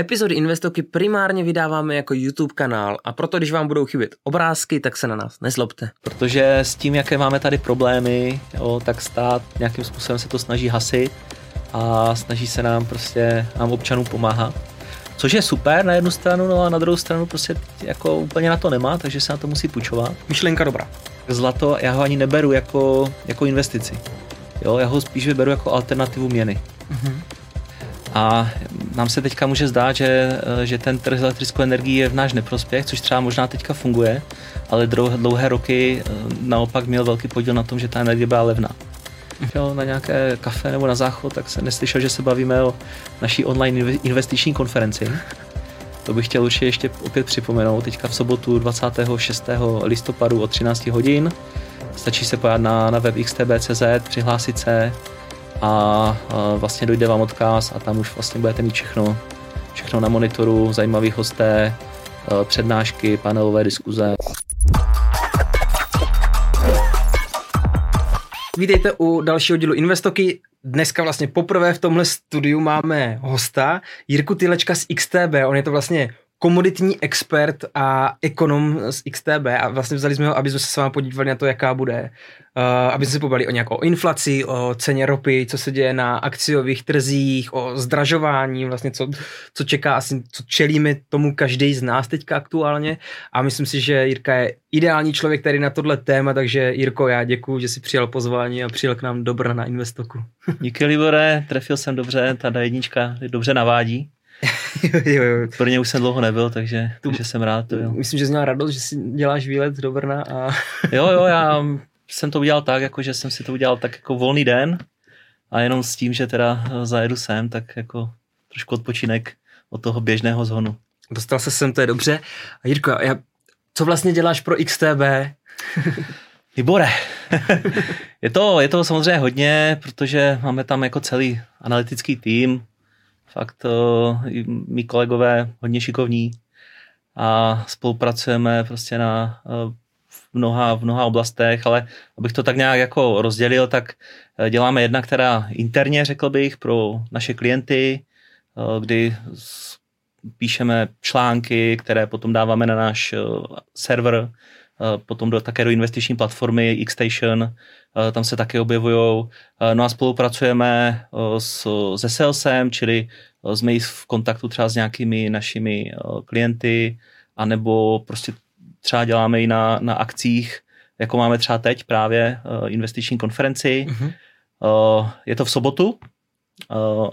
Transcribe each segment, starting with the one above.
Epizody Investoky primárně vydáváme jako YouTube kanál a proto, když vám budou chybět obrázky, tak se na nás nezlobte. Protože s tím, jaké máme tady problémy, jo, tak stát nějakým způsobem se to snaží hasit a snaží se nám prostě, nám občanům pomáhat. Což je super na jednu stranu, no a na druhou stranu prostě jako úplně na to nemá, takže se na to musí půjčovat. Myšlenka dobrá. Zlato, já ho ani neberu jako, jako investici. Jo, já ho spíš vyberu jako alternativu měny. Mm-hmm. A nám se teďka může zdát, že, že ten trh s elektrickou energií je v náš neprospěch, což třeba možná teďka funguje, ale dlouhé roky eh, naopak měl velký podíl na tom, že ta energie byla levná. Jo, na nějaké kafe nebo na záchod, tak se neslyšel, že se bavíme o naší online investiční konferenci. To bych chtěl určitě ještě opět připomenout. Teďka v sobotu 26. listopadu o 13 hodin. Stačí se pojat na, na web xtb.cz, přihlásit se, a vlastně dojde vám odkaz a tam už vlastně budete mít všechno, všechno na monitoru, zajímavý hosté, přednášky, panelové diskuze. Vítejte u dalšího dílu Investoky. Dneska vlastně poprvé v tomhle studiu máme hosta Jirku Tylečka z XTB. On je to vlastně komoditní expert a ekonom z XTB a vlastně vzali jsme ho, aby jsme se s vámi podívali na to, jaká bude, uh, aby jsme se pobavili o nějakou inflaci, o ceně ropy, co se děje na akciových trzích, o zdražování, vlastně co, co čeká asi, co čelíme tomu každý z nás teďka aktuálně a myslím si, že Jirka je ideální člověk tady na tohle téma, takže Jirko, já děkuji, že jsi přijal pozvání a přijel k nám do na Investoku. Díky Libore, trefil jsem dobře, ta jednička dobře navádí. jo, jo. Pro ně už jsem dlouho nebyl, takže, tu, takže jsem rád. Jo. Myslím, že jsi měl radost, že si děláš výlet do Brna. A... jo, jo, já jsem to udělal tak, jako že jsem si to udělal tak jako volný den a jenom s tím, že teda zajedu sem, tak jako trošku odpočinek od toho běžného zhonu. Dostal se sem, to je dobře. A Jirko, já, co vlastně děláš pro XTB? Vybore. je, to, je to samozřejmě hodně, protože máme tam jako celý analytický tým, fakt uh, mý kolegové hodně šikovní a spolupracujeme prostě na uh, v mnoha, v mnoha oblastech, ale abych to tak nějak jako rozdělil, tak uh, děláme jedna, která interně, řekl bych, pro naše klienty, kdy píšeme články, které potom dáváme na náš server, potom do, také do investiční platformy Xstation, tam se také objevují. No a spolupracujeme s, se salesem, čili jsme v kontaktu třeba s nějakými našimi klienty, anebo prostě třeba děláme i na, na akcích, jako máme třeba teď právě investiční konferenci. Mm-hmm. Je to v sobotu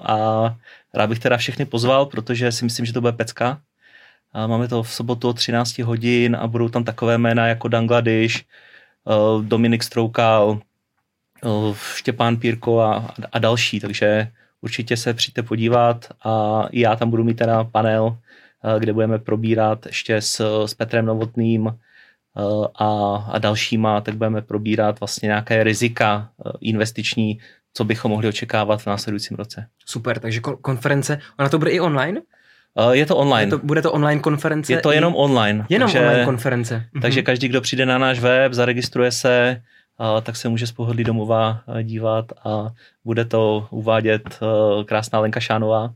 a rád bych teda všechny pozval, protože si myslím, že to bude pecka. Máme to v sobotu o 13 hodin a budou tam takové jména jako Dangladiš, Dominik Stroukal, Štěpán Pírko a, a další, takže určitě se přijďte podívat a já tam budu mít teda panel, kde budeme probírat ještě s, s Petrem Novotným a, a dalšíma, tak budeme probírat vlastně nějaké rizika investiční, co bychom mohli očekávat v následujícím roce. Super, takže konference, ona to bude i online? Je to online. Je to, bude to online konference? Je to jenom online. Jenom takže, online konference. Takže mhm. každý, kdo přijde na náš web, zaregistruje se, tak se může z pohodlí domova dívat a bude to uvádět krásná Lenka Šánová,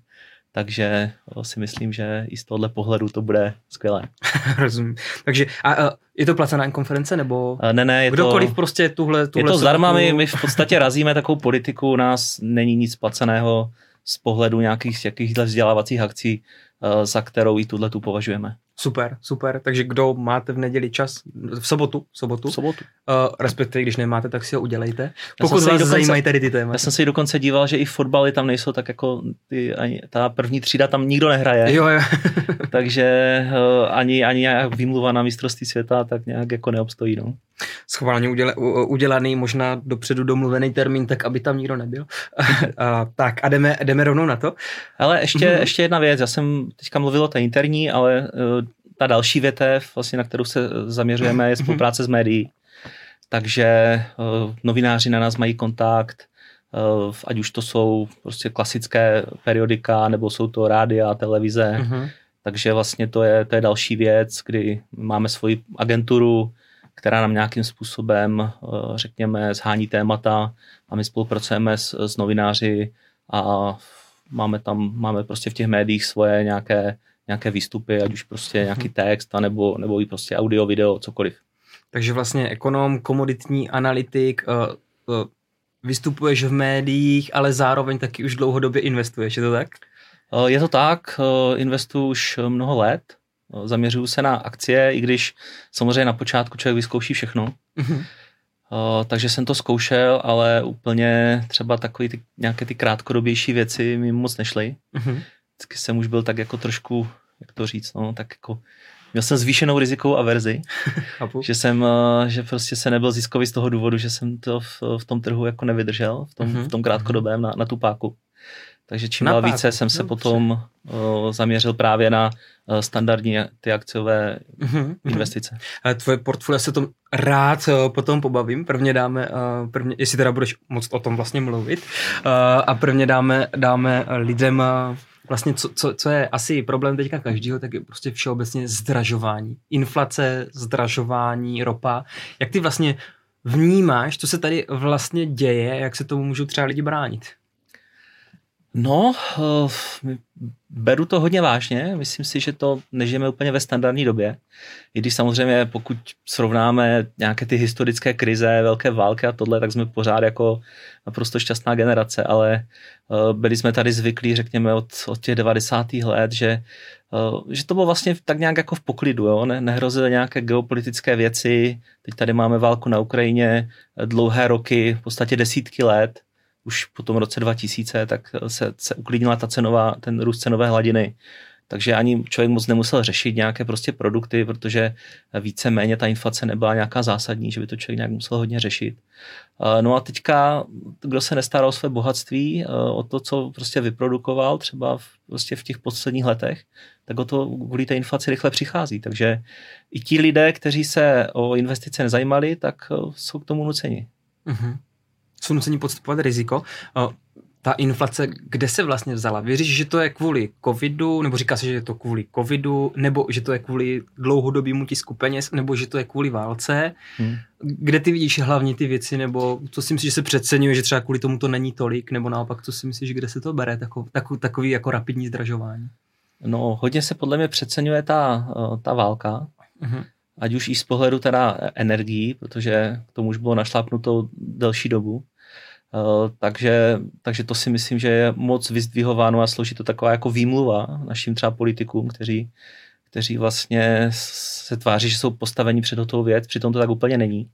takže si myslím, že i z tohohle pohledu to bude skvělé. Rozumím. Takže a, a je to placená konference, nebo ne, ne, je kdokoliv to, prostě tuhle, tuhle Je to zdarma, my, my v podstatě razíme takovou politiku, u nás není nic placeného z pohledu nějakých jakýchhle vzdělávacích akcí, za kterou i tuhle tu považujeme. Super, super. Takže kdo máte v neděli čas, v sobotu, v sobotu, v sobotu. Uh, respektive když nemáte, tak si ho udělejte. Pokud vás dokonce, zajímají tady ty témata. Já jsem si dokonce díval, že i fotbaly tam nejsou tak jako ty, ani, ta první třída tam nikdo nehraje. Jo, jo. takže uh, ani, ani nějak výmluva na mistrovství světa tak nějak jako neobstojí. No. Schválně uděle, udělaný, možná dopředu domluvený termín, tak aby tam nikdo nebyl. uh, tak a jdeme, jdeme rovnou na to. Ale ještě, mm-hmm. ještě jedna věc, já jsem teďka mluvil o té interní, ale uh, ta další větev, vlastně, na kterou se zaměřujeme, je mhm. spolupráce s médií. Takže uh, novináři na nás mají kontakt, uh, ať už to jsou prostě klasické periodika, nebo jsou to rádia, televize. Uh-huh. Takže vlastně to je, to je další věc, kdy máme svoji agenturu, která nám nějakým způsobem, uh, řekněme, zhání témata a my spolupracujeme s, s novináři a máme tam, máme prostě v těch médiích svoje nějaké, nějaké výstupy, ať už prostě nějaký mhm. text, anebo, nebo i prostě audio, video, cokoliv. Takže vlastně ekonom, komoditní analytik, uh, uh, vystupuješ v médiích, ale zároveň taky už dlouhodobě investuješ, je to tak? Uh, je to tak, uh, investuju už mnoho let, uh, zaměřuju se na akcie, i když samozřejmě na počátku člověk vyzkouší všechno. Uh, takže jsem to zkoušel, ale úplně třeba takový ty, nějaké ty krátkodobější věci mi moc nešly. Uh-huh. Vždycky jsem už byl tak jako trošku, jak to říct, no, tak jako Měl jsem zvýšenou rizikovou averzi, že jsem, eh, že prostě se nebyl ziskový z toho důvodu, že jsem to v, v tom trhu jako nevydržel, v tom, uh-huh. v tom krátkodobém na, na tu páku. Takže čím dál více jsem se potom uh, zaměřil právě na uh, standardní ty akciové uh-huh, investice. Uh, tvoje portfolio se tom rád uh, potom pobavím. Prvně dáme, uh, prvně, jestli teda budeš moc o tom vlastně mluvit, uh, a prvně dáme, dáme lidem uh, vlastně co, co, co je asi problém teďka každého, tak je prostě všeobecně zdražování. Inflace, zdražování, ropa. Jak ty vlastně vnímáš, co se tady vlastně děje, jak se tomu můžou třeba lidi bránit? No, eh, beru to hodně vážně. Myslím si, že to nežijeme úplně ve standardní době. I když samozřejmě, pokud srovnáme nějaké ty historické krize, velké války a tohle, tak jsme pořád jako naprosto šťastná generace, ale eh, byli jsme tady zvyklí, řekněme, od, od těch 90. let, že, eh, že to bylo vlastně tak nějak jako v poklidu. Jo? Ne, nehrozily nějaké geopolitické věci. Teď tady máme válku na Ukrajině dlouhé roky, v podstatě desítky let už po tom roce 2000, tak se, se uklidnila ta cenová, ten růst cenové hladiny. Takže ani člověk moc nemusel řešit nějaké prostě produkty, protože více méně ta inflace nebyla nějaká zásadní, že by to člověk nějak musel hodně řešit. No a teďka, kdo se nestará o své bohatství, o to, co prostě vyprodukoval třeba v, prostě v těch posledních letech, tak o to kvůli té inflaci rychle přichází. Takže i ti lidé, kteří se o investice nezajímali, tak jsou k tomu nuceni. Uh-huh jsou nuceni podstupovat riziko. Ta inflace, kde se vlastně vzala? Věříš, že to je kvůli covidu, nebo říká se, že je to kvůli covidu, nebo že to je kvůli dlouhodobému tisku peněz, nebo že to je kvůli válce? Hmm. Kde ty vidíš hlavně ty věci, nebo co si myslíš, že se přeceňuje, že třeba kvůli tomu to není tolik, nebo naopak, co si myslíš, kde se to bere, takový, takový jako rapidní zdražování? No, hodně se podle mě přeceňuje ta, ta válka. Uh-huh ať už i z pohledu teda energií, protože k tomu už bylo našlápnuto delší dobu. Uh, takže, takže to si myslím, že je moc vyzdvihováno a slouží to taková jako výmluva našim třeba politikům, kteří, kteří vlastně se tváří, že jsou postaveni před hotovou věc, přitom to tak úplně není.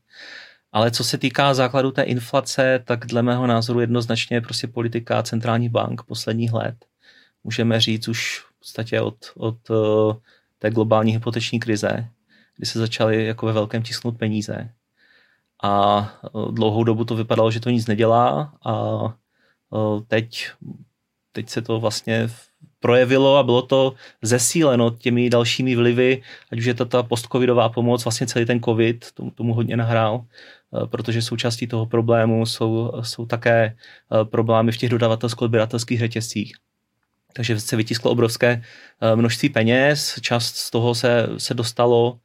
Ale co se týká základu té inflace, tak dle mého názoru jednoznačně prostě politika centrálních bank posledních let. Můžeme říct už v podstatě od, od uh, té globální hypoteční krize, kdy se začaly jako ve velkém tisknout peníze. A e, dlouhou dobu to vypadalo, že to nic nedělá a e, teď, teď se to vlastně projevilo a bylo to zesíleno těmi dalšími vlivy, ať už je to ta postcovidová pomoc, vlastně celý ten covid tomu, tomu hodně nahrál, e, protože součástí toho problému jsou, jsou také problémy v těch dodavatelsko-odběratelských řetězcích. Takže se vytisklo obrovské množství peněz, část z toho se, se dostalo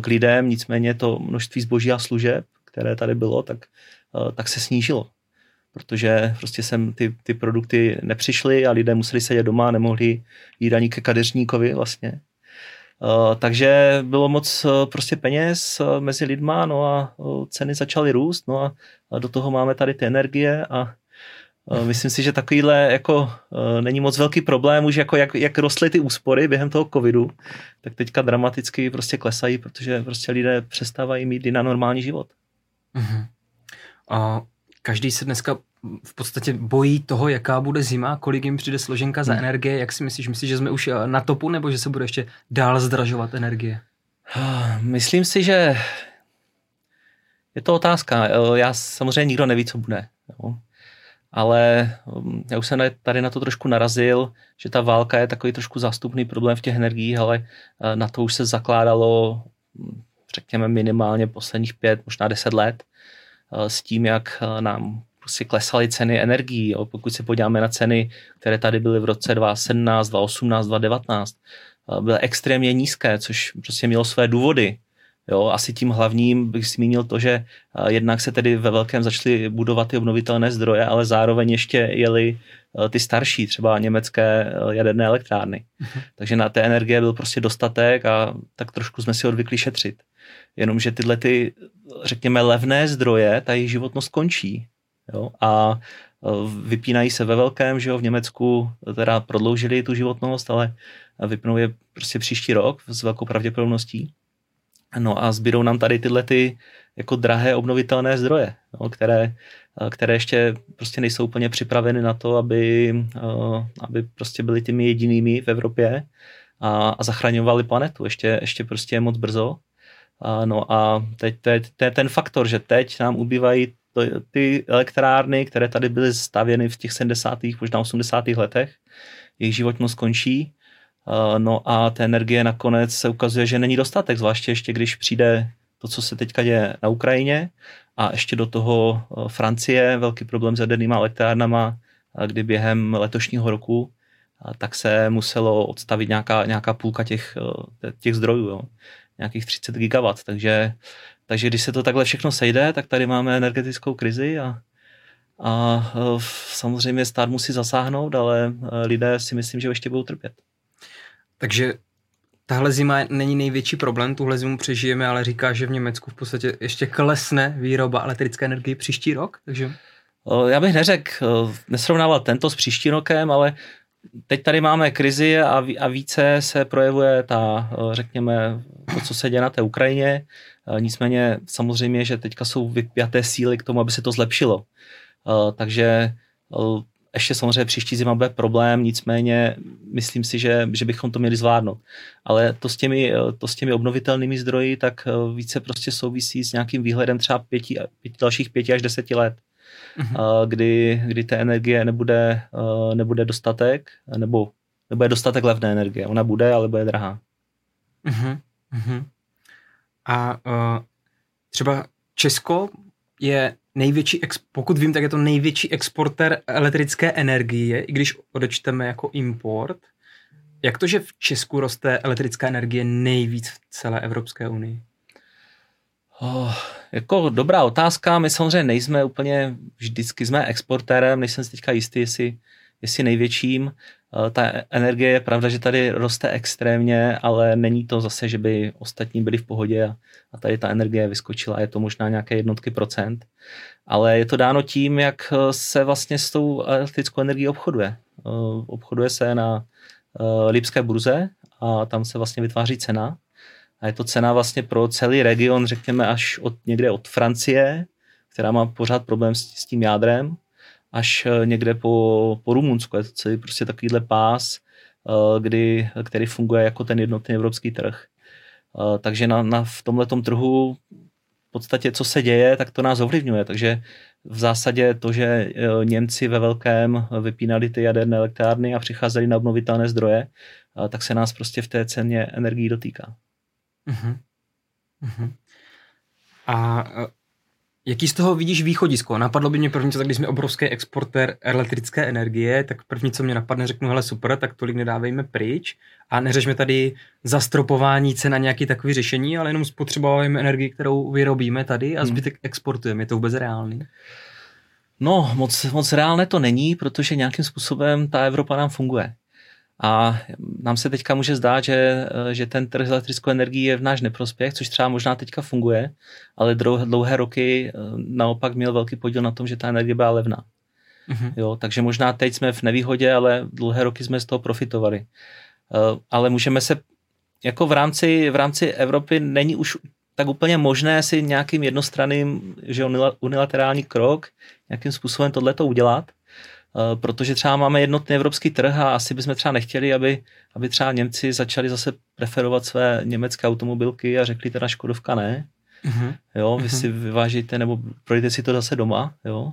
k lidem, nicméně to množství zboží a služeb, které tady bylo, tak, eh, tak se snížilo. Protože prostě sem ty, ty produkty nepřišly a lidé museli sedět doma, nemohli jít ani ke kadeřníkovi vlastně. Uh, takže bylo moc uh, prostě peněz mezi lidma, no a ceny začaly růst, no a, do toho máme tady ty energie a Eh, myslím si, že takovýhle jako eh, není moc velký problém, už jako jak, jak rostly ty úspory během toho covidu, tak teďka dramaticky prostě klesají, protože prostě lidé přestávají mít i na normální život. Uh-huh. A každý se dneska v podstatě bojí toho, jaká bude zima, kolik jim přijde složenka za hmm. energie. Jak si myslíš? Myslíš, že jsme už eh, na topu, nebo že se bude ještě dál zdražovat energie? Myslím si, že je to otázka. Já samozřejmě nikdo neví, co bude. Jo ale um, já už jsem tady na to trošku narazil, že ta válka je takový trošku zástupný problém v těch energiích, ale eh, na to už se zakládalo, hm, řekněme, minimálně posledních pět, možná deset let eh, s tím, jak eh, nám prostě klesaly ceny energií. Pokud se podíváme na ceny, které tady byly v roce 2017, 2018, 2019, byly extrémně nízké, což prostě mělo své důvody. Jo, asi tím hlavním bych zmínil to, že jednak se tedy ve velkém začaly budovat ty obnovitelné zdroje, ale zároveň ještě jeli ty starší, třeba německé jaderné elektrárny. Uh-huh. Takže na té energie byl prostě dostatek a tak trošku jsme si odvykli šetřit. Jenomže tyhle ty, řekněme, levné zdroje, ta jejich životnost končí. Jo? A vypínají se ve velkém, že jo, v Německu teda prodloužili tu životnost, ale vypnou je prostě příští rok s velkou pravděpodobností. No a zbydou nám tady tyhle ty jako drahé obnovitelné zdroje, no, které, které ještě prostě nejsou úplně připraveny na to, aby, aby prostě byly těmi jedinými v Evropě a, a zachraňovali planetu. Ještě, ještě prostě je moc brzo. A, no a teď to je, ten faktor, že teď nám ubývají to, ty elektrárny, které tady byly stavěny v těch 70. možná 80. letech, jejich životnost končí Eh, no a té energie nakonec se ukazuje, že není dostatek, zvláště ještě když přijde to, co se teďka děje na Ukrajině a ještě do toho eh, Francie, velký problém s jadernýma elektrárnama, kdy během letošního roku tak se muselo odstavit nějaká, nějaká půlka těch, eh, těch zdrojů, jo. nějakých 30 gigawatt, takže, takže když se to takhle všechno sejde, tak tady máme energetickou krizi a, a samozřejmě stát musí zasáhnout, ale lidé si myslím, že ještě budou trpět. Takže tahle zima není největší problém, tuhle zimu přežijeme, ale říká, že v Německu v podstatě ještě klesne výroba elektrické energie příští rok, takže... Já bych neřekl, nesrovnával tento s příští rokem, ale teď tady máme krizi a, a více se projevuje ta, řekněme, to, co se děje na té Ukrajině. Nicméně samozřejmě, že teďka jsou vypjaté síly k tomu, aby se to zlepšilo. Takže ještě samozřejmě příští zima bude problém, nicméně myslím si, že, že bychom to měli zvládnout. Ale to s, těmi, to s těmi obnovitelnými zdroji tak eh, více prostě souvisí s nějakým výhledem třeba pěti, pěti dalších pěti až deseti let, mm-hmm. kdy, kdy té energie nebude, eh, nebude dostatek, nebo nebude dostatek levné energie. Ona bude, ale bude drahá. Mm-hmm. A uh, třeba Česko je největší, pokud vím, tak je to největší exporter elektrické energie, i když odečteme jako import. Jak to, že v Česku roste elektrická energie nejvíc v celé Evropské unii? Oh, jako dobrá otázka, my samozřejmě nejsme úplně, vždycky jsme exportérem, nejsem si teďka jistý, jestli, jestli největším. Eh, ta energie je pravda, že tady roste extrémně, ale není to zase, že by ostatní byli v pohodě a, a tady ta energie vyskočila. Je to možná nějaké jednotky procent. Ale je to dáno tím, jak eh, se vlastně s tou elektrickou energií obchoduje. Eh, obchoduje se na Lipské burze a tam se vlastně vytváří cena. A je to cena vlastně pro celý region, řekněme, až od někde od Francie, která má pořád problém s, s tím jádrem, až eh, někde po, po Rumunsku. Je to celý prostě takovýhle pás, eh, kdy, který funguje jako ten jednotný evropský trh. Eh, takže na, na, v tomhle trhu v podstatě, co se děje, tak to nás ovlivňuje. Takže v zásadě to, že Němci ve velkém vypínali ty jaderné elektrárny a přicházeli na obnovitelné zdroje, tak se nás prostě v té ceně energií dotýká. Uh-huh. Uh-huh. A Jaký z toho vidíš východisko? Napadlo by mě první, co tak když jsme obrovský exportér elektrické energie, tak první, co mě napadne, řeknu, hele super, tak tolik nedávejme pryč a neřešme tady zastropování cen na nějaký takový řešení, ale jenom spotřebujeme energii, kterou vyrobíme tady a hmm. zbytek hmm. exportujeme. Je to vůbec reálný? No, moc, moc reálné to není, protože nějakým způsobem ta Evropa nám funguje. A nám se teďka může zdát, že, že ten trh s elektrickou energií je v náš neprospěch, což třeba možná teďka funguje, ale dlouhé roky eh, naopak měl velký podíl na tom, že ta energie byla levná. Mm-hmm. Jo, takže možná teď jsme v nevýhodě, ale dlouhé roky jsme z toho profitovali. Eh, ale můžeme se, jako v rámci, v rámci Evropy není už tak úplně možné si nějakým jednostranným, že unilaterální krok, nějakým způsobem tohleto udělat, protože třeba máme jednotný evropský trh a asi bychom třeba nechtěli, aby, aby třeba Němci začali zase preferovat své německé automobilky a řekli teda Škodovka ne. Uh-huh. Jo, vy uh-huh. si vyvážíte nebo projďte si to zase doma, jo.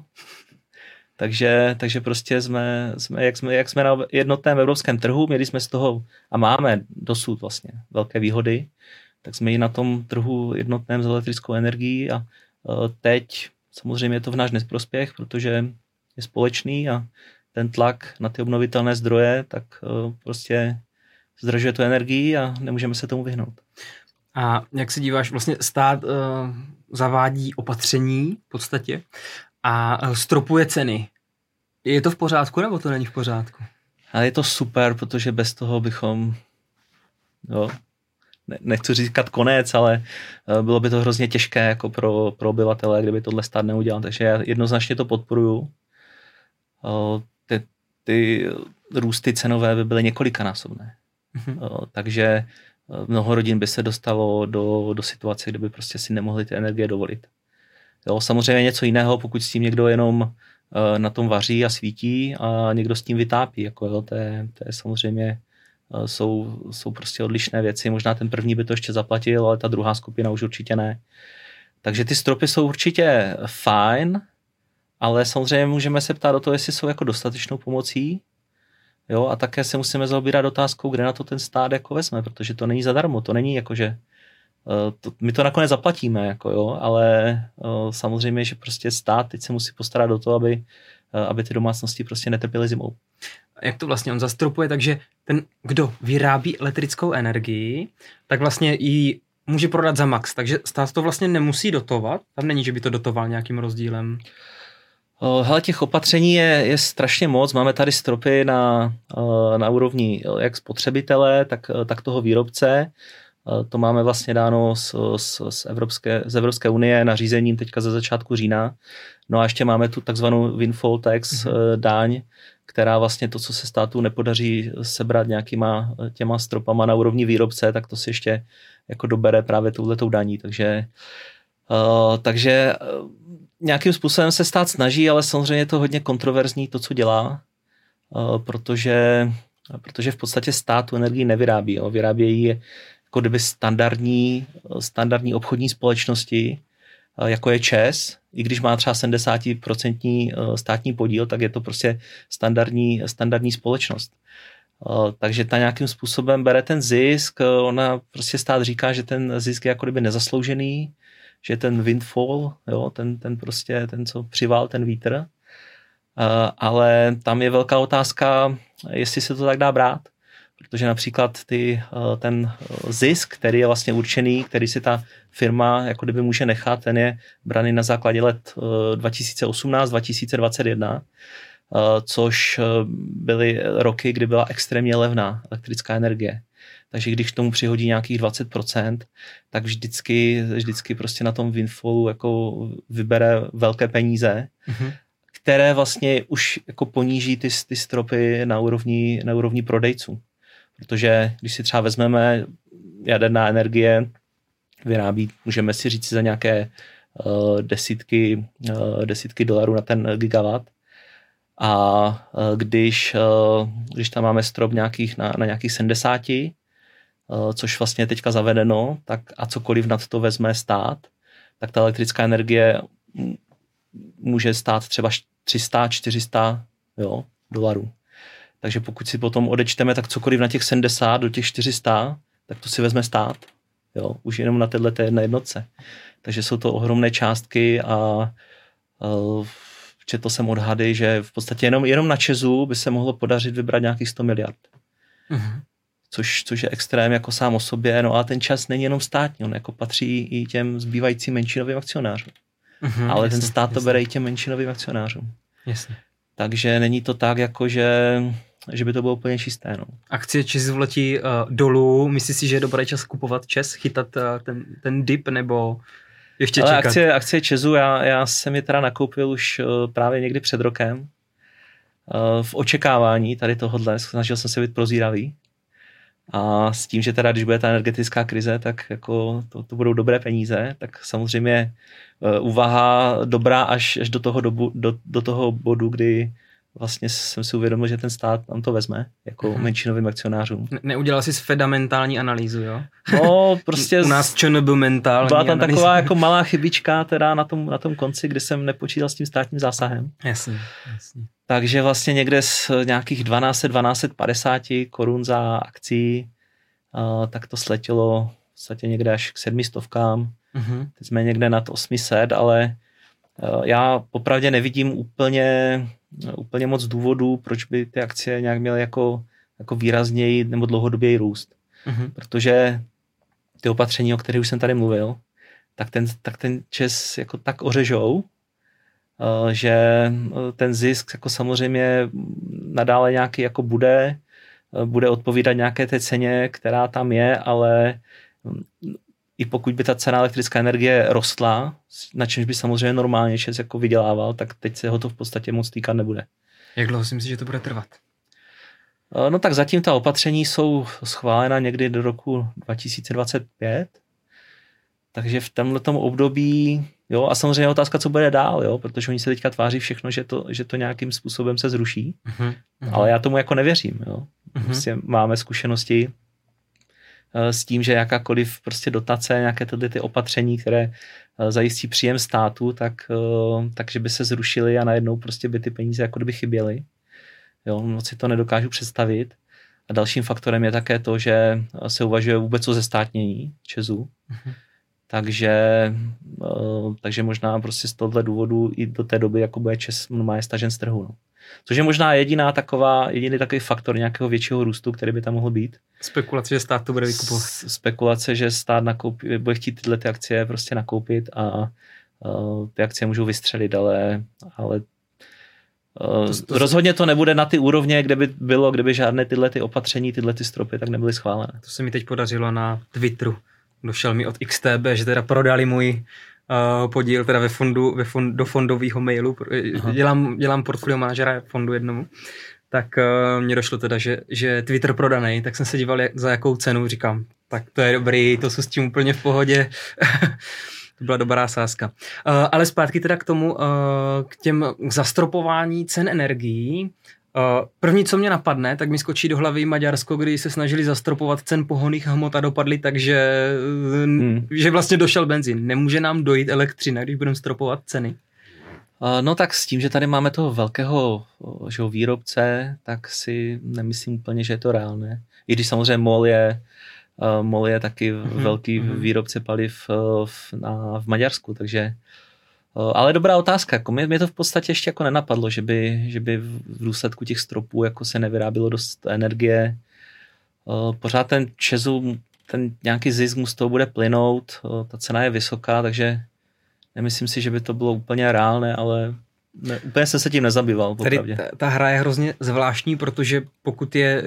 Takže, takže prostě jsme, jsme, jak jsme, jak jsme na jednotném evropském trhu, měli jsme z toho a máme dosud vlastně velké výhody, tak jsme i na tom trhu jednotném s elektrickou energií a uh, teď samozřejmě je to v náš neprospěch, protože je společný a ten tlak na ty obnovitelné zdroje, tak eh, prostě zdražuje tu energii a nemůžeme se tomu vyhnout. A jak se díváš, vlastně stát uh, zavádí opatření v podstatě a uh, stropuje ceny. Je to v pořádku nebo to není v pořádku? Ale je to super, protože bez toho bychom, jo, ne, nechci říkat konec, ale bylo by to hrozně těžké jako pro, pro obyvatele, kdyby tohle stát neudělal. Takže já jednoznačně to podporuju. Ty, ty růsty cenové by byly několikanásobné. Mm-hmm. Takže mnoho rodin by se dostalo do, do situace, kde by prostě si nemohli ty energie dovolit. Jo, samozřejmě něco jiného, pokud s tím někdo jenom na tom vaří a svítí a někdo s tím vytápí. Jako jo, to, je, to je samozřejmě jsou, jsou prostě odlišné věci. Možná ten první by to ještě zaplatil, ale ta druhá skupina už určitě ne. Takže ty stropy jsou určitě fajn, ale samozřejmě můžeme se ptát o to, jestli jsou jako dostatečnou pomocí, Jo, a také se musíme zaobírat otázkou, kde na to ten stát jako vezme, protože to není zadarmo, to není jako, že uh, to, my to nakonec zaplatíme, jako jo, ale uh, samozřejmě, že prostě stát teď se musí postarat o to, aby, uh, aby ty domácnosti prostě netrpěly zimou. Jak to vlastně on zastropuje, takže ten, kdo vyrábí elektrickou energii, tak vlastně ji může prodat za max, takže stát to vlastně nemusí dotovat, tam není, že by to dotoval nějakým rozdílem. Hele, těch opatření je, je strašně moc. Máme tady stropy na, na úrovni jak spotřebitele, tak, tak toho výrobce. To máme vlastně dáno z, z, z, Evropské, z Evropské unie nařízením teďka ze začátku října. No a ještě máme tu takzvanou windfall tax mm-hmm. daň, která vlastně to, co se státu nepodaří sebrat nějakýma těma stropama na úrovni výrobce, tak to si ještě jako dobere právě touhletou daní. Takže, uh, takže nějakým způsobem se stát snaží, ale samozřejmě je to hodně kontroverzní to, co dělá, eh, protože, protože v podstatě stát tu energii nevyrábí. Jo. Vyrábějí jako kdyby standardní, standardní obchodní společnosti, eh, jako je ČES, i když má třeba 70% eh, státní podíl, tak je to prostě standardní, standardní společnost. Takže ta nějakým způsobem bere ten zisk, ona prostě stát říká, že ten zisk je jako kdyby nezasloužený, že ten windfall, jo, ten, ten prostě, ten, co přivál ten vítr, ale tam je velká otázka, jestli se to tak dá brát, protože například ty, uh, ten zisk, který je vlastně určený, který si ta firma jako kdyby může nechat, ten je braný na základě let uh, 2018-2021, což byly roky, kdy byla extrémně levná elektrická energie. Takže když k tomu přihodí nějakých 20%, tak vždycky, vždycky prostě na tom windfallu jako vybere velké peníze, mm-hmm. které vlastně už jako poníží ty, ty stropy na úrovni, na úrovni prodejců. Protože když si třeba vezmeme jaderná energie, vyrábí, můžeme si říct za nějaké uh, desítky, uh, desítky dolarů na ten gigawatt, a uh, když, když tam máme strop nějakých na, na nějakých 70, Eh, což vlastně je teďka zavedeno, tak a cokoliv nad to vezme stát, tak ta elektrická energie může stát třeba 300, 400 jo, dolarů. Takže pokud si potom odečteme, tak cokoliv na těch 70 do těch 400, tak to si vezme stát. Jo, už jenom na této jedné jednotce. Takže jsou to ohromné částky a uh, četl jsem odhady, že v podstatě jenom, jenom na Česu by se mohlo podařit vybrat nějakých 100 miliard. Uh-huh což, což je extrém jako sám o sobě, no a ten čas není jenom státní, on jako patří i těm zbývajícím menšinovým akcionářům. Mm-hmm, ale jasný, ten stát jasný. to bere i těm menšinovým akcionářům. Jasně. Takže není to tak, jako že, že by to bylo úplně čisté. No. Akcie Čes vletí uh, dolů, myslíš si, že je dobrý čas kupovat Čes, chytat uh, ten, ten dip, nebo ještě Ale čekat? Akcie, akcie Česu, já, já jsem je teda nakoupil už uh, právě někdy před rokem, v očekávání tady tohohle, snažil jsem se být prozíravý. A s tím, že teda, když bude ta energetická krize, tak jako to, to budou dobré peníze, tak samozřejmě uh, úvaha dobrá až, až do, toho dobu, do, do toho bodu, kdy vlastně jsem si uvědomil, že ten stát nám to vezme jako mm-hmm. menšinovým akcionářům. Ne, neudělal jsi fundamentální analýzu, jo? No, prostě... U nás ČNB mentální Byla tam analýzu. taková jako malá chybička teda na tom, na tom konci, kdy jsem nepočítal s tím státním zásahem. Jasně, jasně. Takže vlastně někde z nějakých 12, 1250 korun za akcí, tak to sletělo v podstatě někde až k sedmistovkám. Mm-hmm. Teď jsme někde nad 800, ale uh, já popravdě nevidím úplně, úplně moc důvodů, proč by ty akcie nějak měly jako, jako výrazněji nebo dlouhodoběji růst. Mm-hmm. Protože ty opatření, o kterých už jsem tady mluvil, tak ten, tak ten čes jako tak ořežou, že eh, ten zisk jako samozřejmě nadále nějaký jako bude, eh, bude odpovídat nějaké té ceně, která tam je, ale mm, i pokud by ta cena elektrická energie rostla, na čemž by samozřejmě normálně čes jako vydělával, tak teď se ho to v podstatě moc týkat nebude. Jak dlouho si myslíš, že to bude trvat? No tak zatím ta opatření jsou schválena někdy do roku 2025, takže v tomto období, jo, a samozřejmě otázka, co bude dál, jo, protože oni se teďka tváří všechno, že to, že to nějakým způsobem se zruší, uh-huh. ale já tomu jako nevěřím, jo. Uh-huh. Prostě máme zkušenosti eh, s tím, že jakákoliv prostě dotace, nějaké tyhle ty opatření, které eh, zajistí příjem státu, tak, eh, takže by se zrušily a najednou prostě by ty peníze jako kdyby chyběly. Jo, moc si to nedokážu představit. A dalším faktorem je také to, že se uvažuje vůbec o zestátnění Česu. Uh-huh. Takže, eh, takže možná prostě z tohohle důvodu i do té doby jako bude Čes má stažen z trhu. No. Což je možná jediná taková, jediný takový faktor nějakého většího růstu, který by tam mohl být. Spekulace, že stát to bude vykupovat. Spekulace, že stát nakoupí, bude chtít tyhle ty akcie prostě nakoupit a uh, ty akcie můžou vystřelit, ale, ale uh, to, to, rozhodně to nebude na ty úrovně, kde by bylo, kdyby žádné tyhle ty opatření, tyhle ty stropy tak nebyly schválené. To se mi teď podařilo na Twitteru došel mi od XTB, že teda prodali můj uh, podíl teda ve fondu, ve fond, do fondového mailu. Dělám, dělám portfolio manažera fondu jednomu. Tak uh, mně došlo teda, že, že Twitter prodaný, tak jsem se díval, jak, za jakou cenu, říkám, tak to je dobrý, to jsou s tím úplně v pohodě. to byla dobrá sázka. Uh, ale zpátky teda k tomu, uh, k těm k zastropování cen energií. Uh, první, co mě napadne, tak mi skočí do hlavy Maďarsko, kdy se snažili zastropovat cen pohoných hmot a dopadli tak, že, hmm. že vlastně došel benzín. Nemůže nám dojít elektřina, když budeme stropovat ceny? Uh, no tak s tím, že tady máme toho velkého že výrobce, tak si nemyslím úplně, že je to reálné. I když samozřejmě MOL je, MOL je taky uh-huh, velký uh-huh. výrobce paliv v, na, v Maďarsku, takže Eh, ale dobrá otázka, jako mě, mě to v podstatě ještě jako nenapadlo, že by, že by v důsledku těch stropů jako se nevyrábilo dost energie. Eh, pořád ten Česu, ten nějaký zisk mu z toho bude plynout, eh, ta cena je vysoká, takže nemyslím si, že by to bylo úplně reálné, ale ne, úplně jsem se tím nezabýval. Tady ta, ta hra je hrozně zvláštní, protože pokud je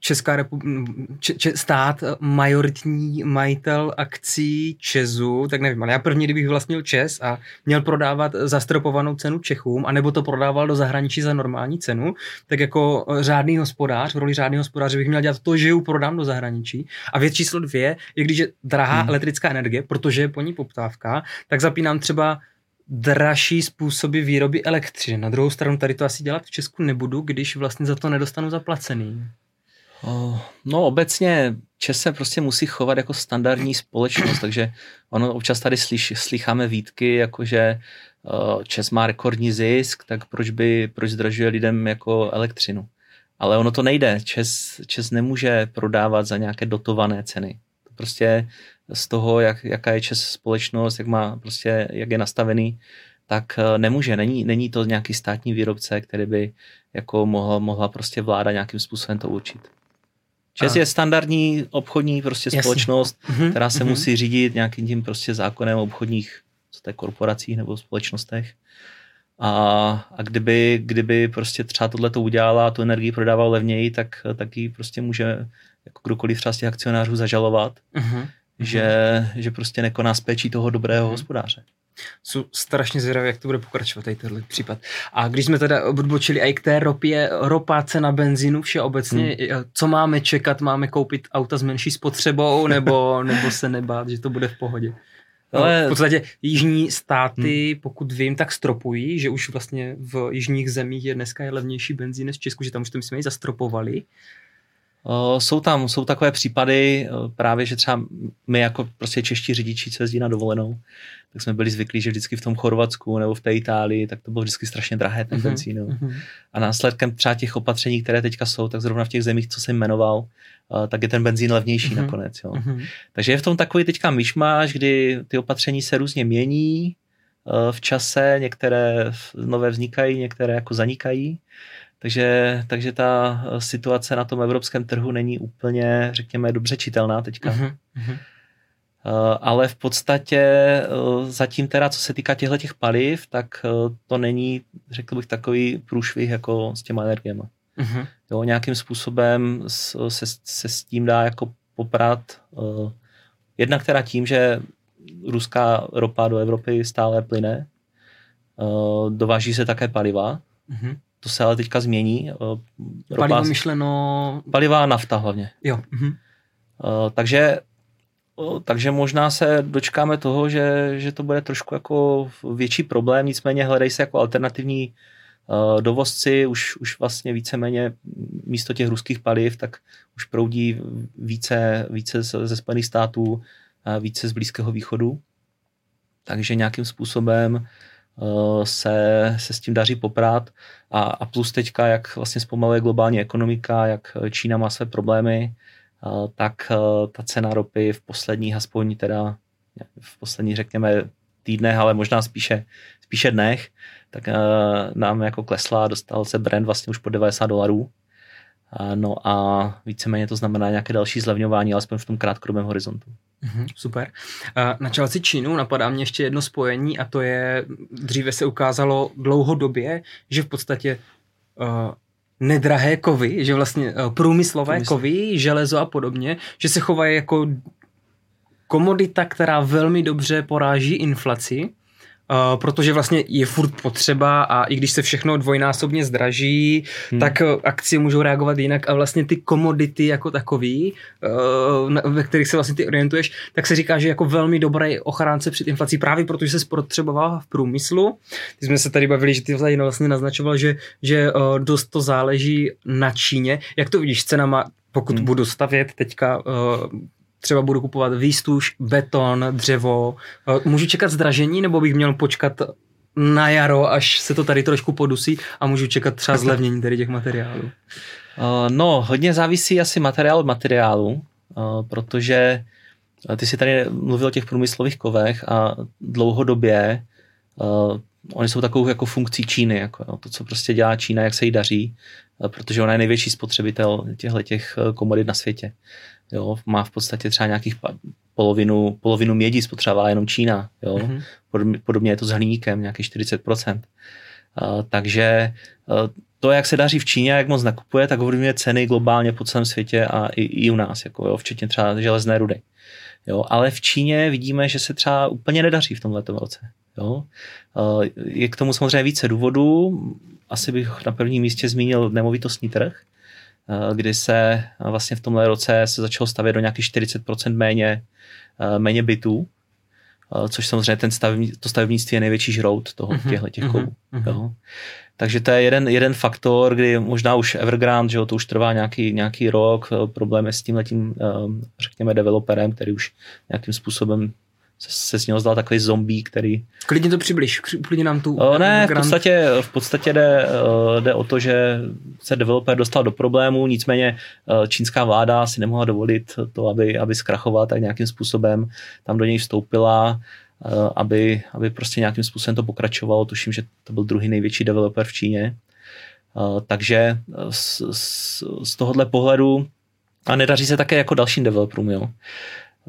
Česká republika, če, stát majoritní majitel akcí Česu, tak nevím, ale já první, kdybych vlastnil Čes a měl prodávat zastropovanou cenu Čechům, anebo to prodával do zahraničí za normální cenu, tak jako řádný hospodář, v roli řádného hospodáře bych měl dělat to, že ji prodám do zahraničí. A věc číslo dvě je, když je drahá hmm. elektrická energie, protože je po ní poptávka, tak zapínám třeba dražší způsoby výroby elektřiny. Na druhou stranu tady to asi dělat v Česku nebudu, když vlastně za to nedostanu zaplacený. No obecně Čes se prostě musí chovat jako standardní společnost, takže ono občas tady slyš, slycháme výtky, jako že Čes má rekordní zisk, tak proč by, proč zdražuje lidem jako elektřinu. Ale ono to nejde. Čes, Čes nemůže prodávat za nějaké dotované ceny. To prostě z toho, jak, jaká je čes společnost, jak, má prostě, jak je nastavený, tak eh, nemůže. Není, není to nějaký státní výrobce, který by jako mohla, mohla prostě vláda nějakým způsobem to určit. ČES je standardní obchodní prostě Jasně. společnost, mm-hmm, která se mm-hmm. musí řídit nějakým tím prostě zákonem obchodních co to je, korporacích nebo společnostech. A, a kdyby, kdyby prostě třeba tohle to udělala a tu energii prodával levněji, tak, tak ji prostě může jako kdokoliv třeba z těch akcionářů zažalovat. Mm-hmm že, že prostě nekoná s péčí toho dobrého hospodáře. Jsou strašně zvědavé, jak to bude pokračovat tady tenhle případ. A když jsme teda odbočili i k té ropě, ropa, cena benzínu, vše obecně, hmm. co máme čekat, máme koupit auta s menší spotřebou, nebo, nebo se nebát, že to bude v pohodě? Ale... v podstatě jižní státy, hmm. pokud vím, tak stropují, že už vlastně v jižních zemích je dneska je levnější benzín než v Česku, že tam už to myslím i zastropovali. Eh, jsou tam, jsou takové případy, eh, právě, že třeba my jako prostě čeští řidiči, co jezdí na dovolenou, tak jsme byli zvyklí, že vždycky v tom Chorvatsku nebo v té Itálii, tak to bylo vždycky strašně drahé ten mhm, benzín. Uh-huh. A následkem třeba těch opatření, které teďka jsou, tak zrovna v těch zemích, co jsem jmenoval, uh, tak je ten benzín levnější uh-huh. nakonec. Jo. Uh-huh. Takže je v tom takový teďka myšmáš, kdy ty opatření se různě mění v čase, některé nové vznikají, některé jako zanikají. Takže, takže ta situace na tom evropském trhu není úplně, řekněme, dobře čitelná teďka. Uh-huh. ale v podstatě zatím teda, co se týká těchto těch paliv, tak to není, řekl bych, takový průšvih jako s těma energiemi. Uh-huh. Jo, nějakým způsobem se, se s tím dá jako poprat jednak teda tím, že ruská ropa do Evropy stále plyne, dováží se také paliva, uh-huh. To se ale teďka změní. Eh, Palivo myšleno... Paliva a nafta hlavně. Jo. Mhm. Eh, takže, takže možná se dočkáme toho, že, že to bude trošku jako větší problém, nicméně hledají se jako alternativní eh, dovozci, už, už vlastně víceméně místo těch ruských paliv, tak už proudí více, více ze Spojených států, více z Blízkého východu. Takže nějakým způsobem Eh, se, se s tím daří poprát a, a plus teďka, jak vlastně zpomaluje globální ekonomika, jak Čína má své problémy, eh, tak eh, ta cena ropy v posledních, aspoň teda v posledních, řekněme, týdnech, ale možná spíše, spíše dnech, tak nám jako klesla, dostal se Brent vlastně už po 90 dolarů, No a víceméně to znamená nějaké další zlevňování, alespoň v tom krátkodobém horizontu. Mm-hmm, super. Na čelci Čínu napadá mě ještě jedno spojení a to je, dříve se ukázalo dlouhodobě, že v podstatě uh, nedrahé kovy, že vlastně uh, průmyslové Průmysl. kovy, železo a podobně, že se chovají jako komodita, která velmi dobře poráží inflaci Uh, protože vlastně je furt potřeba a i když se všechno dvojnásobně zdraží, hmm. tak uh, akcie můžou reagovat jinak a vlastně ty komodity jako takový, uh, ve kterých se vlastně ty orientuješ, tak se říká, že jako velmi dobrý ochránce před inflací právě protože se spotřeboval v průmyslu. Ty jsme se tady bavili, že ty vlastně naznačoval, že, že uh, dost to záleží na Číně. Jak to vidíš cenama, pokud hmm. budu stavět teďka uh, třeba budu kupovat výstuž, beton, dřevo. Můžu čekat zdražení nebo bych měl počkat na jaro, až se to tady trošku podusí a můžu čekat třeba zlevnění tady těch materiálů? Uh, no, hodně závisí asi materiál od materiálu, uh, protože ty si tady mluvil o těch průmyslových kovech a dlouhodobě uh, oni jsou takovou jako funkcí Číny, jako, no, to, co prostě dělá Čína, jak se jí daří, protože ona je největší spotřebitel těchto těch komodit na světě. Jo, má v podstatě třeba nějakých polovinu, polovinu mědí spotřebová jenom Čína. Jo. Mm-hmm. Podobně je to s hliníkem, nějaký 40%. Uh, takže uh, to, jak se daří v Číně, jak moc nakupuje, tak ovlivňuje ceny globálně po celém světě a i, i u nás, jako, jo, včetně třeba železné rudy. Jo, ale v Číně vidíme, že se třeba úplně nedaří v tomhle roce. Jo. Uh, je k tomu samozřejmě více důvodů. Asi bych na prvním místě zmínil nemovitostní trh, kdy se eh, vlastně v tomhle roce se začalo stavět do nějakých 40% méně, eh, méně bytů, což samozřejmě ten stavební, to stavebnictví je největší žrout toho, uh-huh, těchto těch kovů. Uh-huh. Jo. Takže to je jeden, jeden faktor, kdy možná už Evergrande, že jo, to už trvá nějaký, nějaký rok, problém je s tím letím, řekněme, developerem, který už nějakým způsobem se z něho zdal takový zombie, který... Klidně to přibliž, klidně nám tu... O, ne, v podstatě, v podstatě jde, jde o to, že se developer dostal do problému, nicméně čínská vláda si nemohla dovolit to, aby, aby zkrachovala tak nějakým způsobem, tam do něj vstoupila, aby, aby prostě nějakým způsobem to pokračovalo. Tuším, že to byl druhý největší developer v Číně. Takže z, z, z tohohle pohledu a nedaří se také jako dalším developerům, jo.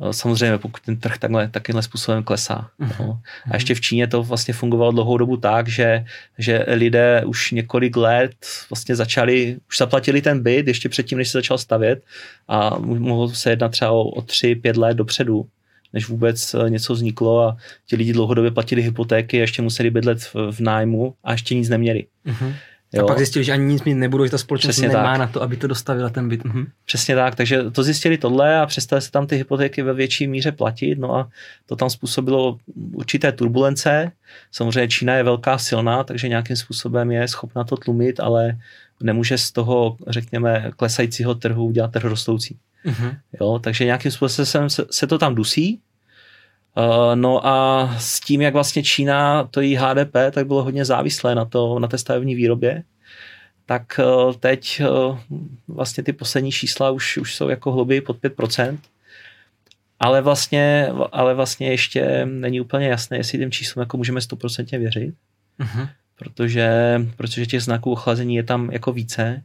Eh, samozřejmě, pokud ten trh takhle, takýmhle způsobem klesá. Uh-huh. No. A ještě v Číně to vlastně fungovalo dlouhou dobu tak, že, že lidé už několik let vlastně začali, už zaplatili ten byt ještě předtím, než se začal stavět a mohlo se jednat třeba o, o tři, pět let dopředu než vůbec eh, něco vzniklo a ti lidi dlouhodobě platili hypotéky, ještě museli bydlet v, v nájmu a ještě nic neměli. Uh-huh. Jo. A pak zjistili, že ani nic mít nebudou, že ta společnost Přesně nemá tak. na to, aby to dostavila ten byt. Mhm. Přesně tak, takže to zjistili tohle a přestali se tam ty hypotéky ve větší míře platit, no a to tam způsobilo určité turbulence. Samozřejmě Čína je velká, silná, takže nějakým způsobem je schopna to tlumit, ale nemůže z toho, řekněme, klesajícího trhu udělat trh rostoucí. Mm-hmm. Jo, takže nějakým způsobem se, se to tam dusí, no a s tím, jak vlastně Čína, to její HDP, tak bylo hodně závislé na, to, na té stavební výrobě, tak uh, teď uh, vlastně ty poslední čísla už, už jsou jako hlouběji pod 5%, ale vlastně, ale vlastně ještě není úplně jasné, jestli těm číslům jako můžeme 100% věřit, uh-huh. protože, protože těch znaků ochlazení je tam jako více.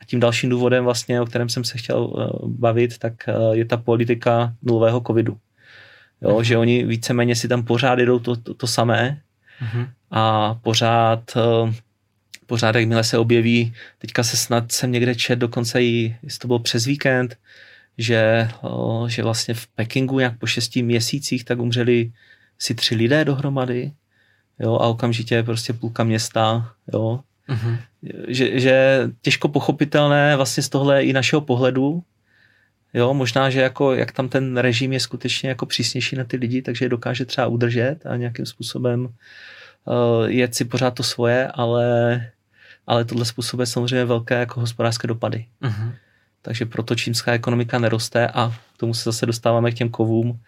A tím dalším důvodem vlastně, o kterém jsem se chtěl bavit, tak je ta politika nulového covidu Jo, uh-huh. že oni víceméně si tam pořád jdou to, to, to samé uh-huh. a pořád uh, pořád, jakmile se objeví, teďka se snad jsem někde čet, dokonce i, jestli to bylo přes víkend, že, o, že vlastně v Pekingu nějak po šesti měsících tak umřeli si tři lidé dohromady, jo, a okamžitě prostě půlka města, jo, mm-hmm. že, že těžko pochopitelné vlastně z tohle i našeho pohledu, jo, možná, že jako, jak tam ten režim je skutečně jako přísnější na ty lidi, takže je dokáže třeba udržet a nějakým způsobem uh, jet si pořád to svoje, ale, ale tohle způsobuje samozřejmě velké jako hospodářské dopady. Mm-hmm. Takže proto čínská ekonomika neroste a k tomu se zase dostáváme k těm kovům.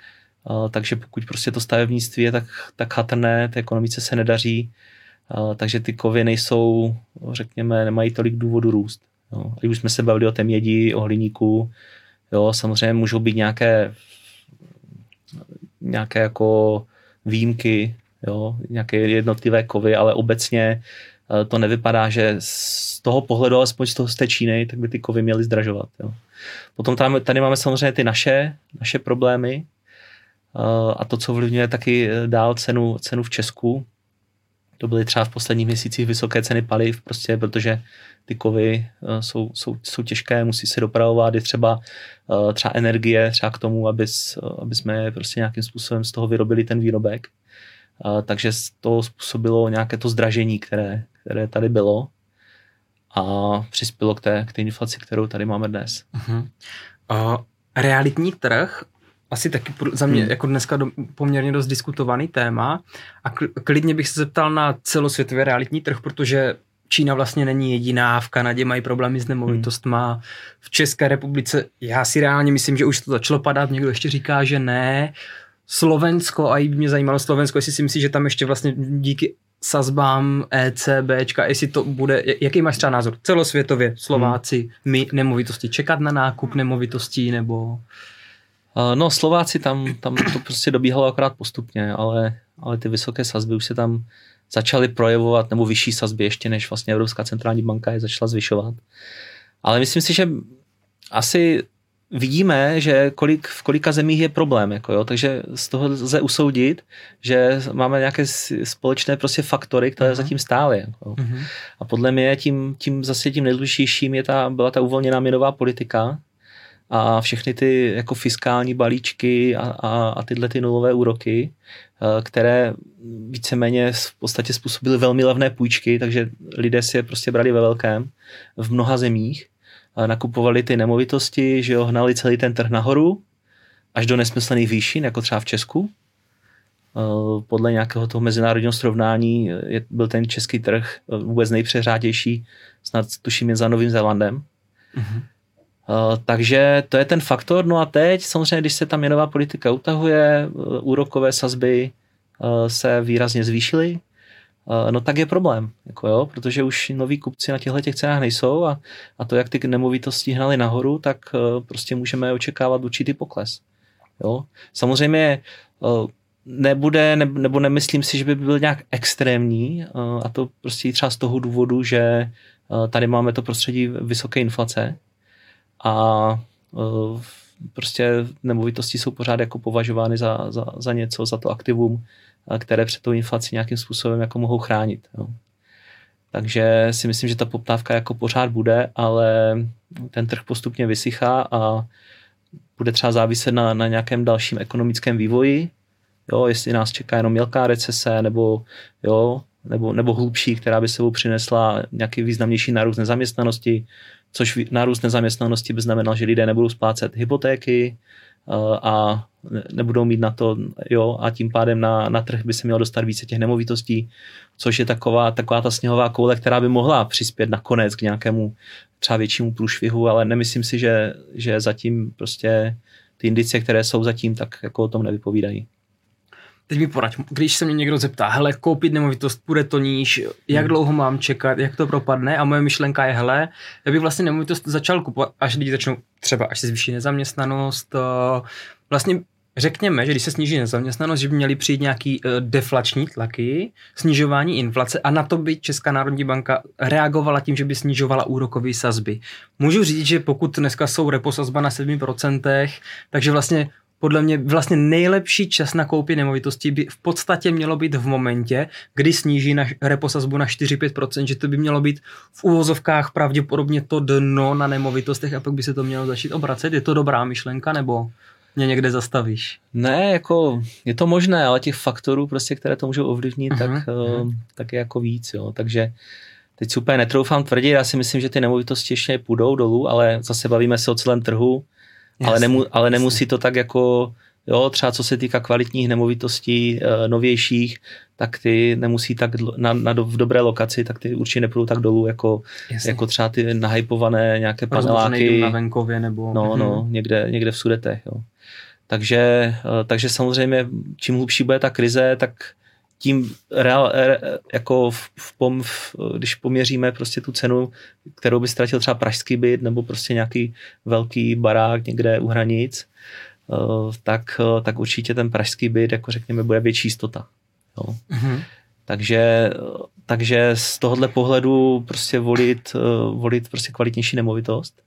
Takže pokud prostě to stavebnictví je tak, tak chatrné, té ekonomice se nedaří, takže ty kovy nejsou, řekněme, nemají tolik důvodu růst. Jo. A už jsme se bavili o té mědi, o hliníku, jo, samozřejmě můžou být nějaké nějaké jako výjimky, jo, nějaké jednotlivé kovy, ale obecně Eh, to nevypadá, že z toho pohledu, alespoň z toho z té Číny, tak by ty kovy měly zdražovat. Jo. Potom tam, tady máme samozřejmě ty naše, naše problémy eh, a to, co ovlivňuje taky eh, dál cenu, cenu v Česku. To byly třeba v posledních měsících vysoké ceny paliv, prostě protože ty kovy jsou, jsou, jsou těžké, musí se dopravovat, je třeba třeba energie, třeba k tomu, aby, aby jsme prostě nějakým způsobem z toho vyrobili ten výrobek. Takže to způsobilo nějaké to zdražení, které, které tady bylo a přispělo k té, k té inflaci, kterou tady máme dnes. Uh-huh. Uh, realitní trh asi taky za mě hmm. jako dneska do, poměrně dost diskutovaný téma a klidně bych se zeptal na celosvětový realitní trh, protože Čína vlastně není jediná, v Kanadě mají problémy s nemovitostma, v České republice, já si reálně myslím, že už to začalo padat, někdo ještě říká, že ne, Slovensko, a i mě zajímalo Slovensko, jestli si myslíš, že tam ještě vlastně díky sazbám ECBčka, jestli to bude, jaký máš třeba názor? Celosvětově, Slováci, hmm. my nemovitosti, čekat na nákup nemovitostí nebo... No Slováci tam, tam to prostě dobíhalo akorát postupně, ale, ale ty vysoké sazby už se tam začaly projevovat, nebo vyšší sazby ještě, než vlastně Evropská centrální banka je začala zvyšovat. Ale myslím si, že asi vidíme, že kolik, v kolika zemích je problém, jako jo, takže z toho lze usoudit, že máme nějaké společné prostě faktory, které uh-huh. zatím stály. Jako. Uh-huh. A podle mě tím, tím zase tím nejdůležitějším je ta, byla ta uvolněná měnová politika a všechny ty jako fiskální balíčky a, a, a tyhle ty nulové úroky, eh, které víceméně v podstatě způsobily velmi levné půjčky, takže lidé si je prostě brali ve velkém v mnoha zemích nakupovali ty nemovitosti, že jo, hnali celý ten trh nahoru, až do nesmyslných výšin, jako třeba v Česku. Eh, podle nějakého toho mezinárodního srovnání je, byl ten český trh eh, vůbec nejpřehřátější, snad tuším jen za Novým Zélandem. Mm-hmm. Takže to je ten faktor. No a teď samozřejmě, když se ta měnová politika utahuje, úrokové sazby se výrazně zvýšily, no tak je problém, jako jo, protože už noví kupci na těchto těch cenách nejsou a, a to, jak ty nemovitosti hnaly nahoru, tak prostě můžeme očekávat určitý pokles. Jo. Samozřejmě nebude, ne, nebo nemyslím si, že by byl nějak extrémní a to prostě třeba z toho důvodu, že tady máme to prostředí vysoké inflace a prostě nemovitosti jsou pořád jako považovány za, za, za něco, za to aktivum, které před tou inflací nějakým způsobem jako mohou chránit. Jo. Takže si myslím, že ta poptávka jako pořád bude, ale ten trh postupně vysychá a bude třeba záviset na, na nějakém dalším ekonomickém vývoji, jo, jestli nás čeká jenom mělká recese nebo, jo, nebo, nebo hlubší, která by sebou přinesla nějaký významnější nárůst nezaměstnanosti, což nárůst nezaměstnanosti by znamenal, že lidé nebudou splácet hypotéky a nebudou mít na to, jo, a tím pádem na, na trh by se mělo dostat více těch nemovitostí, což je taková, taková ta sněhová koule, která by mohla přispět nakonec k nějakému třeba většímu průšvihu, ale nemyslím si, že, že zatím prostě ty indicie, které jsou zatím, tak jako o tom nevypovídají. Teď mi poraď, když se mě někdo zeptá, hele, koupit nemovitost, bude to níž, jak hmm. dlouho mám čekat, jak to propadne a moje myšlenka je, hele, já bych vlastně nemovitost začal kupovat, až lidi začnou třeba, až se zvýší nezaměstnanost, vlastně Řekněme, že když se sníží nezaměstnanost, že by měly přijít nějaký uh, deflační tlaky, snižování inflace a na to by Česká národní banka reagovala tím, že by snižovala úrokové sazby. Můžu říct, že pokud dneska jsou repo sazba na 7%, takže vlastně podle mě vlastně nejlepší čas na koupě nemovitosti by v podstatě mělo být v momentě, kdy sníží na reposazbu na 4-5%, že to by mělo být v úvozovkách pravděpodobně to dno na nemovitostech a pak by se to mělo začít obracet. Je to dobrá myšlenka nebo mě někde zastavíš? Ne, jako je to možné, ale těch faktorů, prostě, které to můžou ovlivnit, uh-huh, tak, uh-huh. tak je jako víc. Jo. Takže teď úplně netroufám tvrdit, já si myslím, že ty nemovitosti ještě půjdou dolů, ale zase bavíme se o celém trhu, jasný, ale, nemu, ale nemusí to tak jako, jo, třeba co se týká kvalitních nemovitostí, uh, novějších, tak ty nemusí tak na, na, v dobré lokaci, tak ty určitě nepůjdou tak dolů, jako, jako třeba ty nahypované nějaké paneláky. na venkově nebo... No, no, mhm. někde, někde v sudetech, jo. Takže, uh, takže samozřejmě, čím hlubší bude ta krize, tak tím real, jako v, v pom, v, když poměříme prostě tu cenu, kterou by ztratil třeba pražský byt nebo prostě nějaký velký barák někde u hranic, eh, tak, tak určitě ten pražský byt, jako řekněme, bude větší jistota. Jo. Mm-hmm. Takže, takže z tohohle pohledu prostě volit, volit prostě kvalitnější nemovitost.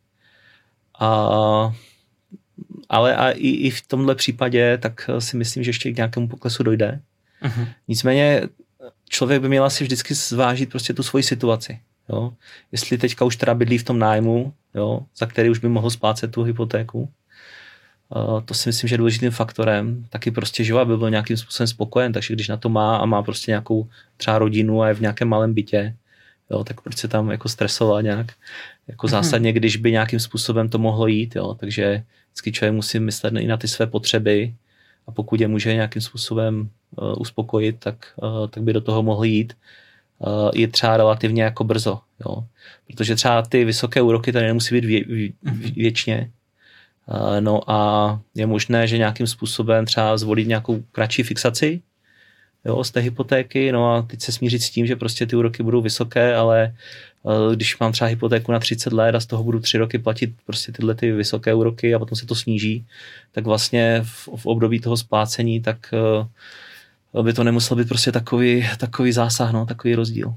A, ale a i, i v tomhle případě tak si myslím, že ještě k nějakému poklesu dojde. Uh-huh. Nicméně člověk by měl asi vždycky zvážit prostě tu svoji situaci. Jo? Jestli teďka už teda bydlí v tom nájmu, jo, za který už by mohl splácet tu hypotéku, Uh, to si myslím, že je důležitým faktorem. Taky prostě, že aby byl nějakým způsobem spokojen, takže když na to má a má prostě nějakou třeba rodinu a je v nějakém malém bytě, jo, tak proč se tam jako stresovat nějak, jako mhm. zásadně, když by nějakým způsobem to mohlo jít, jo, takže vždycky člověk musí myslet i na ty své potřeby a pokud je může nějakým způsobem uh, uspokojit, tak, uh, tak by do toho mohl jít. Uh, je třeba relativně jako brzo, jo. Protože třeba ty vysoké úroky tady nemusí být vě, vě, mhm. věčně. Uh, no a je možné, že nějakým způsobem třeba zvolit nějakou kratší fixaci, jo, z té hypotéky, no a teď se smířit s tím, že prostě ty úroky budou vysoké, ale uh, když mám třeba hypotéku na 30 let a z toho budu 3 roky platit prostě tyhle ty vysoké úroky a potom se to sníží, tak vlastně v, v období toho splácení, tak uh, by to nemusel být prostě takový, takový zásah, no, takový rozdíl.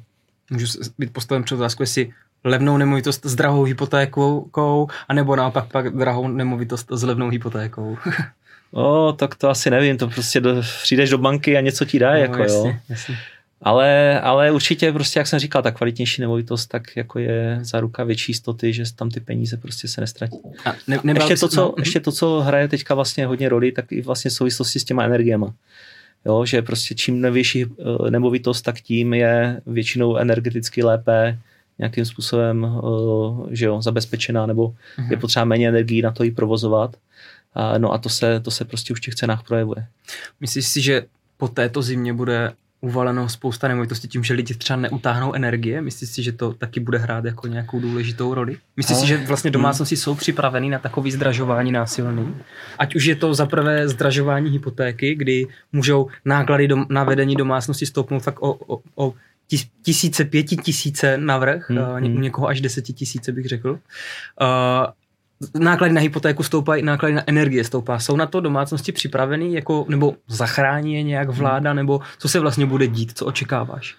Můžu být postaven před otázku, jestli levnou nemovitost s drahou hypotékou, anebo naopak pak drahou nemovitost s levnou hypotékou. O, tak to asi nevím, to prostě do, přijdeš do banky a něco ti dá, no, jako jasně, jo. Jasně. Ale, ale určitě prostě, jak jsem říkal, ta kvalitnější nemovitost, tak jako je záruka větší jistoty, že tam ty peníze prostě se nestratí. A ne, ještě, to, co, no. ještě to, co hraje teďka vlastně hodně roli, tak i vlastně v souvislosti s těma energiema. Jo, že prostě čím nevětší eh, nemovitost, tak tím je většinou energeticky lépe nějakým způsobem eh, že jo, zabezpečená, nebo je potřeba méně energii na to ji provozovat. No a to se, to se prostě už v těch cenách projevuje. Myslíš si, že po této zimě bude uvaleno spousta nemovitostí tím, že lidi třeba neutáhnou energie? Myslíš si, že to taky bude hrát jako nějakou důležitou roli? Myslíš si, že vlastně domácnosti jsou připraveny na takový zdražování násilný? Ať už je to za prvé zdražování hypotéky, kdy můžou náklady do, na vedení domácnosti stoupnout tak o, o, o tisíce, pěti tisíce navrh, hmm, uh, hmm. někoho až deseti tisíce bych řekl. Uh, náklady na hypotéku stoupají, náklady na energie stoupá. Jsou na to domácnosti připraveny, jako, nebo zachrání je nějak vláda, nebo co se vlastně bude dít, co očekáváš?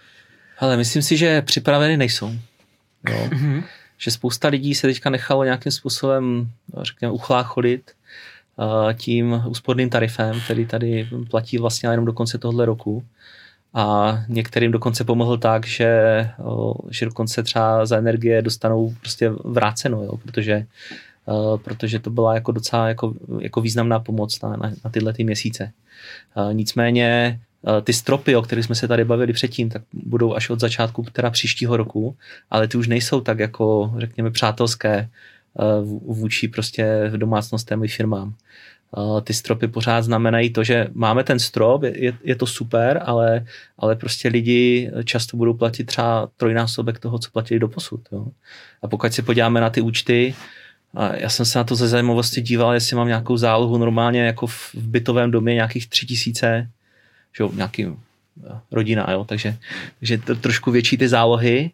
Ale myslím si, že připraveny nejsou. Jo. Mm-hmm. Že spousta lidí se teďka nechalo nějakým způsobem, řekněme, uchlácholit uh, tím úsporným tarifem, který tady platí vlastně jenom do konce tohle roku. A některým dokonce pomohl tak, že, že dokonce třeba za energie dostanou prostě vráceno, jo, protože Uh, protože to byla jako docela jako, jako významná pomoc na, na, na tyhle ty měsíce. Uh, nicméně uh, ty stropy, o kterých jsme se tady bavili předtím, tak budou až od začátku teda příštího roku, ale ty už nejsou tak jako, řekněme, přátelské vůči prostě domácnostem i firmám. Ty stropy pořád znamenají to, že máme ten strop, je, je to super, ale, ale prostě lidi často budou platit třeba trojnásobek toho, co platili do posud. Jo. A pokud se podíváme na ty účty, a já jsem se na to ze zajímavosti díval, jestli mám nějakou zálohu normálně jako v, bytovém domě nějakých tři tisíce, že jo, nějaký eh, rodina, jo, takže, takže to, trošku větší ty zálohy,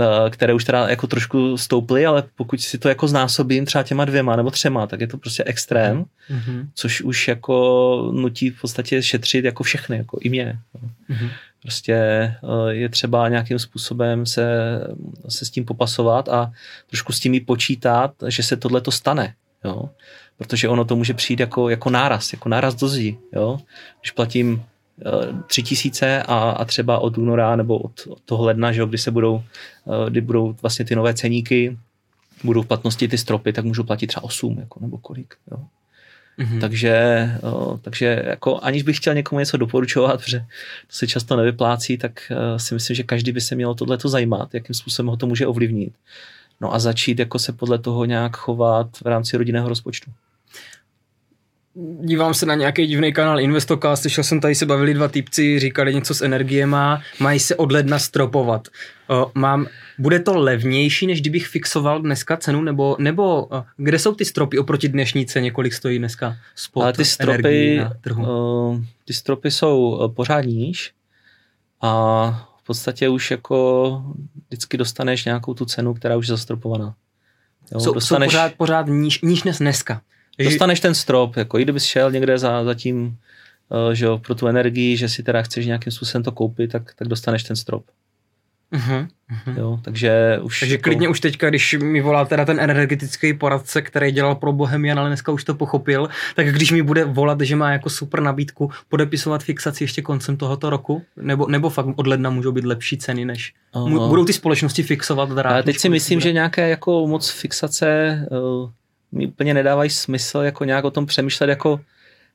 eh, které už teda jako trošku stouply, ale pokud si to jako znásobím třeba těma dvěma nebo třema, tak je to prostě extrém, mm-hmm. což už jako nutí v podstatě šetřit jako všechny, jako i mě. Mm-hmm. Prostě eh, je třeba nějakým způsobem se, se s tím popasovat a trošku s tím i počítat, že se tohle to stane. Jo? protože ono to může přijít jako, jako náraz, jako náraz do zdi, jo. Když platím eh, tři tisíce a, a třeba od února nebo od, od toho ledna, že jo, kdy se budou, eh, kdy budou vlastně ty nové ceníky, budou v platnosti ty stropy, tak můžu platit třeba 8 jako, nebo kolik. Jo. Mm-hmm. Takže, o, takže jako aniž bych chtěl někomu něco doporučovat, protože to se často nevyplácí, tak uh, si myslím, že každý by se měl tohleto zajímat, jakým způsobem ho to může ovlivnit. No a začít jako se podle toho nějak chovat v rámci rodinného rozpočtu dívám se na nějaký divný kanál Investocast, slyšel jsem tady se bavili dva týpci, říkali něco s energiema, mají se od ledna stropovat. Mám, bude to levnější, než kdybych fixoval dneska cenu, nebo, nebo kde jsou ty stropy oproti dnešní ceně, kolik stojí dneska spot Ale ty stropy, na trhu? Ty stropy jsou pořád níž a v podstatě už jako vždycky dostaneš nějakou tu cenu, která už je zastropovaná. Jo, jsou, dostaneš... jsou pořád, pořád níž, níž než dneska. Dostaneš ten strop, jako i kdybys šel někde za, za tím, uh, že jo, pro tu energii, že si teda chceš nějakým způsobem to koupit, tak, tak dostaneš ten strop. Uh-huh, uh-huh. Jo, takže už... Takže jako... klidně už teďka, když mi volá teda ten energetický poradce, který dělal pro Bohemian, ale dneska už to pochopil, tak když mi bude volat, že má jako super nabídku podepisovat fixaci ještě koncem tohoto roku, nebo, nebo fakt od ledna můžou být lepší ceny, než uh-huh. budou ty společnosti fixovat Ale teď si myslím, bude. že nějaké jako moc fixace uh, mi úplně nedávají smysl jako nějak o tom přemýšlet jako,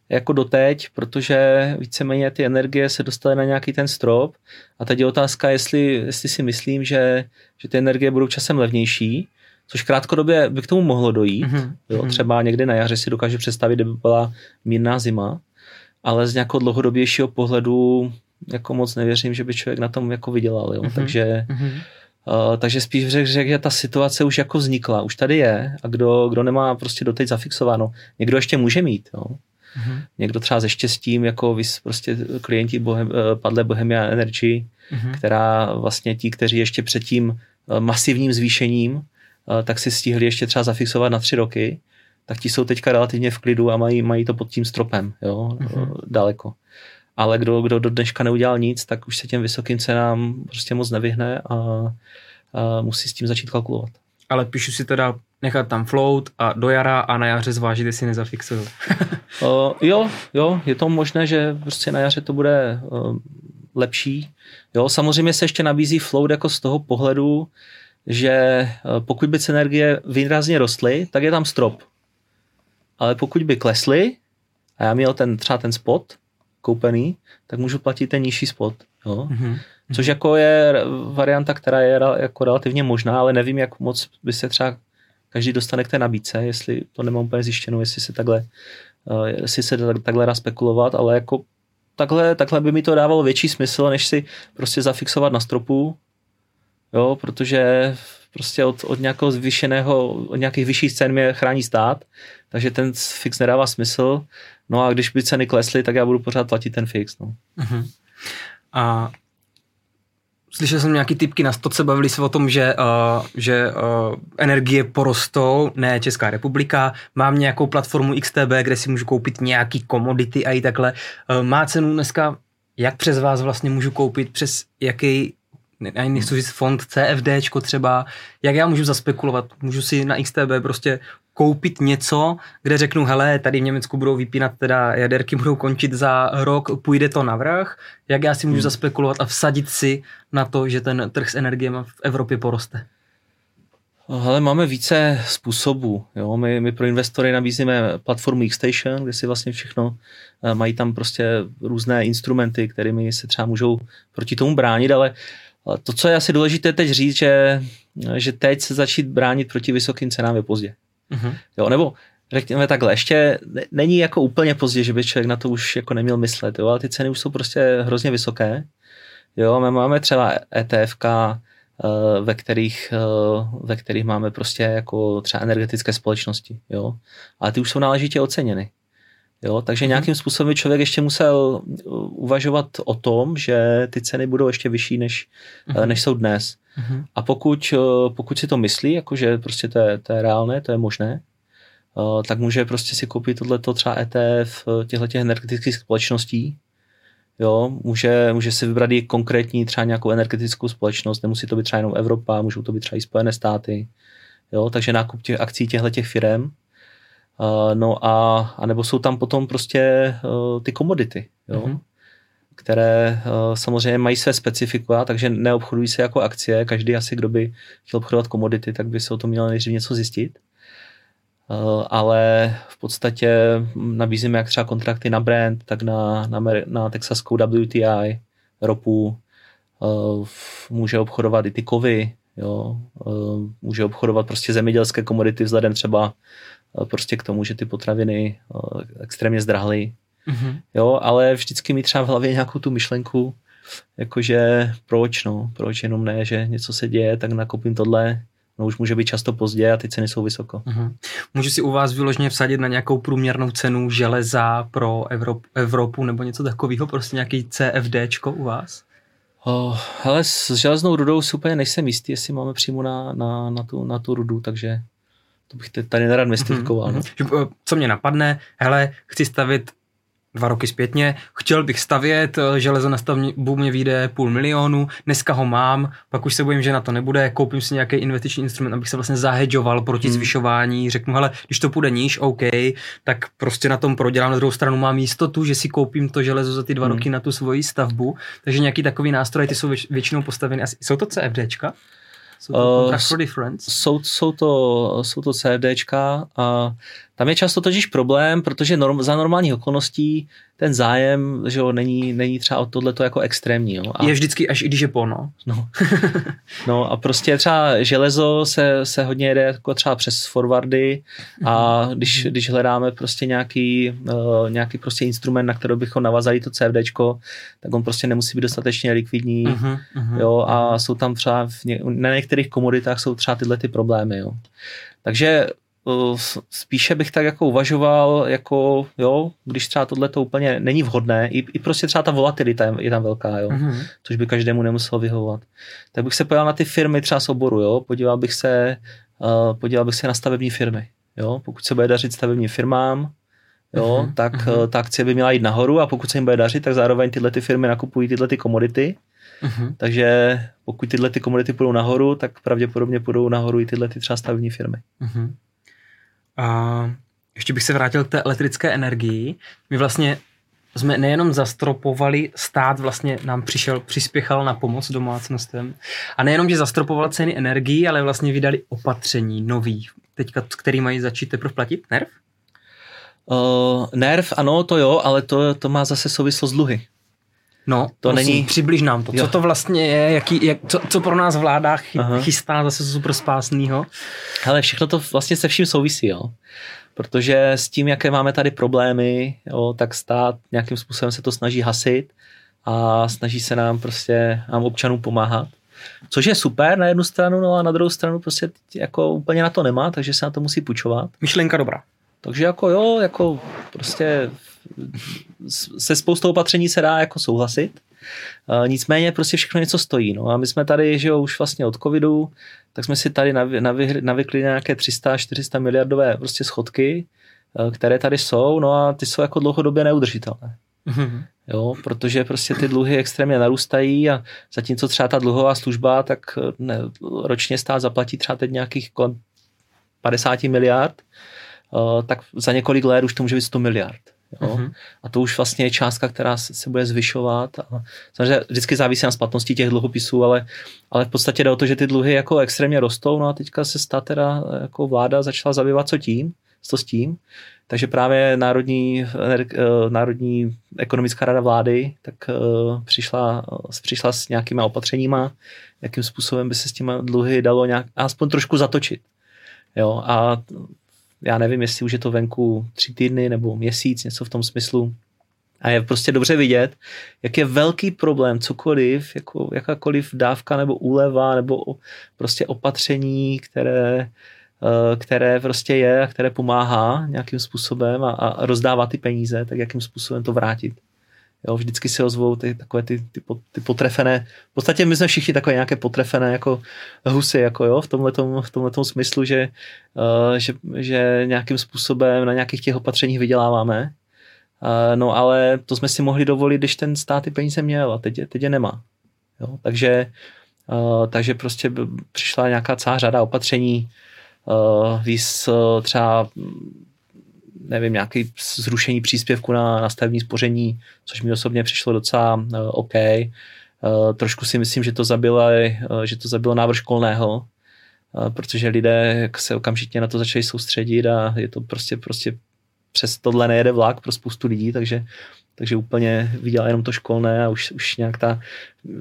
jako doteď, protože víceméně ty energie se dostaly na nějaký ten strop a teď je otázka, jestli, jestli si myslím, že, že ty energie budou časem levnější, což krátkodobě by k tomu mohlo dojít. Mm-hmm. Jo, mhm. třeba někdy na jaře si dokáže představit, kdyby byla mírná zima, ale z nějakého dlouhodobějšího pohledu jako moc nevěřím, že by člověk na tom jako vydělal. Jo? Mm-hmm. Takže mm-hmm Uh, takže spíš řekl, řek, že ta situace už jako vznikla, už tady je a kdo, kdo nemá prostě doteď zafixováno, někdo ještě může mít, jo. Uh-huh. Někdo třeba se štěstím, jako vys, prostě klienti Bohem, eh, padle Bohemia Energy, uh-huh. která vlastně ti, kteří ještě před tím eh, masivním zvýšením, tak si stihli ještě třeba zafixovat na tři roky, tak ti jsou teďka relativně v klidu a mají, mají to pod tím stropem, jo, uh-huh. daleko. Ale kdo, kdo do dneška neudělal nic, tak už se těm vysokým cenám prostě moc nevyhne a a musí s tím začít kalkulovat. Ale píšu si teda nechat tam float a do jara a na jaře zvážit, jestli nezafixuju. uh, jo, jo, je to možné, že prostě na jaře to bude uh, lepší. Jo, samozřejmě se ještě nabízí float jako z toho pohledu, že uh, pokud by ceny energie výrazně rostly, tak je tam strop. Ale pokud by klesly, a já měl ten třeba ten spot koupený, tak můžu platit ten nižší spot. Jo? Mm-hmm. Což jako je varianta, která je jako relativně možná, ale nevím, jak moc by se třeba každý dostane k té nabídce, jestli to nemám úplně zjištěno, jestli se takhle, uh, jestli se takhle dá spekulovat, ale jako takhle, takhle by mi to dávalo větší smysl, než si prostě zafixovat na stropu, jo, protože prostě od, od nějakého zvýšeného, od nějakých vyšších cen mě chrání stát, takže ten fix nedává smysl. No a když by ceny klesly, tak já budu pořád platit ten fix. No. Uh-huh. A Slyšel jsem nějaký typky na to, se bavili se o tom, že, uh, že uh, energie porostou, ne Česká republika, mám nějakou platformu XTB, kde si můžu koupit nějaký komodity a i takhle. Uh, má cenu dneska, jak přes vás vlastně můžu koupit, přes jaký ani nechci říct fond CFD třeba, jak já můžu zaspekulovat, můžu si na XTB prostě koupit něco, kde řeknu, hele, tady v Německu budou vypínat teda jaderky, budou končit za rok, půjde to na vrch, jak já si můžu hmm. zaspekulovat a vsadit si na to, že ten trh s energiemi v Evropě poroste? Ale máme více způsobů. Jo? My, my pro investory nabízíme platformu Xstation, kde si vlastně všechno eh, mají tam prostě různé instrumenty, kterými se třeba můžou proti tomu bránit, ale to, co je asi důležité teď říct, že, že teď se začít bránit proti vysokým cenám je pozdě. Uh-huh. Jo, nebo řekněme takhle, ještě není jako úplně pozdě, že by člověk na to už jako neměl myslet, jo, ale ty ceny už jsou prostě hrozně vysoké. Jo, my máme třeba ETFK, eh, ve kterých, eh, ve kterých máme prostě jako třeba energetické společnosti, jo, ale ty už jsou náležitě oceněny. Jo, takže mm-hmm. nějakým způsobem člověk ještě musel uh, uvažovat o tom, že ty ceny budou ještě vyšší, než, mm-hmm. než jsou dnes. Mm-hmm. A pokud, uh, pokud si to myslí, jako že prostě to je, to je reálné, to je možné, tak může prostě si koupit tohleto třeba ETF těchto energetických společností. Jo, může, může si vybrat i konkrétní třeba nějakou energetickou společnost, nemusí to být třeba jenom Evropa, můžou to být třeba i Spojené státy. Jo, takže nákup těch akcí těchto těch firm Uh, no a, a nebo jsou tam potom prostě uh, ty komodity, jo? Mm-hmm. které uh, samozřejmě mají své specifika, takže neobchodují se jako akcie. Každý asi, kdo by chtěl obchodovat komodity, tak by se o tom měl nejdřív něco zjistit. Uh, ale v podstatě nabízíme jak třeba kontrakty na brand, tak na, na, na texaskou WTI, ropu, uh, může obchodovat i ty kovy, jo, uh, může obchodovat prostě zemědělské komodity vzhledem třeba prostě k tomu, že ty potraviny extrémně zdrahly. Mm-hmm. Jo, ale vždycky mi třeba v hlavě nějakou tu myšlenku, jakože proč, no, proč jenom ne, že něco se děje, tak nakoupím tohle, no už může být často pozdě a ty ceny jsou vysoko. Mm-hmm. Můžu si u vás vyloženě vsadit na nějakou průměrnou cenu železa pro Evropu, Evropu nebo něco takového, prostě nějaký CFDčko u vás? Oh, hele, s železnou rudou si úplně nejsem jistý, jestli máme přímo na, na, na, tu, na tu rudu, takže to bych tady nerad mystifikoval. Mm-hmm. No. Co mě napadne, hele, chci stavit dva roky zpětně, chtěl bych stavět, eh, železo na stavbu mě vyjde půl milionu, dneska ho mám, pak už se bojím, že na to nebude, koupím si nějaký investiční instrument, abych se vlastně zahedžoval proti hmm. zvyšování, řeknu, hele, když to půjde níž, OK, tak prostě na tom prodělám, na druhou stranu mám jistotu, že si koupím to železo za ty dva hmm. roky na tu svoji stavbu, takže nějaký takový nástroj, ty jsou většinou postaveny, jsou to CFDčka? Jsou to uh? Jsou, jsou, to, jsou to CFDčka a tam je často totiž problém, protože norm, za normálních okolností ten zájem, že jo, není, není třeba od tohleto jako extrémní. Jo. A, je vždycky až i když je porno. No. no a prostě třeba železo se, se hodně jede jako třeba přes forwardy a mhm. když, když hledáme prostě nějaký, uh, nějaký prostě instrument, na který bychom navazali to CFDčko, tak on prostě nemusí být dostatečně likvidní, uh-huh, uh-huh. jo, a jsou tam třeba v ně, na některých komoditách jsou třeba tyhle ty problémy, jo. Takže spíše bych tak jako uvažoval, jako jo, když třeba tohle to úplně není vhodné, i, i prostě třeba ta volatilita je, je tam velká, jo, mm-hmm. což by každému nemuselo vyhovovat. Tak bych se podíval na ty firmy třeba z oboru, jo, podíval bych se, uh, podíval bych se na stavební firmy, jo, pokud se bude dařit stavebním firmám, jo, mm-hmm. tak mm-hmm. ta akcie by měla jít nahoru a pokud se jim bude dařit, tak zároveň tyhle ty firmy nakupují tyhle ty komodity, mm-hmm. takže pokud tyhle ty komodity půjdou nahoru, tak pravděpodobně půjdou nahoru i tyhle ty třeba stavební firmy. Mm-hmm. A ještě bych se vrátil k té elektrické energii. My vlastně jsme nejenom zastropovali, stát vlastně nám přišel, přispěchal na pomoc domácnostem. A nejenom, že zastropoval ceny energií, ale vlastně vydali opatření nový, teďka, který mají začít teprve platit. NERV? Uh, NERV, ano, to jo, ale to, to má zase souvislost dluhy. No, to není... přibliž nám to. Jo. Co to vlastně je, jaký, jak, co, co pro nás vláda chy, chystá zase super spásnýho? Ale všechno to vlastně se vším souvisí, jo. Protože s tím, jaké máme tady problémy, jo, tak stát nějakým způsobem se to snaží hasit a snaží se nám prostě, nám občanům pomáhat. Což je super na jednu stranu, no a na druhou stranu prostě jako úplně na to nemá, takže se na to musí půjčovat. Myšlenka dobrá. Takže jako jo, jako prostě se spoustou opatření se dá jako souhlasit, nicméně prostě všechno něco stojí. No a my jsme tady, že jo, už vlastně od covidu, tak jsme si tady navykli nějaké 300-400 miliardové prostě schodky, které tady jsou, no a ty jsou jako dlouhodobě neudržitelné. Mm-hmm. Jo, protože prostě ty dluhy extrémně narůstají a zatímco třeba ta dluhová služba, tak ne, ročně stát zaplatí třeba teď nějakých 50 miliard, tak za několik let už to může být 100 miliard. Jo? Uh-huh. A to už vlastně je částka, která se bude zvyšovat. A samozřejmě vždycky závisí na splatnosti těch dluhopisů, ale, ale v podstatě jde o to, že ty dluhy jako extrémně rostou, no a teďka se stát teda jako vláda začala zabývat co tím, co s tím. Takže právě Národní, eh, Národní ekonomická rada vlády tak uh, přišla, přišla s nějakýma opatřeníma, jakým způsobem by se s těma dluhy dalo nějak, aspoň trošku zatočit. Jo, a já nevím, jestli už je to venku tři týdny nebo měsíc, něco v tom smyslu. A je prostě dobře vidět, jak je velký problém cokoliv, jako jakákoliv dávka nebo úleva nebo prostě opatření, které, eh, které prostě je a které pomáhá nějakým způsobem a, a rozdává ty peníze, tak jakým způsobem to vrátit. Jo, vždycky se ozvou ty, takové ty, ty, ty potrefené, v podstatě my jsme všichni takové nějaké potrefené jako husy, jako jo, v tomhletom, v tomhletom smyslu, že, uh, že, že nějakým způsobem na nějakých těch opatřeních vyděláváme. Uh, no ale to jsme si mohli dovolit, když ten stát ty peníze měl a teď teď je nemá. Jo, takže, uh, takže prostě přišla nějaká celá řada opatření, uh, víc uh, třeba nevím, nějaký zrušení příspěvku na, na stavební spoření, což mi osobně přišlo docela uh, OK. Uh, trošku si myslím, že to zabilo, uh, že to zabilo návrh školného, uh, protože lidé se okamžitě na to začali soustředit a je to prostě, prostě přes tohle nejede vlak pro spoustu lidí, takže takže úplně viděla jenom to školné a už, už nějak ta,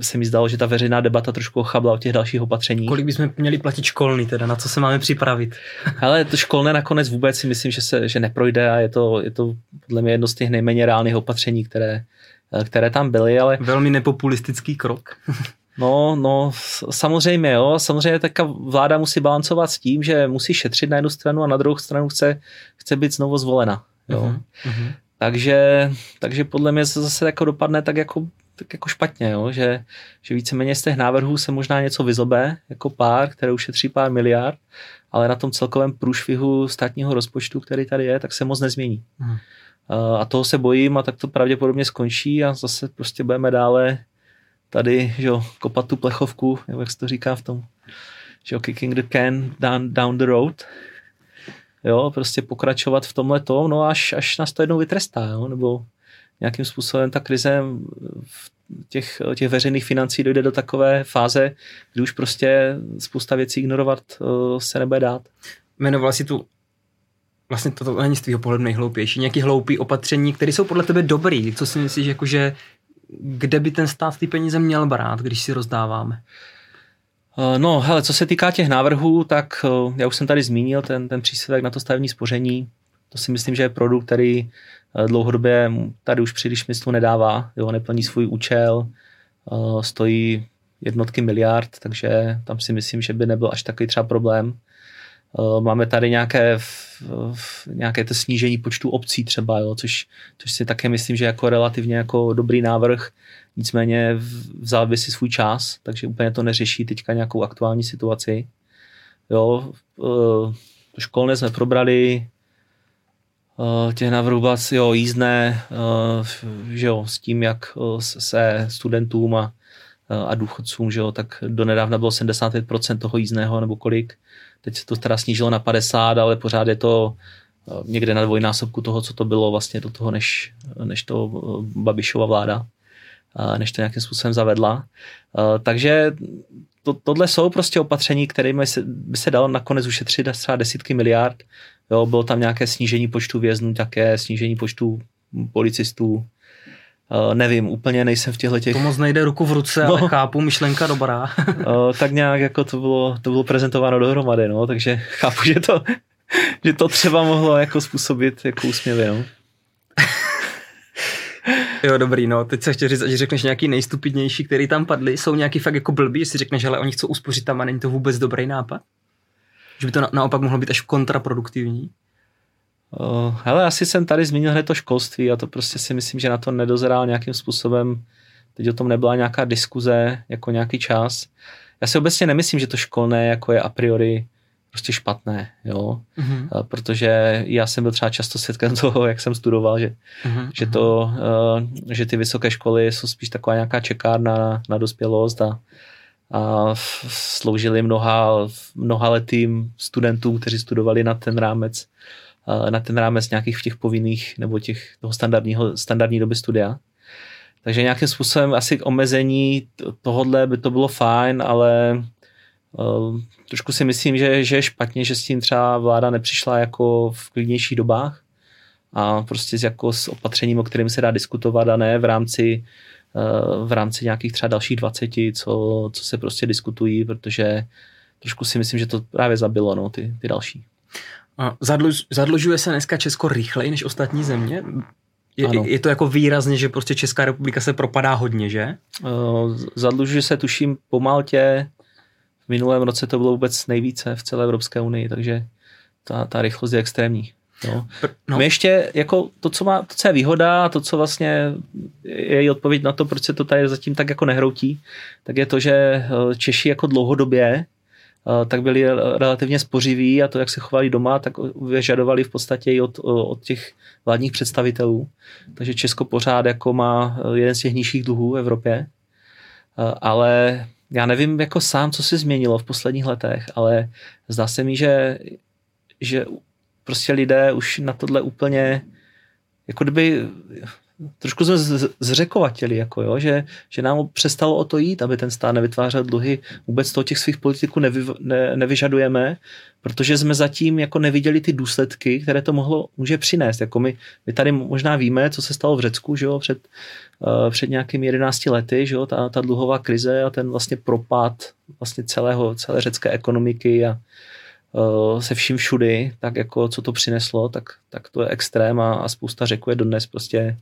se mi zdalo, že ta veřejná debata trošku ochabla o těch dalších opatřeních. Kolik bychom měli platit školný teda, na co se máme připravit? Ale to školné nakonec vůbec si myslím, že, se, že neprojde a je to, je to podle mě jedno z těch nejméně reálných opatření, které, které tam byly, ale... Velmi nepopulistický krok. No, no, samozřejmě, jo. Samozřejmě taká vláda musí balancovat s tím, že musí šetřit na jednu stranu a na druhou stranu chce, chce být znovu zvolena. Jo. Uh-huh. Takže, takže podle mě se zase jako dopadne tak jako, tak jako špatně, jo? Že, že víceméně z těch návrhů se možná něco vyzobe, jako pár, které ušetří pár miliard, ale na tom celkovém průšvihu státního rozpočtu, který tady je, tak se moc nezmění. Hmm. A toho se bojím a tak to pravděpodobně skončí a zase prostě budeme dále tady, že jo, kopat tu plechovku, jak se to říká v tom, že jo, kicking the can down, down the road, jo, prostě pokračovat v tomhle tom, no až, až nás to jednou vytrestá, jo, nebo nějakým způsobem ta krize v těch, těch veřejných financí dojde do takové fáze, kdy už prostě spousta věcí ignorovat uh, se nebude dát. Jmenoval si tu vlastně toto není z tvého pohledu nejhloupější, nějaký hloupý opatření, které jsou podle tebe dobrý. Co si myslíš, jakože kde by ten stát ty peníze měl brát, když si rozdáváme? Eh, no, hele, co se týká těch návrhů, tak eh, já už jsem tady zmínil ten, ten příspěvek na to stavební spoření. To si myslím, že je produkt, který eh, dlouhodobě tady už příliš smyslu nedává. Jo, neplní svůj účel, stojí jednotky miliard, takže tam si myslím, že by nebyl až takový třeba problém. Máme tady nějaké, nějaké to snížení počtu obcí třeba, jo, což, což si také myslím, že jako relativně jako dobrý návrh Nicméně vzal by si svůj čas, takže úplně to neřeší teďka nějakou aktuální situaci. Jo, eh, to školné jsme probrali, eh, těch návrhů jo, jízdné, eh, že jo, s tím, jak se studentům a, a důchodcům, že jo, tak donedávna bylo 75% toho jízdného nebo kolik. Teď se to teda snížilo na 50, ale pořád je to někde na dvojnásobku toho, co to bylo vlastně do toho, než, než to Babišova vláda než to nějakým způsobem zavedla. Takže to, tohle jsou prostě opatření, kterými by se dalo nakonec ušetřit třeba desítky miliard. Jo, bylo tam nějaké snížení počtu věznů, také snížení počtu policistů. Uh, nevím, úplně nejsem v těchto těch... To moc nejde ruku v ruce, no. ale chápu, myšlenka dobrá. uh, tak nějak jako to bylo, to bylo prezentováno dohromady, no, takže chápu, že to, že to třeba mohlo jako způsobit jako úsměvy, no. Jo, dobrý, no. Teď se chtěl říct, že řekneš nějaký nejstupidnější, který tam padly, jsou nějaký fakt jako blbý, jestli řekneš, že oni chcou uspořit tam a není to vůbec dobrý nápad? Že by to na, naopak mohlo být až kontraproduktivní? Uh, hele, asi jsem tady zmínil hned to školství a to prostě si myslím, že na to nedozrál nějakým způsobem. Teď o tom nebyla nějaká diskuze, jako nějaký čas. Já si obecně nemyslím, že to školné jako je a priori prostě špatné, jo, mm-hmm. protože já jsem byl třeba často svědkem toho, jak jsem studoval, že, mm-hmm. že to, uh, že ty vysoké školy jsou spíš taková nějaká čekárna na, na dospělost a, a sloužili mnoha, mnoha letým studentům, kteří studovali na ten rámec, na ten rámec nějakých těch povinných nebo těch toho standardního, standardní doby studia. Takže nějakým způsobem asi k omezení tohodle by to bylo fajn, ale uh, trošku si myslím, že, že je špatně, že s tím třeba vláda nepřišla jako v klidnějších dobách a prostě jako s opatřením, o kterým se dá diskutovat a ne v rámci eh, v rámci nějakých třeba dalších 20, co, co se prostě diskutují, protože trošku si myslím, že to právě zabilo no, ty, ty další. Zadluž, zadlužuje se dneska Česko rychleji než ostatní země? Je, je to jako výrazně, že prostě Česká republika se propadá hodně, že? Eh, zadlužuje se, tuším, po Maltě, v minulém roce to bylo vůbec nejvíce v celé Evropské unii, takže ta, ta rychlost je extrémní. No. No. My ještě jako to, co má, to, co je výhoda a to, co vlastně je i odpověď na to, proč se to tady zatím tak jako nehroutí, tak je to, že eh, Češi jako dlouhodobě tak byli relativně spořiví a to, jak se chovali doma, tak vyžadovali v podstatě i od, od těch vládních představitelů. Takže Česko pořád jako má eh, jeden z těch nižších dluhů v Evropě, ale já nevím jako sám, co se změnilo v posledních letech, ale zdá se mi, že, že prostě lidé už na tohle úplně, jako kdyby trošku jsme zřekovatili, jako jo, že, že nám přestalo o to jít, aby ten stát nevytvářel dluhy. Vůbec toho těch svých politiků nevy, ne, nevyžadujeme, protože jsme zatím jako neviděli ty důsledky, které to mohlo, může přinést. Jako my, my tady možná víme, co se stalo v Řecku, že jo, před, uh, před nějakými 11 lety, že jo, ta, ta dluhová krize a ten vlastně propad vlastně celého, celé řecké ekonomiky a se vším všudy, tak jako co to přineslo, tak, tak to je extrém a, a spousta řeků je dodnes prostě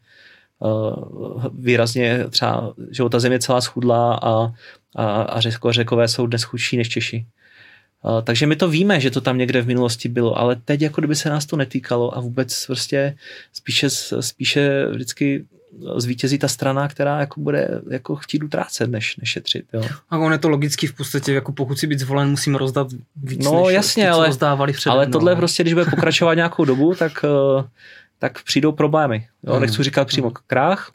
uh, výrazně třeba, že ta země celá schudla a, a, a řeko, řekové jsou dnes chudší než Češi. Uh, takže my to víme, že to tam někde v minulosti bylo, ale teď jako kdyby se nás to netýkalo a vůbec prostě spíše, spíše vždycky zvítězí ta strana, která jako bude jako chtít utrácet, než, než šetřit. Jo. A on je to logicky v podstatě, jako pokud si být zvolen, musím rozdat víc, no, než jasně, ty, ale, rozdávali před, ale no. tohle prostě, když bude pokračovat nějakou dobu, tak, eh, tak přijdou problémy. Jo. Mm. Nechci říkat přímo Mm. krách,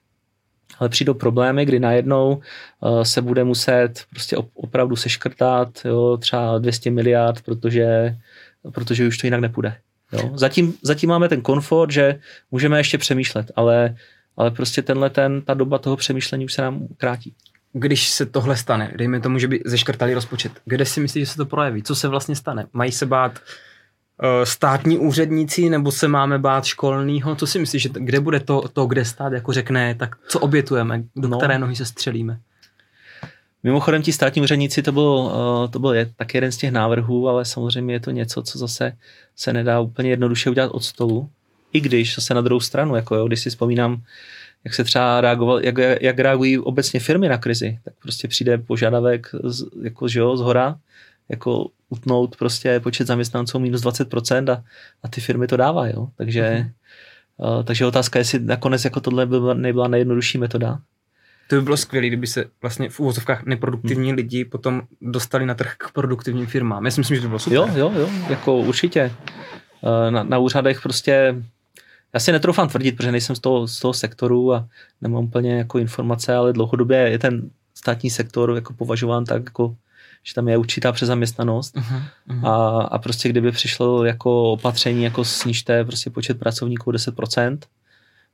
ale přijdou problémy, kdy najednou uh, se bude muset prostě opravdu seškrtat jo, třeba 200 miliard, protože, protože už to jinak nepůjde. Jo. Zatím, zatím máme ten komfort, že můžeme ještě přemýšlet, ale ale prostě tenhle ten, ta doba toho přemýšlení už se nám krátí. Když se tohle stane, dejme tomu, že by zeškrtali rozpočet, kde si myslíš, že se to projeví? Co se vlastně stane? Mají se bát uh, státní úředníci nebo se máme bát školního? Co si myslíš, že t- kde bude to, to, kde stát jako řekne, tak co obětujeme, do no. které nohy se střelíme? Mimochodem ti státní úředníci, to byl, uh, to byl je, tak jeden z těch návrhů, ale samozřejmě je to něco, co zase se nedá úplně jednoduše udělat od stolu. I když se na druhou stranu, jako jo, když si vzpomínám, jak se třeba reagoval, jak, jak reagují obecně firmy na krizi, tak prostě přijde požadavek z, jako, že jo, z hora, jako utnout prostě počet zaměstnanců minus 20% a, a ty firmy to dávají, jo. Takže, uh-huh. uh, takže otázka je, jestli nakonec jako tohle by nebyla nejjednodušší metoda. To by bylo skvělé, kdyby se vlastně v úvozovkách neproduktivní hmm. lidi potom dostali na trh k produktivním firmám. Já si myslím, že to bylo super. Jo, jo, jo, jako určitě. Na, na úřadech prostě já si netroufám tvrdit, protože nejsem z toho, z toho sektoru a nemám úplně jako informace, ale dlouhodobě je ten státní sektor jako považován tak, jako, že tam je určitá přezaměstnanost uh-huh, uh-huh. A, a prostě kdyby přišlo jako opatření, jako snižte prostě počet pracovníků 10%,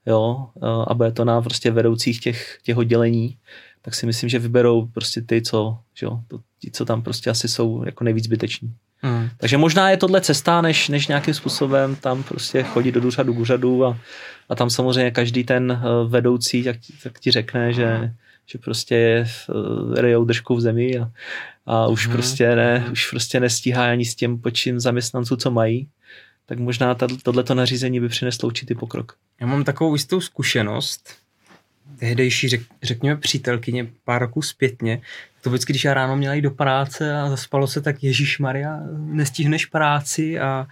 jo, a bude to na prostě vedoucích těch, těch oddělení, tak si myslím, že vyberou prostě ty, co, že jo, to, ti, co tam prostě asi jsou jako nejvíc zbyteční. Hmm. Takže možná je tohle cesta, než, než nějakým způsobem tam prostě chodit do úřadu k úřadu a, a tam samozřejmě každý ten vedoucí tak, tak ti řekne, že, že prostě rejou držku v zemi a, a už, hmm. prostě ne, už prostě nestíhá ani s tím počin zaměstnanců, co mají tak možná tohleto nařízení by přineslo určitý pokrok. Já mám takovou jistou zkušenost, tehdejší, řek, řekněme, přítelkyně pár roků zpětně, to vždycky, když já ráno měla jít do práce a zaspalo se, tak Ježíš Maria, nestihneš práci a,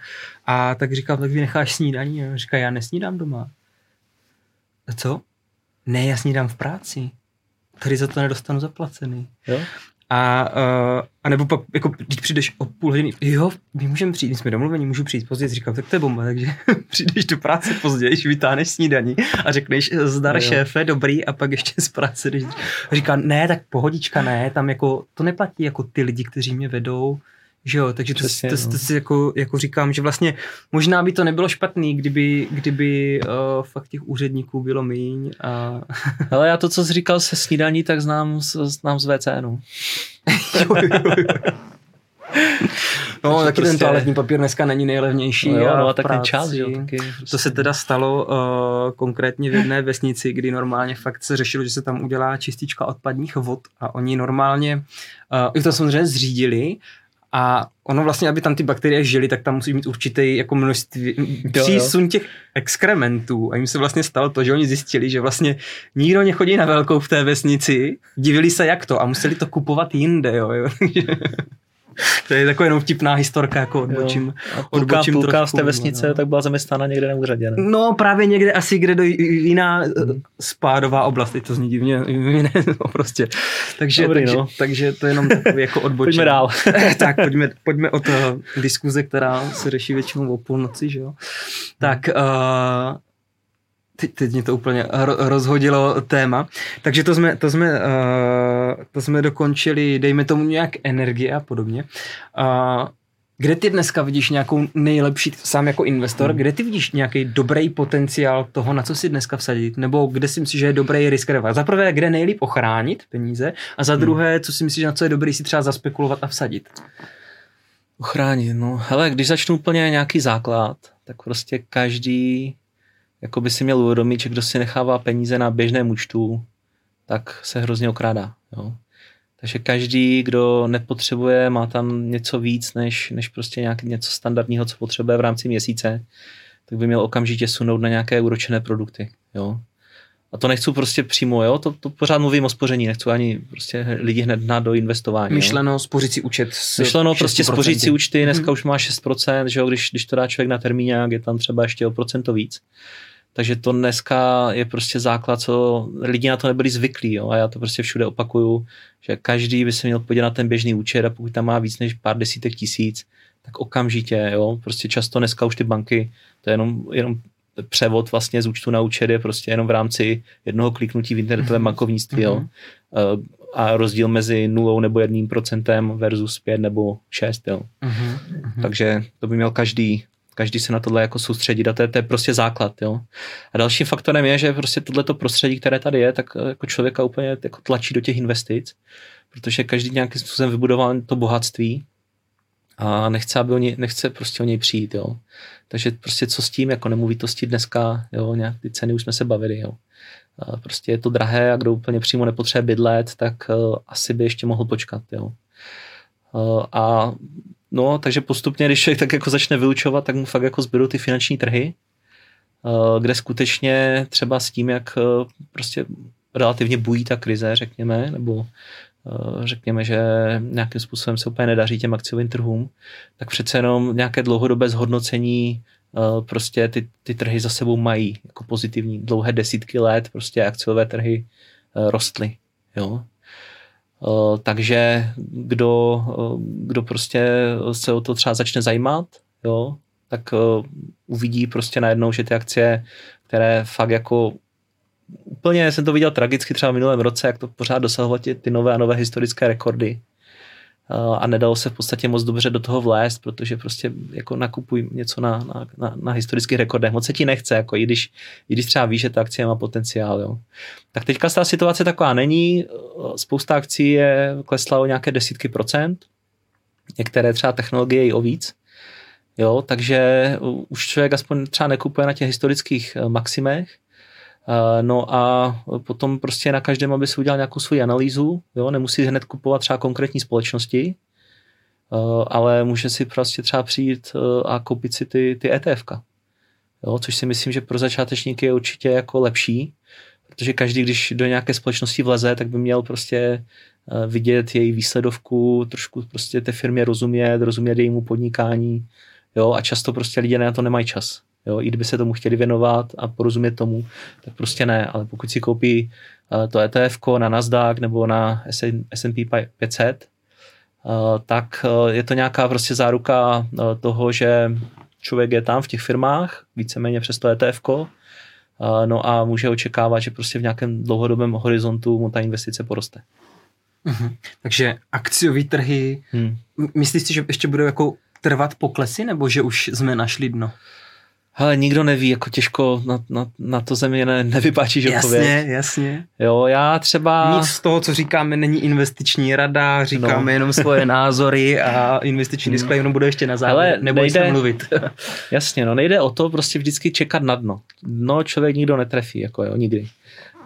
a tak říkám, tak vy necháš snídaní. A říká, já nesnídám doma. A co? Ne, já snídám v práci. Tady za to nedostanu zaplacený. Jo? A, uh, a nebo pak, jako, když přijdeš o půl hodiny, jo, my můžeme přijít, my jsme domluveni, můžu přijít později, říkám, tak to je bomba, takže přijdeš do práce později, vytáhneš snídaní a řekneš, zdar šéfe, dobrý, a pak ještě z práce jdeš. A říká, ne, tak pohodička, ne, tam jako, to neplatí jako ty lidi, kteří mě vedou, že jo, takže Přesně, to, to, to, to si jako, jako říkám, že vlastně možná by to nebylo špatný, kdyby, kdyby uh, fakt těch úředníků bylo míň. A... Ale já to, co jsi říkal se snídaní, tak znám, znám z WC, no. jo, jo, jo. No, taky prostě... ten toaletní papír dneska není nejlevnější. No, jo, no, a tak ten čas, jo, taky. Prostě... To se teda stalo uh, konkrétně v jedné vesnici, kdy normálně fakt se řešilo, že se tam udělá čistička odpadních vod a oni normálně, uh, i to samozřejmě zřídili, a ono vlastně, aby tam ty bakterie žily, tak tam musí mít určitý jako množství, přísun těch exkrementů. A jim se vlastně stalo to, že oni zjistili, že vlastně nikdo nechodí na velkou v té vesnici, divili se jak to a museli to kupovat jinde. Jo, jo. To je taková jenom vtipná historka, jako odbočím. Půlka, odbočím půlka trošku, z té vesnice no. tak byla zaměstnána někde na úřadě. Ne? No právě někde asi, kde do jiná hmm. spádová oblast, teď to zní divně, ne, no, prostě. Takže, Dobrý, takže, no. takže to je jenom takový jako odbočím. pojďme dál. tak pojďme, pojďme od diskuze, která se řeší většinou o půlnoci, že jo. Tak uh, Teď, teď mě to úplně rozhodilo téma. Takže to jsme, to jsme, uh, to jsme dokončili, dejme tomu nějak energie a podobně. Uh, Kde ty dneska vidíš nějakou nejlepší, sám jako investor, hmm. kde ty vidíš nějaký dobrý potenciál toho, na co si dneska vsadit? Nebo kde si myslíš, že je dobrý risk reward? Za prvé, kde nejlíp ochránit peníze a za hmm. druhé, co si myslíš, na co je dobrý si třeba zaspekulovat a vsadit? Ochránit, no. Hele, když začnu úplně nějaký základ, tak prostě každý jako by si měl uvědomit, že kdo si nechává peníze na běžném účtu, tak se hrozně okrádá. Jo. Takže každý, kdo nepotřebuje, má tam něco víc, než, než prostě nějak, něco standardního, co potřebuje v rámci měsíce, tak by měl okamžitě sunout na nějaké úročené produkty. Jo. A to nechci prostě přímo, jo, to, to pořád mluvím o spoření, nechci ani prostě lidi hned na do investování. Myšleno jo. spořící účet s Myšleno prostě spořící účty, dneska mm-hmm. už má 6%, že jo, když, když to dá člověk na termíňák, je tam třeba ještě o procento víc. Takže to dneska je prostě základ, co lidi na to nebyli zvyklí. Jo? A já to prostě všude opakuju, že každý by se měl podívat na ten běžný účet a pokud tam má víc než pár desítek tisíc, tak okamžitě, jo, prostě často dneska už ty banky, to je jenom, jenom převod vlastně z účtu na účet je prostě jenom v rámci jednoho kliknutí v internetovém mm-hmm. bankovnictví, jo. Mhm. Eh, a rozdíl mezi nulou nebo jedním procentem versus pět nebo šest, jo. Mm-hmm. Takže to by měl každý každý se na tohle jako soustředit a to je, to je prostě základ. Jo. A dalším faktorem je, že prostě tohleto prostředí, které tady je, tak eh, jako člověka úplně jako tlačí do těch investic, protože každý nějakým způsobem vybudoval to bohatství a nechce, aby o něj, nechce prostě o něj přijít. Jo. Takže prostě co s tím, jako nemovitosti dneska, jo, nějak ty ceny už jsme se bavili. Jo. A prostě je to drahé a kdo úplně přímo nepotřebuje bydlet, tak uh, asi by ještě mohl počkat. Jo. Uh, a No, takže postupně, když člověk tak jako začne vyučovat, tak mu fakt jako zbydou ty finanční trhy, eh, kde skutečně třeba s tím, jak eh, prostě relativně bují ta krize, řekněme, nebo eh, řekněme, že nějakým způsobem se úplně nedaří těm akciovým trhům, tak přece jenom nějaké dlouhodobé zhodnocení prostě ty, ty trhy za sebou mají jako pozitivní. Dlouhé desítky let prostě akciové trhy rostly. Jo? Eh, takže kdo, eh, kdo prostě se o to třeba začne zajímat, jo, tak eh, uvidí prostě najednou, že ty akcie, které fakt jako úplně jsem to viděl tragicky třeba v minulém roce, jak to pořád dosahovat ty, ty nové a nové historické rekordy, a nedalo se v podstatě moc dobře do toho vlézt, protože prostě jako nakupuj něco na, na, na, na historických rekordech. Moc se ti nechce, jako i když, i když třeba víš, že ta akcie má potenciál. Jo. Tak teďka ta situace taková není. Spousta akcí je klesla o nějaké desítky procent, některé třeba technologie i o víc. Jo, takže už člověk aspoň třeba nekupuje na těch historických eh, maximech, Eh, no a potom prostě na každém, aby si udělal nějakou svoji analýzu, jo, nemusí hned kupovat třeba konkrétní společnosti, eh, ale může si prostě třeba přijít eh, a koupit si ty, ty ETF. Jo, což si myslím, že pro začátečníky je určitě jako lepší, protože každý, když do nějaké společnosti vleze, tak by měl prostě vidět její výsledovku, trošku prostě té firmě rozumět, rozumět jejímu podnikání, jo, a často prostě lidé na to nemají čas. Jo, I kdyby se tomu chtěli věnovat a porozumět tomu, tak prostě ne. Ale pokud si koupí uh, to ETF na Nasdaq nebo na S&P 500, uh, tak uh, je to nějaká prostě záruka toho, že člověk je tam v těch firmách, víceméně přes to ETF, no a může očekávat, že prostě v nějakém dlouhodobém horizontu mu ta investice poroste. Mhm. Takže akciové trhy, hmm. myslíš si, že ještě budou jako trvat poklesy, nebo že už jsme našli dno? Hele, nikdo neví, jako těžko na, na, na to země ne, nevypáčíš odpověď. Jasně, jasně. Jo, já třeba... Nic z toho, co říkáme, není investiční rada, říkáme no. jenom svoje názory a investiční no. display jenom bude ještě na závěr, nebo nejde, se mluvit. jasně, no nejde o to prostě vždycky čekat na dno. Dno člověk nikdo netrefí, jako jo, nikdy.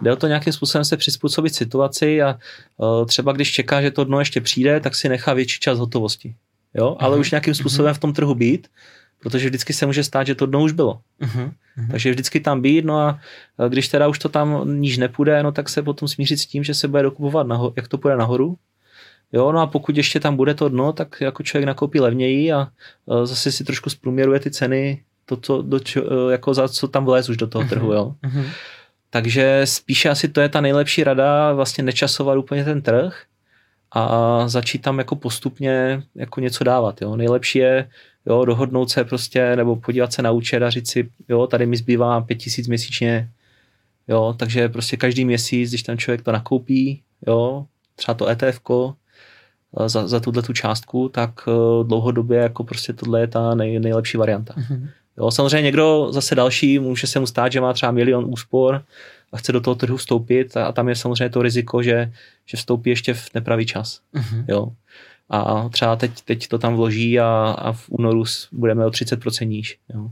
Jde o to nějakým způsobem se přizpůsobit situaci a uh, třeba když čeká, že to dno ještě přijde, tak si nechá větší čas hotovosti. Jo, ale uh-huh. už nějakým způsobem uh-huh. v tom trhu být, protože vždycky se může stát, že to dno už bylo. Uh-huh, uh-huh. Takže vždycky tam být, no a když teda už to tam níž nepůjde, no tak se potom smířit s tím, že se bude dokupovat, naho- jak to půjde nahoru. Jo, no a pokud ještě tam bude to dno, tak jako člověk nakoupí levněji a zase si trošku zprůměruje ty ceny, to, co, do, čo, jako za co tam vlez už do toho uh-huh, trhu, jo. Uh-huh. Takže spíše asi to je ta nejlepší rada, vlastně nečasovat úplně ten trh a začít tam jako postupně jako něco dávat, jo. Nejlepší je jo, dohodnout se prostě, nebo podívat se na účet a říct si, jo, tady mi zbývá pět tisíc měsíčně, jo, takže prostě každý měsíc, když ten člověk to nakoupí, jo, třeba to ETF, za, za tuhle tu částku, tak dlouhodobě jako prostě tohle je ta nej, nejlepší varianta. Mm-hmm. Jo, samozřejmě někdo zase další, může se mu stát, že má třeba milion úspor a chce do toho trhu vstoupit a, a tam je samozřejmě to riziko, že, že vstoupí ještě v nepravý čas. Mm-hmm. Jo. A třeba teď, teď to tam vloží a, a v únoru budeme o 30% níž. Jo.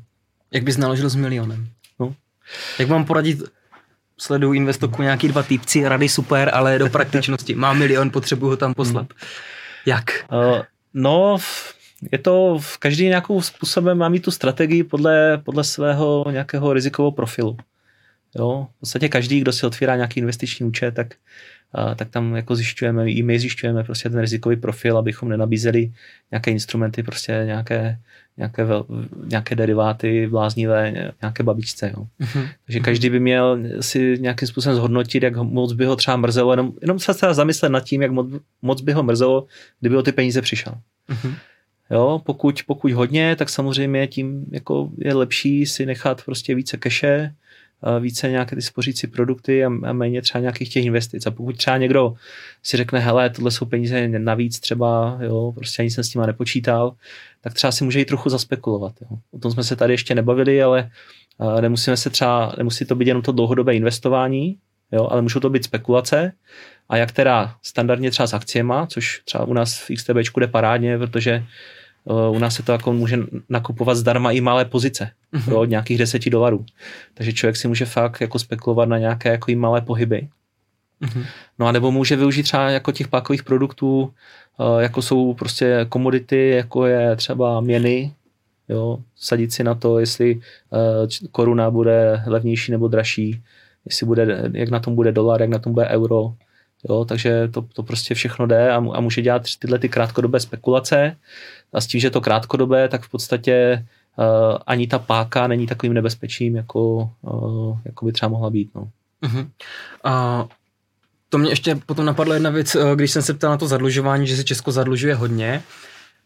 Jak bys naložil s milionem? No. Jak mám poradit sleduju Investoku nějaký dva týpci, rady super, ale do praktičnosti. Mám milion, potřebuji ho tam poslat. Hmm. Jak? Uh, no, je to v každý nějakou způsobem má mít tu strategii podle, podle svého nějakého rizikového profilu. Jo, v podstatě každý, kdo si otvírá nějaký investiční účet, tak, a, tak tam jako zjišťujeme, i my zjišťujeme prostě ten rizikový profil, abychom nenabízeli nějaké instrumenty, prostě nějaké, nějaké, vel, nějaké deriváty bláznivé, nějaké babičce. Jo. Uh-huh. Takže každý by měl si nějakým způsobem zhodnotit, jak moc by ho třeba mrzelo, jenom, jenom se třeba zamyslet nad tím, jak moc, moc by ho mrzelo, kdyby o ty peníze přišel. Uh-huh. Jo, pokud, pokud hodně, tak samozřejmě tím jako je lepší si nechat prostě více keše, více nějaké ty spořící produkty a, méně třeba nějakých těch investic. A pokud třeba někdo si řekne, hele, tohle jsou peníze navíc třeba, jo, prostě ani jsem s tím nepočítal, tak třeba si může i trochu zaspekulovat. Jo. O tom jsme se tady ještě nebavili, ale nemusíme se třeba, nemusí to být jenom to dlouhodobé investování, jo, ale můžou to být spekulace, a jak teda standardně třeba s akciema, což třeba u nás v XTB jde parádně, protože Eh, u nás se to jako může nakupovat zdarma i malé pozice mm-hmm. pro nějakých 10 dolarů. Takže člověk si může fakt jako spekulovat na nějaké jako i malé pohyby. Mm-hmm. No a nebo může využít třeba jako těch pákových produktů, eh, jako jsou prostě komodity, jako je třeba měny, jo, sadit si na to, jestli eh, koruna bude levnější nebo dražší, jestli bude, jak na tom bude dolar, jak na tom bude euro. Jo, takže to, to prostě všechno jde a, a může dělat tyhle ty krátkodobé spekulace a s tím, že je to krátkodobé, tak v podstatě uh, ani ta páka není takovým nebezpečím, jako, uh, jako by třeba mohla být. No. Uh-huh. Uh, to mě ještě potom napadla jedna věc, eh, když jsem se ptal na to zadlužování, že se Česko zadlužuje hodně.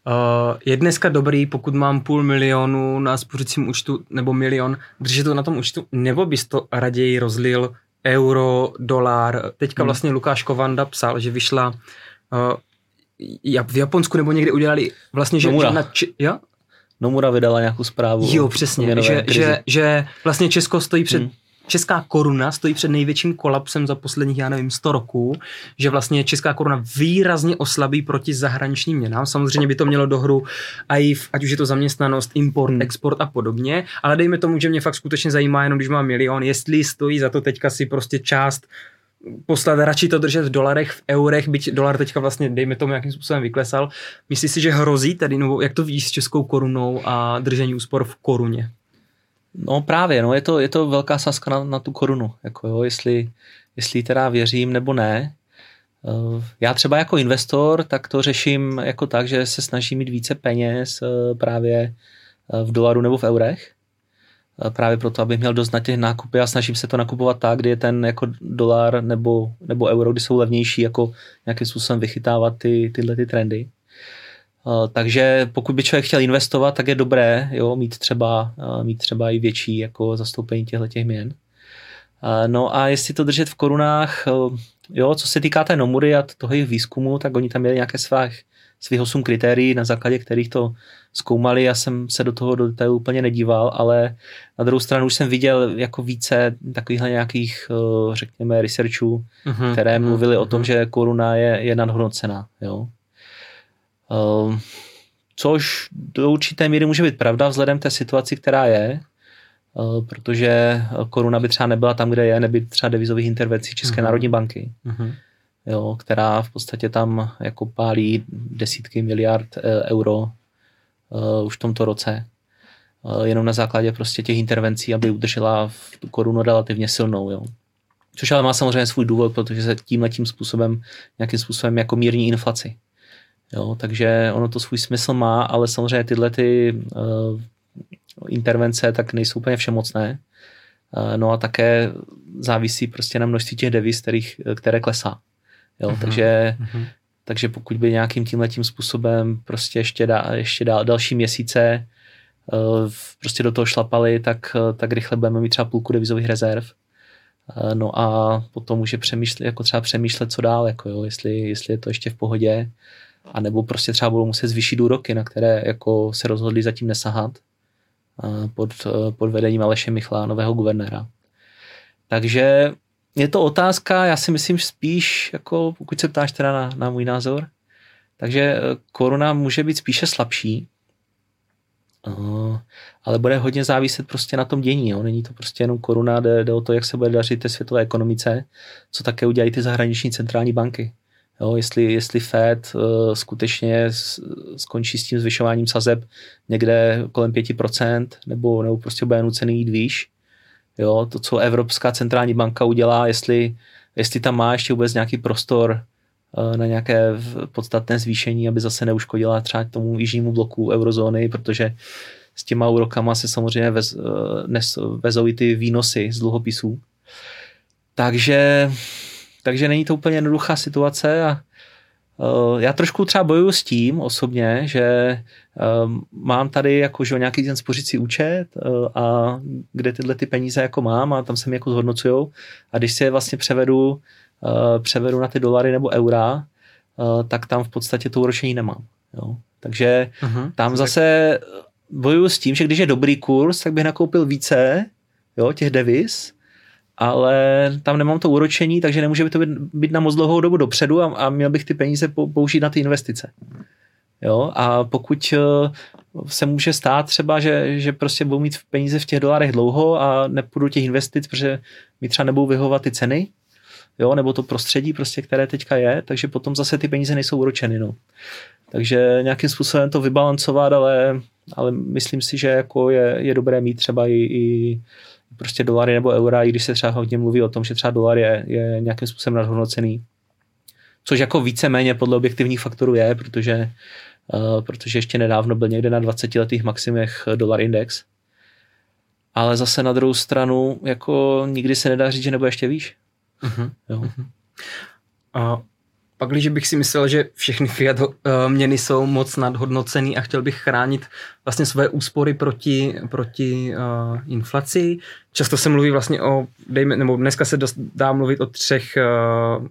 Uh, je dneska dobrý, pokud mám půl milionu na spořícím účtu nebo milion, držet to na tom účtu, nebo bys to raději rozlil euro, dolar. Teďka hmm. vlastně Lukáš Kovanda psal, že vyšla uh, v Japonsku nebo někde udělali vlastně, že, Nomura. že na či, jo? Nomura vydala nějakou zprávu. Jo, přesně, že, že, že vlastně Česko stojí před hmm česká koruna stojí před největším kolapsem za posledních, já nevím, 100 roků, že vlastně česká koruna výrazně oslabí proti zahraničním měnám. Samozřejmě by to mělo do hru i v, ať už je to zaměstnanost, import, hmm. export a podobně, ale dejme tomu, že mě fakt skutečně zajímá, jenom když mám milion, jestli stojí za to teďka si prostě část poslat, radši to držet v dolarech, v eurech, byť dolar teďka vlastně, dejme tomu, jakým způsobem vyklesal. Myslíš si, že hrozí tady, nebo jak to víš s českou korunou a držení úspor v koruně? No právě, no je to, je to velká saska na, na tu korunu, jako jo, jestli, jestli teda věřím nebo ne. Eh, já třeba jako investor, tak to řeším jako tak, že se snažím mít více peněz eh, právě eh, v dolaru nebo v eurech. Právě proto, abych měl dost na těch nákupy a snažím se to nakupovat tak, kdy je ten jako dolar nebo, nebo euro, kdy jsou levnější, jako nějakým způsobem vychytávat ty, tyhle ty trendy. Eh, takže pokud by člověk chtěl investovat, tak je dobré jo, mít, třeba, eh, mít třeba i větší jako zastoupení těchto těch měn. Eh, no a jestli to držet v korunách, jo, co se týká té Nomury a toho jejich výzkumu, tak oni tam měli nějaké svých, svých osm kritérií, na základě kterých to zkoumali. Já jsem se do toho do detailu úplně nedíval, ale na druhou stranu už jsem viděl jako více takovýchhle nějakých, řekněme, researchů, uh-huh, které mluvili uh-huh. o tom, mhm. že koruna je, je nadhodnocená. Jo. Ehm, což do určité míry může být pravda vzhledem té situaci, která je, ehm, protože koruna by třeba nebyla tam, kde je, neby třeba devizových intervencí České uh-huh. národní banky, uh-huh. Jo, která v podstatě tam jako pálí desítky miliard e, euro uh, už v tomto roce. Uh, jenom na základě prostě těch intervencí, aby udržela v tu korunu relativně silnou. Jo. Což ale má samozřejmě svůj důvod, protože se tímhle tím způsobem, nějakým způsobem jako mírní inflaci. Jo, takže ono to svůj smysl má, ale samozřejmě tyhle ty uh, intervence tak nejsou úplně všemocné. Uh, no a také závisí prostě na množství těch deviz, kterých, které klesá. Jo, uh-huh, takže, uh-huh. takže pokud by nějakým tímhletím způsobem prostě ještě, dá, ještě dá, další měsíce uh, prostě do toho šlapali, tak, tak rychle budeme mít třeba půlku devizových rezerv. Uh, no a potom může přemýšlet, jako třeba přemýšlet, co dál, jako jo, jestli, jestli je to ještě v pohodě a nebo prostě třeba budou muset zvýšit úroky, na které jako se rozhodli zatím nesahat pod, pod vedením Aleše Michla, nového guvernéra. Takže je to otázka, já si myslím spíš, jako pokud se ptáš teda na, na můj názor, takže eh, koruna může být spíše slabší, uh, ale bude hodně záviset prostě na tom dění. Jo. Není to prostě jenom koruna, jde, jde o to, jak se bude dařit té světové ekonomice, co také udělají ty zahraniční centrální banky. Jo, jestli, jestli Fed uh, skutečně skončí s tím zvyšováním sazeb někde kolem 5%, nebo, nebo prostě bude nucený jít výš, Jo, to, co Evropská centrální banka udělá, jestli, jestli tam má ještě vůbec nějaký prostor eh, na nějaké podstatné zvýšení, aby zase neuškodila třeba tomu jižnímu bloku eurozóny, protože s těma úrokama se samozřejmě vez, eh, nes, vezou i ty výnosy z dluhopisů. Takže, takže není to úplně jednoduchá situace a já trošku třeba bojuju s tím osobně, že eh, mám tady jako, že nějaký ten spořící účet eh, a kde tyhle ty peníze jako mám a tam se mi jako zhodnocujou a když si je vlastně převedu, převedu na ty dolary nebo eura, tak tam v podstatě to úročení nemám. Jo. Takže uh-huh. tam zase bojuju s tím, že když je dobrý kurz, tak bych nakoupil více jo, těch devis, ale tam nemám to úročení, takže nemůže by to být, být na moc dlouhou dobu dopředu a, a měl bych ty peníze použít na ty investice. Jo, a pokud eh, se může stát třeba, že, že prostě budu mít peníze v těch dolarech dlouho a nepůjdu těch investic, protože mi třeba nebudou vyhovovat ty ceny, jo, nebo to prostředí prostě, které teďka je, takže potom zase ty peníze nejsou uročeny, no. Takže nějakým způsobem to vybalancovat, ale, ale myslím si, že jako je, je dobré mít třeba i, i prostě dolary nebo eura, i když se třeba hodně mluví o tom, že třeba dolar je, je nějakým způsobem nadhodnocený. Což jako víceméně podle objektivních faktorů je, protože, uh, protože ještě nedávno byl někde na 20 letých maximech dolar index. Ale zase na druhou stranu, jako nikdy se nedá říct, že nebo ještě výš. Uh-huh. Jo. Uh-huh. A pak, když bych si myslel, že všechny fiat uh, měny jsou moc nadhodnocený a chtěl bych chránit vlastně své úspory proti, proti uh, inflaci, často se mluví vlastně o, dejme, nebo dneska se dost, dá mluvit o třech uh,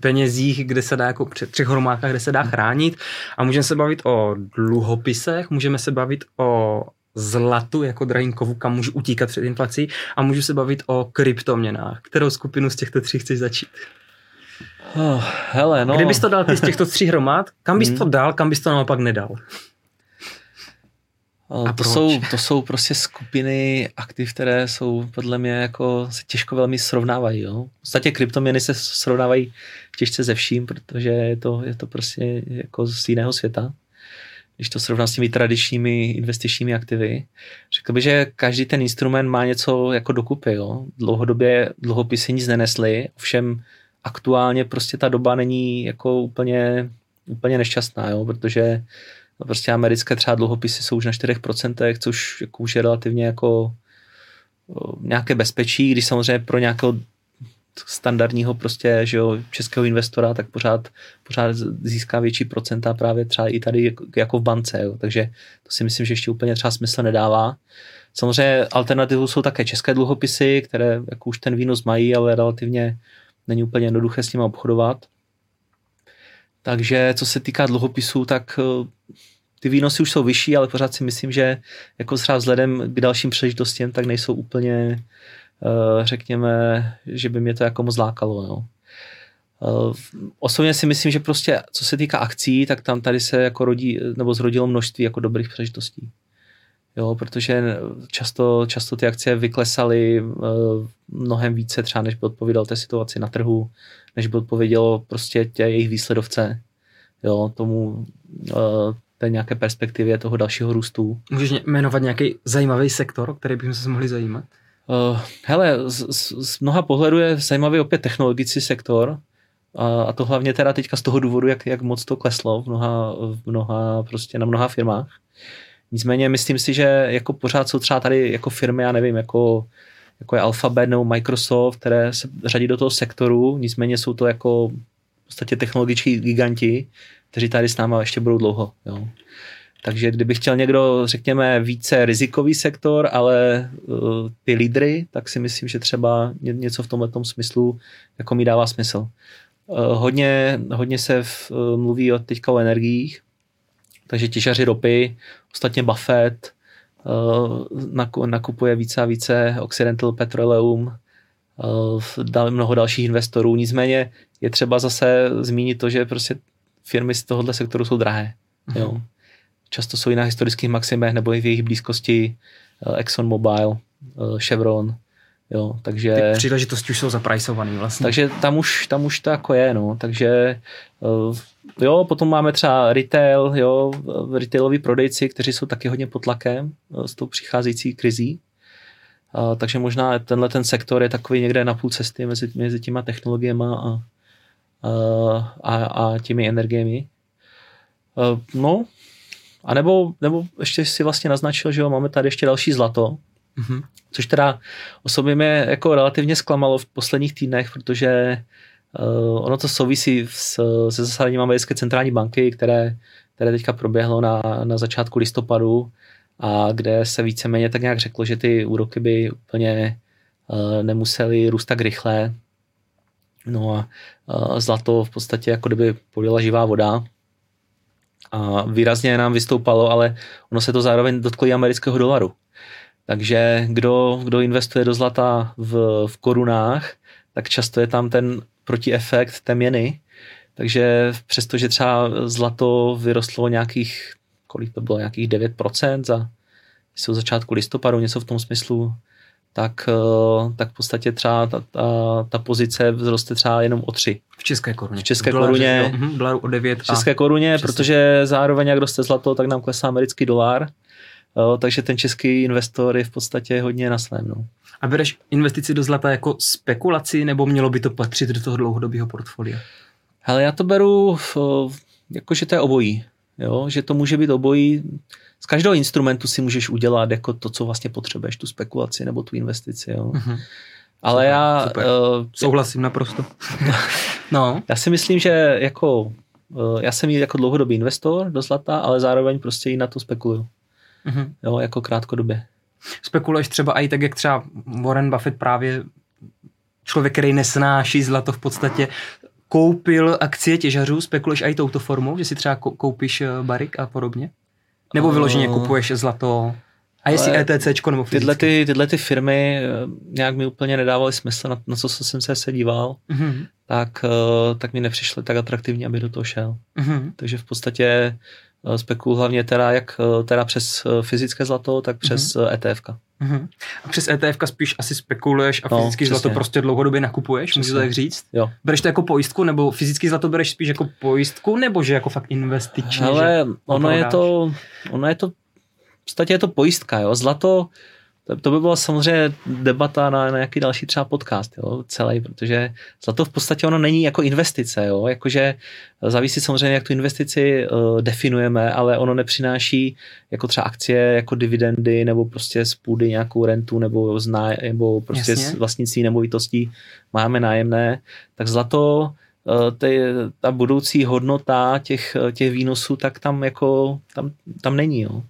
penězích, kde se dá jako třech hromádkách, kde se dá chránit a můžeme se bavit o dluhopisech, můžeme se bavit o zlatu jako drahým kam můžu utíkat před inflací a můžu se bavit o kryptoměnách. Kterou skupinu z těchto tří chceš začít? Oh, hele, no. Kdybys to dal ty z těchto tří hromad, kam bys hmm. to dal, kam bys to naopak nedal? Oh, A to, jsou, to jsou prostě skupiny aktiv, které jsou podle mě jako se těžko velmi srovnávají. Jo? V podstatě kryptoměny se srovnávají těžce ze vším, protože je to, je to prostě jako z jiného světa. Když to srovnám s těmi tradičními investičními aktivy. Řekl bych, že každý ten instrument má něco jako dokupy. Jo? Dlouhodobě dluhopisy nic nenesly, ovšem aktuálně prostě ta doba není jako úplně, úplně nešťastná, jo, protože prostě americké třeba dluhopisy jsou už na 4%, což jako už je relativně jako nějaké bezpečí, když samozřejmě pro nějakého standardního prostě, že jo, českého investora, tak pořád, pořád získá větší procenta právě třeba i tady jako v bance, jo. takže to si myslím, že ještě úplně třeba smysl nedává. Samozřejmě alternativou jsou také české dluhopisy, které jako už ten výnos mají, ale relativně není úplně jednoduché s nimi obchodovat. Takže co se týká dluhopisů, tak eh, ty výnosy už jsou vyšší, ale pořád si myslím, že jako třeba vzhledem k dalším příležitostem, tak nejsou úplně, eh, řekněme, že by mě to jako moc lákalo. No. Osobně si myslím, že prostě co se týká akcí, tak tam tady se jako rodí, nebo zrodilo množství jako dobrých příležitostí jo, protože často, často ty akcie vyklesaly uh, mnohem více třeba, než by odpovídal té situaci na trhu, než by odpovědělo prostě tě jejich výsledovce, jo, tomu uh, té nějaké perspektivě toho dalšího růstu. Můžeš jmenovat nějaký zajímavý sektor, o který bychom se mohli zajímat? Uh, hele, z, z, z mnoha pohledů je zajímavý opět technologický sektor, a, a to hlavně teda teďka z toho důvodu, jak, jak moc to kleslo v mnoha, v mnoha, prostě na mnoha firmách. Nicméně myslím si, že jako pořád jsou třeba tady jako firmy, já nevím, jako, jako je Alphabet nebo Microsoft, které se řadí do toho sektoru, nicméně jsou to jako v podstatě technologičtí giganti, kteří tady s náma ještě budou dlouho. Jo. Takže kdyby chtěl někdo, řekněme, více rizikový sektor, ale uh, ty lídry, tak si myslím, že třeba něco v tomhle smyslu jako mi dává smysl. hodně, hodně se v, mluví o teďka o energiích, takže těžaři ropy, ostatně Buffett, nakupuje více a více Occidental Petroleum, dali mnoho dalších investorů, nicméně je třeba zase zmínit to, že prostě firmy z tohohle sektoru jsou drahé. Mm-hmm. Jo. Často jsou i na historických maximech nebo i v jejich blízkosti Exxon Mobil, Chevron, Jo, takže, Ty příležitosti už jsou zaprajsovaný vlastně. Takže tam už, tam už to jako je, no. Takže jo, potom máme třeba retail, jo, retailoví prodejci, kteří jsou taky hodně pod tlakem s tou přicházející krizí. A, takže možná tenhle ten sektor je takový někde na půl cesty mezi, mezi těma technologiemi a, a, a těmi energiemi. No, a nebo, nebo ještě si vlastně naznačil, že jo, máme tady ještě další zlato, mm-hmm. což teda osobně mě jako relativně zklamalo v posledních týdnech, protože uh, ono to souvisí s, se zasazením americké centrální banky, které, které teďka proběhlo na, na začátku listopadu a kde se víceméně tak nějak řeklo, že ty úroky by úplně uh, nemusely růst tak rychle. No a uh, zlato v podstatě jako kdyby podjela živá voda a výrazně nám vystoupalo, ale ono se to zároveň dotklo i amerického dolaru. Takže kdo, kdo investuje do zlata v, v korunách, tak často je tam ten protiefekt té měny. Takže přestože třeba zlato vyrostlo nějakých, kolik to bylo, nějakých 9% za, jsou začátku listopadu, něco v tom smyslu, tak, eh, tak v podstatě třeba ta, ta, ta pozice vzroste třeba jenom o 3. V české koruně. V české Dolar, koruně. Jo, mhm, dolaru o 9. V české koruně, protože zároveň jak roste zlato, tak nám klesá americký dolar. Jo, takže ten český investor je v podstatě hodně na svém. No. A bereš investici do zlata jako spekulaci, nebo mělo by to patřit do toho dlouhodobého portfolia? Hele, já to beru, jako že to je obojí. Jo? Že to může být obojí. Z každého instrumentu si můžeš udělat jako to, co vlastně potřebuješ, tu spekulaci nebo tu investici. Jo? Mm-hmm. Ale super, já... Super. Uh, Souhlasím naprosto. no. Já si myslím, že jako... Uh, já jsem jako dlouhodobý investor do zlata, ale zároveň prostě i na to spekuluju mm-hmm. jo, jako krátkodobě. Spekuluješ třeba i tak, jak třeba Warren Buffett právě člověk, který nesnáší zlato v podstatě, koupil akcie těžařů, spekuluješ i touto formou, že si třeba koupíš eh, barik a podobně? Nebo vyloženě kupuješ zlato a jestli ETC nebo fyzicky? tyhle, ty, tyhle ty firmy eh, nějak mi úplně nedávaly smysl, na, na co jsem se, se díval, mm-hmm. tak, eh, tak mi nepřišly tak atraktivní, aby do toho šel. Mm-hmm. Takže v podstatě Eh, spekuluju hlavně teda jak eh, teda přes eh, fyzické zlato, tak přes mm-hmm. ETF. Mm-hmm. A přes ETF spíš asi spekuluješ a no, fyzický zlato prostě dlouhodobě nakupuješ, můžu to tak říct? Jo. Bereš to jako pojistku, nebo fyzický zlato bereš spíš jako pojistku, nebo že jako fakt investičně? Ale ono je to, ono je to, v podstatě je to pojistka, jo. Zlato, to, to by byla samozřejmě debata na, na nějaký další třeba podcast, jo, celý, protože za to v podstatě ono není jako investice, jo, jakože závisí samozřejmě, jak tu investici uh, definujeme, ale ono nepřináší jako třeba akcie, jako dividendy, nebo prostě z půdy nějakou rentu, nebo, zná, nebo prostě Jasně. z vlastnictví nemovitostí máme nájemné, tak zlato uh, ty, ta budoucí hodnota těch, těch výnosů, tak tam jako, tam, tam není, jo.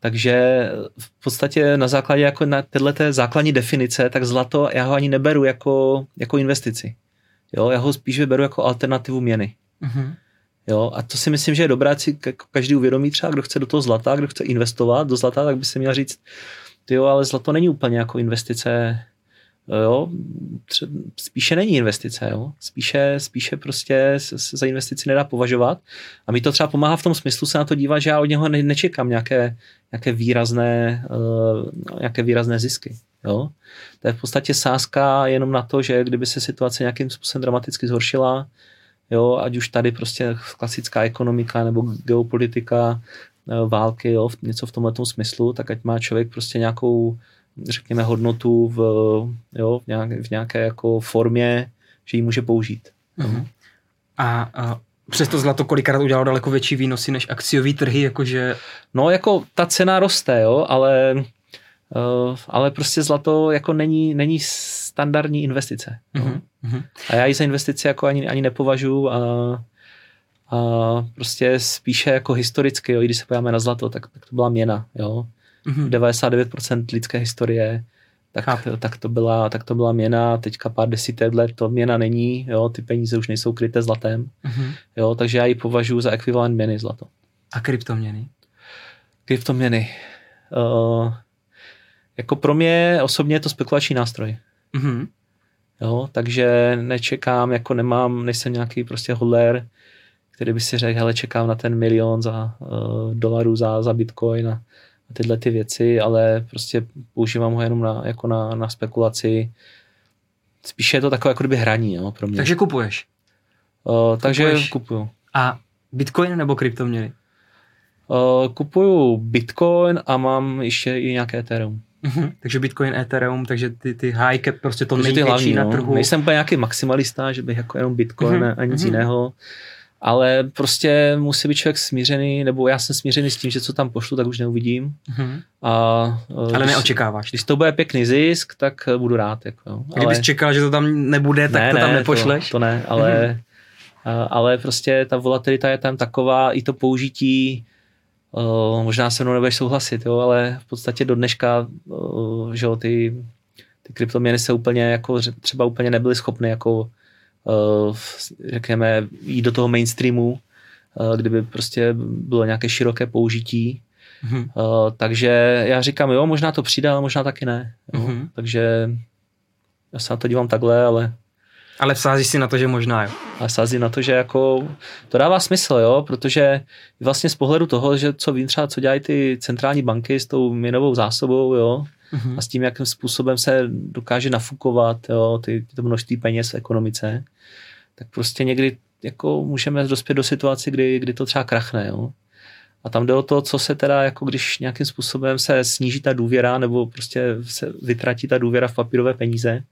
Takže v podstatě na základě jako na tyhle základní definice, tak zlato já ho ani neberu jako, jako investici. Jo, já ho spíš beru jako alternativu měny. Mm-hmm. Jo, a to si myslím, že je dobré, si každý uvědomí třeba, kdo chce do toho zlata, kdo chce investovat do zlata, tak by se měl říct, jo, ale zlato není úplně jako investice jo, spíše není investice, jo. Spíše, spíše prostě se za investici nedá považovat. A mi to třeba pomáhá v tom smyslu se na to dívat, že já od něho ne, nečekám nějaké, nějaké, výrazné, uh, nějaké výrazné zisky. Jo. To je v podstatě sázka jenom na to, že kdyby se situace nějakým způsobem dramaticky zhoršila, jo, ať už tady prostě klasická ekonomika nebo geopolitika, eh, války, jo, něco v tomhle smyslu, tak ať má člověk prostě nějakou řekněme, hodnotu v, jo, v, nějaké, v nějaké jako formě, že ji může použít. Uh-huh. A, a přesto zlato kolikrát udělalo daleko větší výnosy než akciový trhy, jakože... No, jako ta cena roste, jo, ale, uh, ale prostě zlato jako není, není standardní investice. Uh-huh. A já ji za investici jako ani, ani nepovažuji a, a prostě spíše jako historicky, jo, i když se podíváme na zlato, tak, tak to byla měna, jo. Mm-hmm. 99% lidské historie tak, tak, to byla, tak to byla měna, teďka pár desítek let to měna není, jo, ty peníze už nejsou kryté zlatem, mm-hmm. jo, takže já ji považuji za ekvivalent měny zlato. A kryptoměny? Kryptoměny. Uh, jako pro mě osobně je to spekulační nástroj. Mm-hmm. Jo, takže nečekám, jako nemám, nejsem nějaký prostě hodler, který by si řekl, hele, čekám na ten milion za uh, dolarů za, za bitcoin a, a tyhle ty věci, ale prostě používám ho jenom na, jako na, na spekulaci. Spíše je to takové jako kdyby hraní jo, pro mě. Takže kupuješ? Uh, takže kupuješ. kupuju. A bitcoin nebo kryptoměny? Uh, kupuju bitcoin a mám ještě i nějaké Ethereum. Mm-hmm. Takže Bitcoin, Ethereum, takže ty, ty high cap, prostě to největší na no. trhu. Nejsem úplně nějaký maximalista, že bych jako jenom Bitcoin mm-hmm. a nic mm-hmm. jiného ale prostě musí být člověk smířený, nebo já jsem smířený s tím, že co tam pošlu, tak už neuvidím. Mm-hmm. A, ale když, neočekáváš. Když to bude pěkný zisk, tak budu rád. Jako, ale... Kdybys čekal, že to tam nebude, tak ne, to tam ne, nepošleš? To, to ne, ale, mm-hmm. ale prostě ta volatilita je tam taková, i to použití, uh, možná se mnou nebudeš souhlasit, jo, ale v podstatě do dneška, že jo, ty, ty kryptoměny se úplně jako, třeba úplně nebyly schopny jako Eh, řekněme, jít do toho mainstreamu, eh, kdyby prostě bylo nějaké široké použití. Mm-hmm. Takže já říkám, jo, možná to přijde, ale možná taky ne. Mm-hmm. Takže já se na to dívám takhle, ale ale vsází si na to, že možná jo. Ale vsází na to, že jako to dává smysl, jo, protože vlastně z pohledu toho, že co vím třeba, co dělají ty centrální banky s tou měnovou zásobou, jo, mm-hmm. a s tím, jakým způsobem se dokáže nafukovat jo, ty, to množství peněz v ekonomice, tak prostě někdy jako můžeme dospět do situace, kdy, kdy to třeba krachne. Jo. A tam jde o to, co se teda, jako když nějakým způsobem se sníží ta důvěra nebo prostě se vytratí ta důvěra v papírové peníze,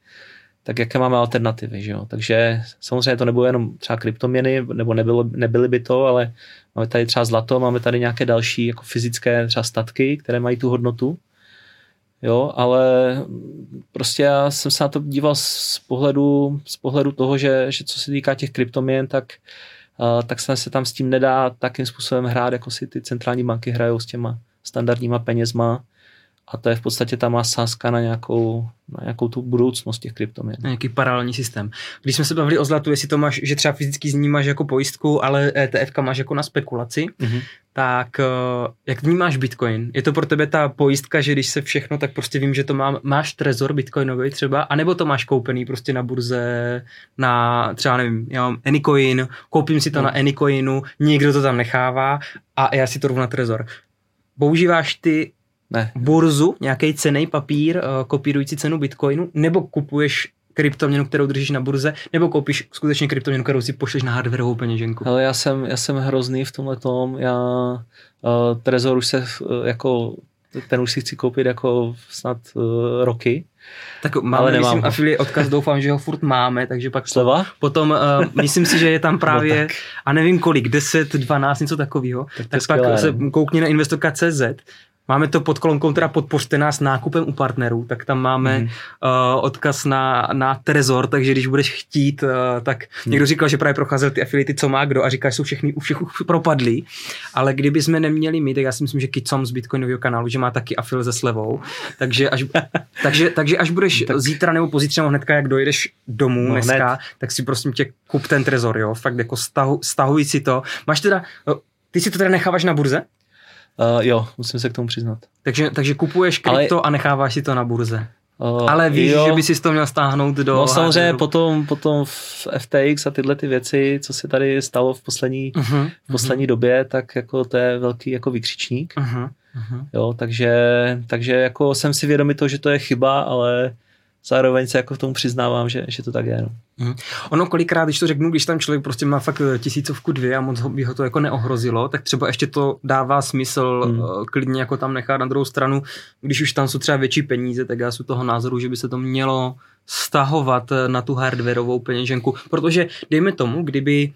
tak jaké máme alternativy, že jo? Takže samozřejmě to nebylo jenom třeba kryptoměny, nebo nebylo, nebyly by to, ale máme tady třeba zlato, máme tady nějaké další jako fyzické třeba statky, které mají tu hodnotu Jo, ale prostě já jsem se na to díval z pohledu, z pohledu toho, že, že co se týká těch kryptoměn, tak, tak se, se tam s tím nedá takým způsobem hrát, jako si ty centrální banky hrajou s těma standardníma penězma a to je v podstatě ta má sázka na nějakou, na nějakou tu budoucnost těch kryptoměn. Nějaký paralelní systém. Když jsme se bavili o zlatu, jestli to máš, že třeba fyzicky z ní máš jako pojistku, ale ETF máš jako na spekulaci, mm-hmm. tak eh, jak vnímáš Bitcoin? Je to pro tebe ta pojistka, že když se všechno, tak prostě vím, že to má, máš trezor bitcoinový třeba, anebo to máš koupený prostě na burze, na třeba nevím, já mám Anycoin, koupím si to no. na Anycoinu, někdo to tam nechává a já si to rovnu na trezor. Používáš ty ne. burzu, nějaký cený papír uh, kopírující cenu bitcoinu, nebo kupuješ kryptoměnu, kterou držíš na burze, nebo koupíš skutečně kryptoměnu, kterou si pošleš na hardwareovou peněženku? Ale já jsem, já jsem hrozný v tomhle tom. Já uh, Trezor už se uh, jako ten už si chci koupit jako snad uh, roky. Tak máme, ale nemám myslím, affiliate odkaz, doufám, že ho furt máme, takže pak Sleva? potom, uh, myslím si, že je tam právě, no a nevím kolik, 10, 12, něco takového, tak, tak pak skvělé, se koukni na investor.cz Máme to pod kolonkou, teda podpořte nás nákupem u partnerů, tak tam máme mm. uh, odkaz na, na Trezor, takže když budeš chtít, uh, tak mm. někdo říkal, že právě procházel ty afility, co má kdo a říká, že jsou všechny u všech propadlí, ale kdyby jsme neměli my, tak já si myslím, že Kicom z Bitcoinového kanálu, že má taky afil se slevou, takže až, takže, takže až budeš tak. zítra nebo pozítří nebo hnedka, jak dojdeš domů no, dneska, hned. tak si prosím tě kup ten Trezor, jo, fakt jako stahu, stahuj si to. Máš teda, ty si to teda necháváš na burze? Uh, jo, musím se k tomu přiznat. Takže, takže kupuješ krypto Ale... a necháváš si to na burze. Uh, Ale víš, jo. že by si to měl stáhnout do... No samozřejmě potom, potom v FTX a tyhle ty věci, co se tady stalo v poslední, uh-huh, v poslední uh-huh. době, tak jako to je velký jako vykřičník. Uh-huh, uh-huh. Jo, takže, takže jako jsem si vědomý toho, že to je chyba, ale zároveň se jako v tomu přiznávám, že, že to tak je. No. Hmm. Ono kolikrát, když to řeknu, když tam člověk prostě má fakt eh, tisícovku dvě a moc by ho to jako neohrozilo, tak třeba ještě to dává smysl hmm. klidně jako tam nechat na druhou stranu, když už tam jsou třeba větší peníze, tak já jsem toho názoru, že by se to mělo stahovat eh, na tu hardwareovou peněženku, protože dejme tomu, kdyby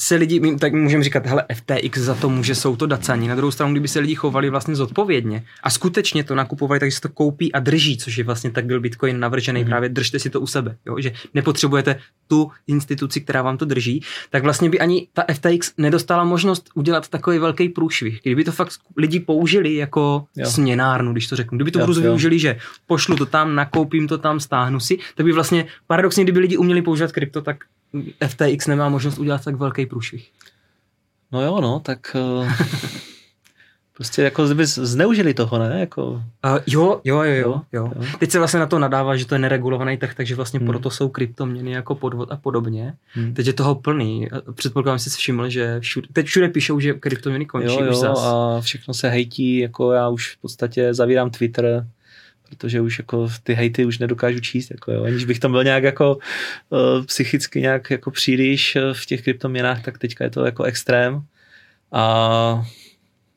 se lidi, tak můžeme říkat, hele, FTX za to může, jsou to dacaní. Na druhou stranu, kdyby se lidi chovali vlastně zodpovědně a skutečně to nakupovali, takže se to koupí a drží, což je vlastně tak byl Bitcoin navržený, mm. právě držte si to u sebe, jo? že nepotřebujete tu instituci, která vám to drží, tak vlastně by ani ta FTX nedostala možnost udělat takový velký průšvih. Kdyby to fakt lidi použili jako jo. směnárnu, když to řeknu. Kdyby to jo, využili, že pošlu to tam, nakoupím to tam, stáhnu si, tak by vlastně paradoxně, kdyby lidi uměli používat krypto, tak FTX nemá možnost udělat tak velký průšvih. No jo, no, tak uh, prostě jako kdyby zneužili toho, ne? Jako... Uh, jo, jo, jo, jo, jo. Teď se vlastně na to nadává, že to je neregulovaný trh, takže vlastně hmm. proto jsou kryptoměny jako podvod a podobně. Hmm. Teď je toho plný. Předpokládám, že jsi všiml, že všude, teď všude píšou, že kryptoměny končí jo, jo, už zas. a všechno se hejtí, jako já už v podstatě zavírám Twitter, protože už jako ty hejty už nedokážu číst, jako jo. aniž bych tam byl nějak jako uh, psychicky nějak jako příliš eh, v těch kryptoměnách, tak teďka je to jako extrém a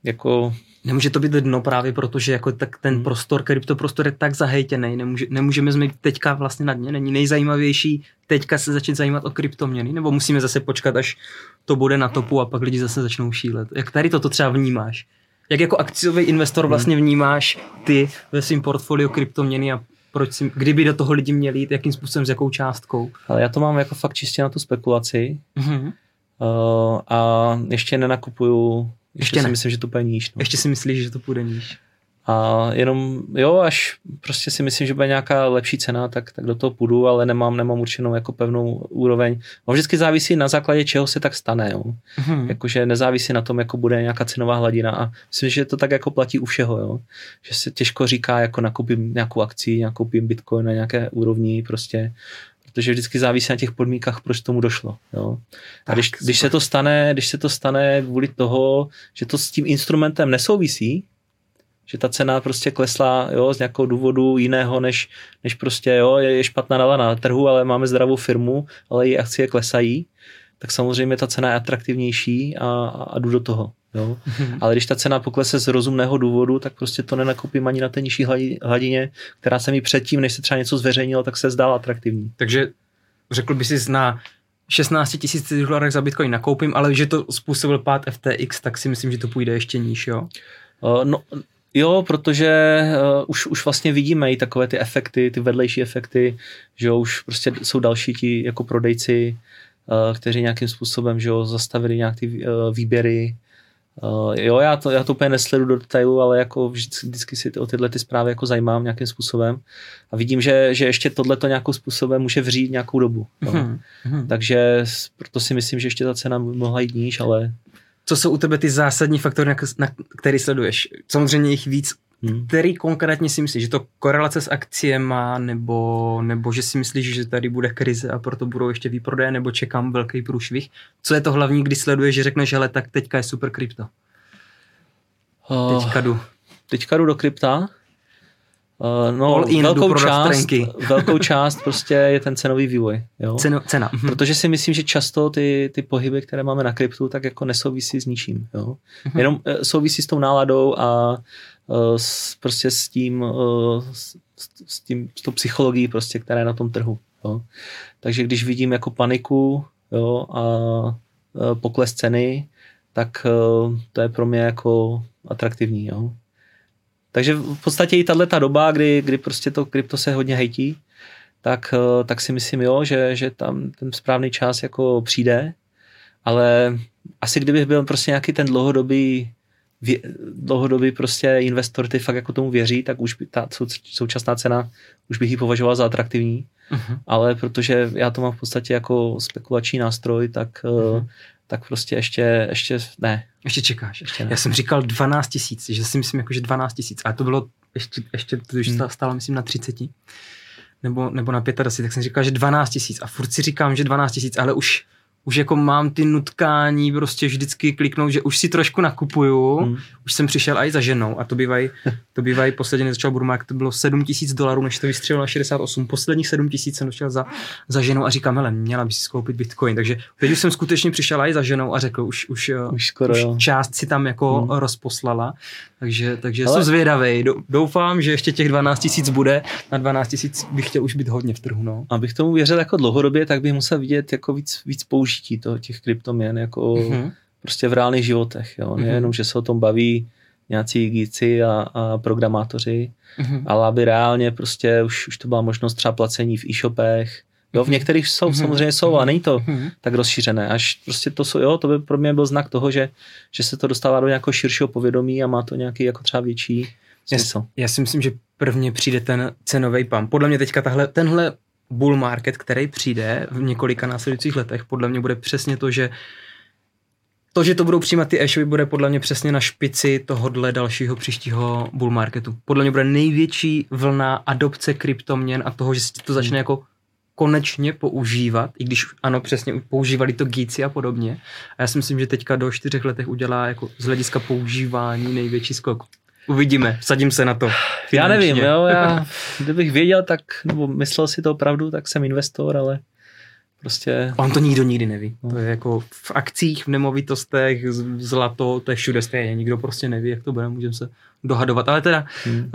jako Nemůže to být dno právě proto, že jako tak ten hmm. prostor, kryptoprostor je tak zahejtěný, nemůže, nemůžeme jsme teďka vlastně na dně, není nejzajímavější teďka se začít zajímat o kryptoměny, nebo musíme zase počkat, až to bude na topu a pak lidi zase začnou šílet. Jak tady toto třeba vnímáš? Jak jako akciový investor vlastně vnímáš ty ve svém portfoliu kryptoměny a proč si, kdyby do toho lidi měli jít, jakým způsobem, s jakou částkou? Ale já to mám jako fakt čistě na tu spekulaci mm-hmm. uh, a ještě nenakupuju, ještě, ještě ne. si myslím, že to půjde níž. No. Ještě si myslíš, že to půjde níž? A jenom, jo, až prostě si myslím, že bude nějaká lepší cena, tak, tak do toho půjdu, ale nemám, nemám určenou jako pevnou úroveň. No vždycky závisí na základě čeho se tak stane, jo. Mm-hmm. Jakože nezávisí na tom, jako bude nějaká cenová hladina a myslím, že to tak jako platí u všeho, jo. Že se těžko říká, jako nakoupím nějakou akci, nakoupím bitcoin na nějaké úrovni, prostě protože vždycky závisí na těch podmínkách, proč tomu došlo. Jo. A když, když, se to stane, když se to stane kvůli toho, že to s tím instrumentem nesouvisí, že ta cena prostě klesla jo, z nějakého důvodu jiného, než, než prostě jo, je špatná nala na trhu, ale máme zdravou firmu, ale její akcie klesají, tak samozřejmě ta cena je atraktivnější a, a, a jdu do toho. Jo? Mm-hmm. Ale když ta cena poklese z rozumného důvodu, tak prostě to nenakoupím ani na té nižší hladině, která se mi předtím, než se třeba něco zveřejnilo, tak se zdála atraktivní. Takže řekl by si na 16 tisíc dolarech za Bitcoin nakoupím, ale že to způsobil pád FTX, tak si myslím, že to půjde ještě níž, jo? Uh, no, Jo, protože uh, už, už vlastně vidíme i takové ty efekty, ty vedlejší efekty, že jo, už prostě jsou další ti jako prodejci, uh, kteří nějakým způsobem, že jo, zastavili nějak ty uh, výběry. Uh, jo, já to, já to úplně nesledu do detailu, ale jako vždycky, vždycky si o tyhle ty zprávy jako zajímám nějakým způsobem a vidím, že, že ještě tohle to nějakým způsobem může vřít nějakou dobu. No. Hmm. Takže proto si myslím, že ještě ta cena mohla jít níž, ale co jsou u tebe ty zásadní faktory, na, na který sleduješ? Samozřejmě jich víc. Hmm. Který konkrétně si myslíš, že to korelace s akciema, nebo, nebo že si myslíš, že tady bude krize a proto budou ještě výprodeje, nebo čekám velký průšvih? Co je to hlavní, když sleduješ, že řekneš, že tak teďka je super krypto? Uh, teďka jdu. Teďka jdu do krypta. Uh, no, All in, velkou, část, velkou část prostě je ten cenový vývoj. Jo? Ceno, cena. Mhm. Protože si myslím, že často ty, ty pohyby, které máme na kryptu, tak jako nesouvisí s ničím. Jo? Uh-huh. Jenom uh, souvisí s tou náladou a uh, s, prostě s tím, uh, s, s, tím, s tou psychologií, prostě, která je na tom trhu. Jo? Takže když vidím jako paniku jo, a uh, pokles ceny, tak uh, to je pro mě jako atraktivní. Jo? Takže v podstatě i tahle ta doba, kdy, kdy prostě to krypto se hodně hejtí, tak, eh, tak si myslím, jo, že, že tam ten správný čas jako přijde, ale asi kdybych byl prostě nějaký ten dlouhodobý vě, dlouhodobý prostě investor, který fakt jako tomu věří, tak už by ta současná cena, už bych ji považoval za atraktivní, uh-huh. ale protože já to mám v podstatě jako spekulační nástroj, tak uh-huh tak prostě ještě, ještě ne. Ještě čekáš. Ještě ne. Já jsem říkal 12 tisíc, že si myslím jako, že 12 tisíc, a to bylo ještě, ještě to už hmm. stálo myslím na 30 nebo, nebo na 25, tak jsem říkal, že 12 tisíc a furt si říkám, že 12 tisíc, ale už už jako mám ty nutkání prostě vždycky kliknout, že už si trošku nakupuju, hmm. už jsem přišel i za ženou a to bývají, to bývají posledně začal Burma, to bylo 7 tisíc dolarů, než to vystřelilo na 68, posledních 7 tisíc jsem došel za, za ženou a říkám, hele, měla bys si skoupit bitcoin, takže teď už jsem skutečně přišel i za ženou a řekl, už, už, už, skoro, už část si tam jako hmm. rozposlala, takže, takže Ale... jsem zvědavý. Doufám, že ještě těch 12 tisíc bude. Na 12 tisíc bych chtěl už být hodně v trhu. No. Abych tomu věřil jako dlouhodobě, tak bych musel vidět jako víc, víc použití toho, těch kryptoměn jako mm-hmm. prostě v reálných životech. Jo. Nejenom, mm-hmm. že se o tom baví nějací geeci a, a programátoři, mm-hmm. ale aby reálně prostě už, už to byla možnost třeba placení v e-shopech, Jo, v některých jsou, mm-hmm. samozřejmě jsou, ale není to mm-hmm. tak rozšířené. Až prostě to jsou, jo, to by pro mě byl znak toho, že, že se to dostává do nějakého širšího povědomí a má to nějaký jako třeba větší smysl. Já, já si myslím, že prvně přijde ten cenový pump. Podle mě teďka tahle, tenhle bull market, který přijde v několika následujících letech, podle mě bude přesně to, že to, že to budou přijímat ty e bude podle mě přesně na špici tohohle dalšího příštího bull marketu. Podle mě bude největší vlna adopce kryptoměn a toho, že si to začne jako konečně používat, i když ano, přesně používali to gíci a podobně. A já si myslím, že teďka do čtyřech letech udělá jako z hlediska používání největší skok. Uvidíme, sadím se na to. Finančně. Já nevím, jo, já, kdybych věděl, tak, nebo myslel si to opravdu, tak jsem investor, ale prostě... On to nikdo nikdy neví. No. To je jako v akcích, v nemovitostech, zlato, to je všude stejně. Nikdo prostě neví, jak to bude, můžeme se dohadovat. Ale teda, hmm. uh,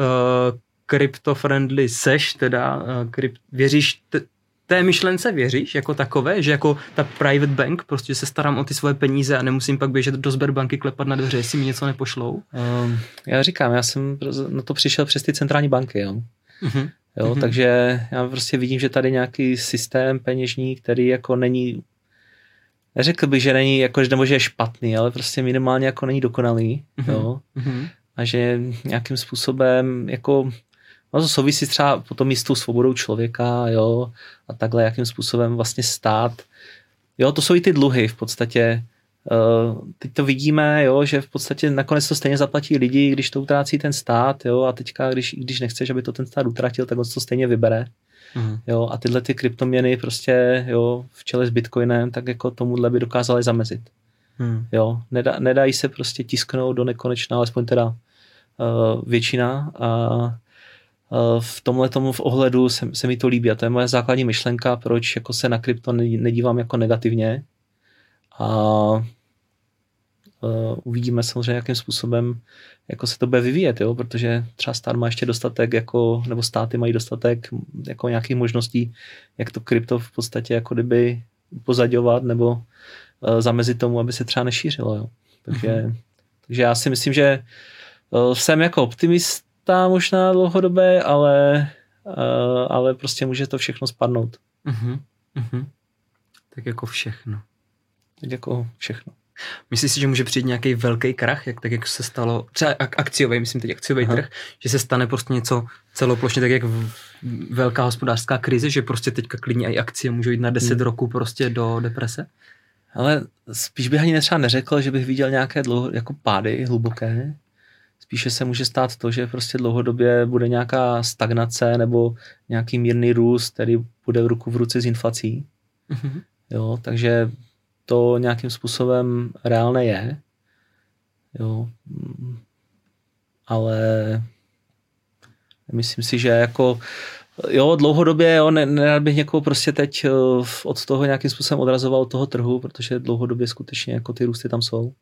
crypto-friendly seš, teda uh, krypt, věříš t- té myšlence věříš jako takové, že jako ta private bank, prostě se starám o ty svoje peníze a nemusím pak běžet do Sberbanky klepat na dveře, jestli mi něco nepošlou? Um, já říkám, já jsem na to přišel přes ty centrální banky, jo. Uh-huh. Jo, uh-huh. takže já prostě vidím, že tady nějaký systém peněžní, který jako není neřekl bych, že není, jako, že, nebo že je špatný, ale prostě minimálně jako není dokonalý, uh-huh. jo. Uh-huh. A že nějakým způsobem jako No to souvisí třeba potom i s tou svobodou člověka, jo, a takhle, jakým způsobem vlastně stát. Jo, to jsou i ty dluhy v podstatě. Uh, teď to vidíme, jo, že v podstatě nakonec to stejně zaplatí lidi, když to utrácí ten stát, jo, a teďka, když, když nechceš, aby to ten stát utratil, tak on to stejně vybere. Mm. Jo, a tyhle ty kryptoměny prostě, jo, v čele s Bitcoinem, tak jako tomuhle by dokázaly zamezit. Mm. Jo, nedá, nedají se prostě tisknout do nekonečna, alespoň teda uh, většina a Eh, v tomhle tomu v ohledu se, se mi to líbí a to je moje základní myšlenka, proč jako se na krypto nedívám jako negativně a uh, uvidíme samozřejmě, jakým způsobem jako se to bude vyvíjet, jo? protože třeba stát má ještě dostatek, jako, nebo státy mají dostatek jako nějakých možností, jak to krypto v podstatě jako kdyby pozadovat nebo uh, zamezit tomu, aby se třeba nešířilo. Jo? Takže, mm-hmm. takže já si myslím, že uh, jsem jako optimist, jistá možná dlouhodobé, ale, uh, ale prostě může to všechno spadnout. Uh-huh. Uh-huh. Tak jako všechno. Tak jako všechno. Myslíš si, že může přijít nějaký velký krach, jak, tak jak se stalo, třeba akciový, myslím teď akciový Aha. trh, že se stane prostě něco celoplošně, tak jak v, velká hospodářská krize, že prostě teďka klidně i akcie můžou jít na 10 hmm. roků prostě do deprese? Ale spíš bych ani třeba neřekl, že bych viděl nějaké dlouho, jako pády hluboké, Spíše se může stát to, že prostě dlouhodobě bude nějaká stagnace nebo nějaký mírný růst, který bude v ruku v ruce s inflací. Mm-hmm. Jo, takže to nějakým způsobem reálné je. Jo, ale myslím si, že jako jo, dlouhodobě, jo, ne, nerad bych někoho prostě teď eh, od toho nějakým způsobem odrazoval od toho trhu, protože dlouhodobě skutečně jako ty růsty tam jsou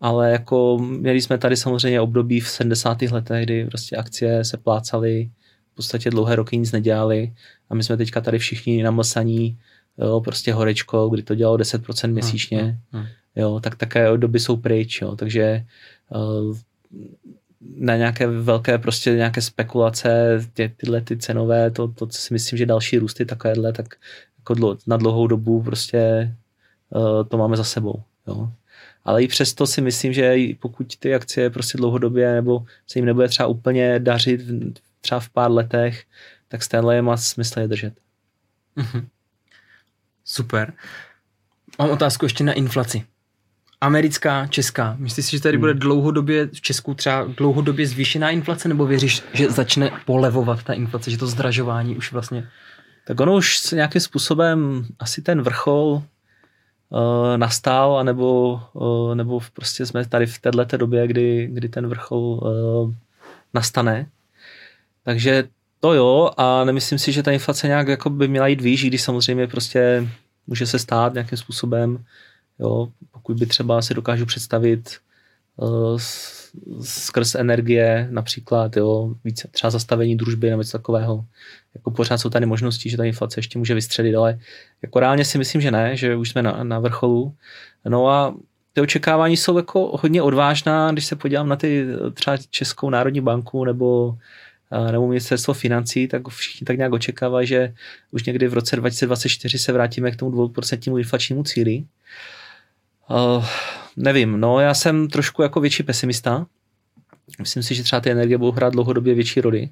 ale jako měli jsme tady samozřejmě období v 70. letech, kdy prostě akcie se plácaly, v podstatě dlouhé roky nic nedělali a my jsme teďka tady všichni namlsaní jo, prostě horečko, kdy to dělalo 10% měsíčně, hmm, hmm, hmm. jo, tak také doby jsou pryč, jo, takže uh, na nějaké velké prostě nějaké spekulace, tě, tyhle ty cenové, to, to si myslím, že další růsty takovéhle, tak jako dlo, na dlouhou dobu prostě uh, to máme za sebou, jo ale i přesto si myslím, že pokud ty akcie prostě dlouhodobě nebo se jim nebude třeba úplně dařit třeba v pár letech, tak Stanley má smysl je držet. Mm-hmm. Super. Mám otázku ještě na inflaci. Americká, česká. Myslíš si, že tady hmm. bude dlouhodobě v Česku třeba dlouhodobě zvýšená inflace, nebo věříš, že začne polevovat ta inflace, že to zdražování už vlastně... Tak ono už nějakým způsobem asi ten vrchol nastal, anebo, uh, nebo prostě jsme tady v této době, kdy, kdy ten vrchol uh, nastane. Takže to jo, a nemyslím si, že ta inflace nějak jako by měla jít výš, když samozřejmě prostě může se stát nějakým způsobem, jo, pokud by třeba si dokážu představit skrz energie například, jo, více třeba zastavení družby nebo něco takového. Jako pořád jsou tady možnosti, že ta inflace ještě může vystřelit, ale jako reálně si myslím, že ne, že už jsme na, na vrcholu. No a ty očekávání jsou jako hodně odvážná, když se podívám na ty třeba Českou národní banku nebo nebo ministerstvo financí, tak všichni tak nějak očekávají, že už někdy v roce 2024 se vrátíme k tomu 2% inflačnímu cíli. Nevím, no já jsem trošku jako větší pesimista. Myslím si, že třeba ty energie budou hrát dlouhodobě větší roli.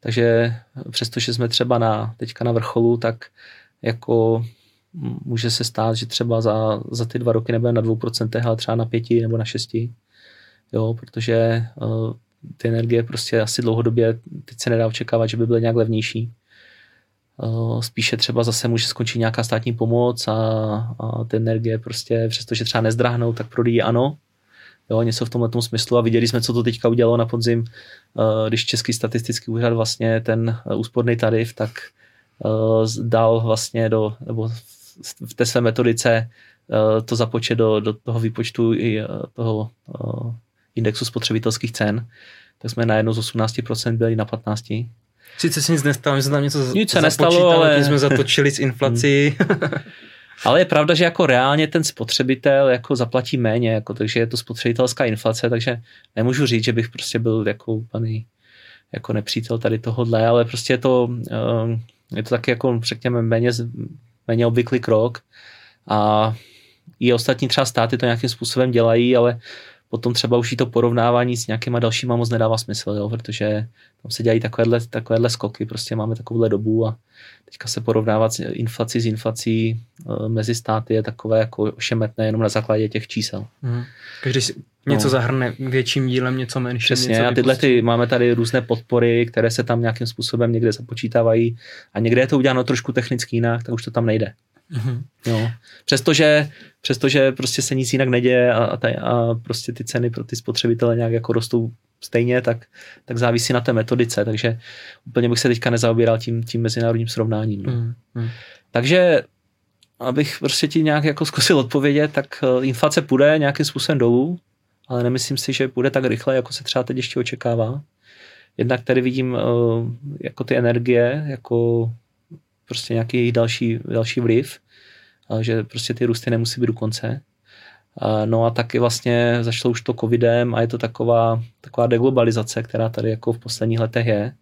Takže přestože jsme třeba na, teďka na vrcholu, tak jako může se stát, že třeba za, za ty dva roky nebudeme na 2%, ale třeba na 5 nebo na 6. Jo, protože uh, ty energie prostě asi dlouhodobě teď se nedá očekávat, že by byly nějak levnější. Uh, spíše třeba zase může skončit nějaká státní pomoc a, a ty energie prostě, přestože třeba nezdrahnou, tak prodají ano. Jo, něco v tomhle smyslu a viděli jsme, co to teďka udělalo na podzim, uh, když Český statistický úřad vlastně ten úsporný tarif, tak dal vlastně do, nebo v té své metodice to započet do, do toho výpočtu i toho indexu spotřebitelských cen, tak jsme najednou z 18% byli na 15%. Sice se nic nestalo, že se tam něco nic se nestalo, ale... jsme zatočili s inflací. ale je pravda, že jako reálně ten spotřebitel jako zaplatí méně, jako, takže je to spotřebitelská inflace, takže nemůžu říct, že bych prostě byl jako úplný jako nepřítel tady tohodle, ale prostě je to, eh, je to taky jako, řekněme, méně, méně obvyklý krok a i ostatní třeba státy to nějakým způsobem dělají, ale potom třeba už i to porovnávání s nějakýma dalšíma moc nedává smysl, jo, protože tam se dělají takovéhle, takovéhle skoky, prostě máme takovouhle dobu a teďka se porovnávat inflaci s inflací e, mezi státy je takové jako ošemetné jenom na základě těch čísel. Hmm. Každý si něco no. zahrne větším dílem, něco menším. Přesně, něco a tyhle ty, máme tady různé podpory, které se tam nějakým způsobem někde započítávají a někde je to uděláno trošku technicky jinak, tak už to tam nejde. Mm-hmm. Jo. Přestože, přestože prostě se nic jinak neděje a, a, a prostě ty ceny pro ty spotřebitele nějak jako rostou stejně, tak, tak závisí na té metodice, takže úplně bych se teďka nezaobíral tím, tím mezinárodním srovnáním. No. Mm-hmm. Takže abych prostě ti nějak jako zkusil odpovědět, tak eh, inflace půjde nějakým způsobem dolů, ale nemyslím si, že půjde tak rychle, jako se třeba teď ještě očekává. Jednak tady vidím uh, jako ty energie, jako prostě nějaký další, další vliv, že prostě ty růsty nemusí být do konce. No a taky vlastně začalo už to covidem a je to taková, taková deglobalizace, která tady jako v posledních letech je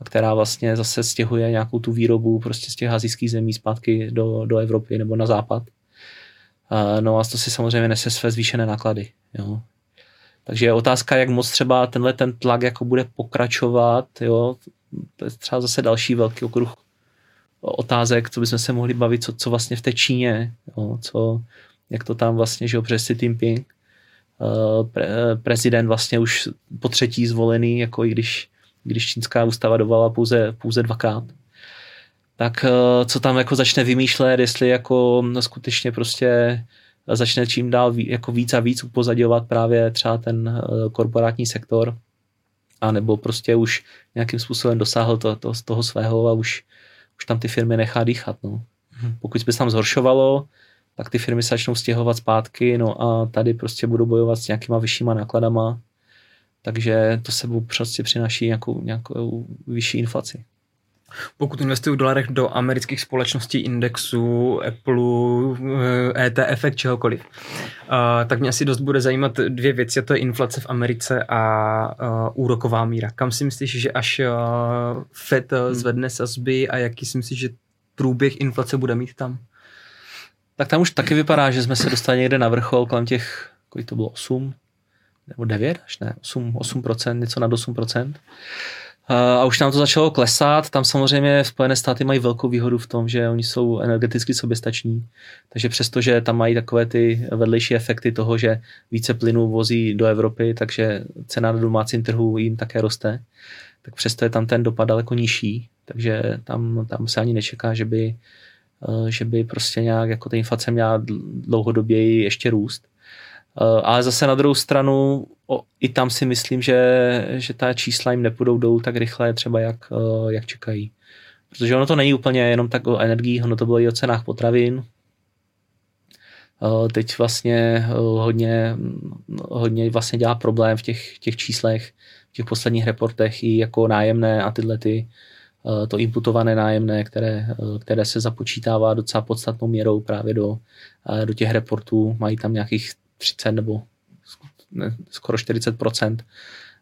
a která vlastně zase stěhuje nějakou tu výrobu prostě z těch azijských zemí zpátky do, do Evropy nebo na západ. No a to si samozřejmě nese své zvýšené náklady. Jo. Takže je otázka, jak moc třeba tenhle ten tlak jako bude pokračovat. Jo. To je třeba zase další velký okruh otázek, co bychom se mohli bavit, co, co vlastně v té Číně, jo, co, jak to tam vlastně, že jo, přes Xi Jinping, uh, pre, prezident vlastně už po třetí zvolený, jako i když, když čínská ústava dovala pouze, pouze dvakrát. Tak uh, co tam jako začne vymýšlet, jestli jako no, skutečně prostě začne čím dál ví, jako víc a víc upozadovat právě třeba ten korporátní sektor, a nebo prostě už nějakým způsobem dosáhl to, to, toho svého a už, už tam ty firmy nechá dýchat. No. Hmm. Pokud by se tam zhoršovalo, tak ty firmy se začnou stěhovat zpátky, no a tady prostě budou bojovat s nějakýma vyššíma nákladama, takže to sebou prostě přináší nějakou, nějakou vyšší inflaci. Pokud investují v dolarech do amerických společností, indexu, Apple, ETF, eh, čehokoliv, uh, tak mě asi dost bude zajímat dvě věci, a to je inflace v Americe a uh, úroková míra. Kam si myslíš, že až Fed hmm. zvedne sazby a jaký si myslíš, že průběh inflace bude mít tam? Tak tam už taky vypadá, že jsme se dostali někde na vrchol kolem těch, kolik to bylo, 8 nebo 9, až ne, 8, 8%, něco nad 8%. A už nám to začalo klesat. Tam samozřejmě Spojené státy mají velkou výhodu v tom, že oni jsou energeticky soběstační. Takže přesto, že tam mají takové ty vedlejší efekty toho, že více plynu vozí do Evropy, takže cena na domácím trhu jim také roste, tak přesto je tam ten dopad daleko nižší. Takže tam, tam se ani nečeká, že by, že by prostě nějak jako ta inflace měla dlouhodobě ještě růst. Eh, ale zase na druhou stranu o, i tam si myslím, že, že ta čísla jim nepůjdou dolů tak rychle, třeba jak, eh, jak čekají. Protože ono to není úplně jenom tak o energii, ono to bylo i o cenách potravin. Eh, teď vlastně hodně, hodně vlastně dělá problém v těch, těch číslech, v těch posledních reportech i jako nájemné a tyhle ty, to imputované nájemné, které, které se započítává docela podstatnou měrou právě do, do těch reportů. Mají tam nějakých 30 nebo ne, skoro 40%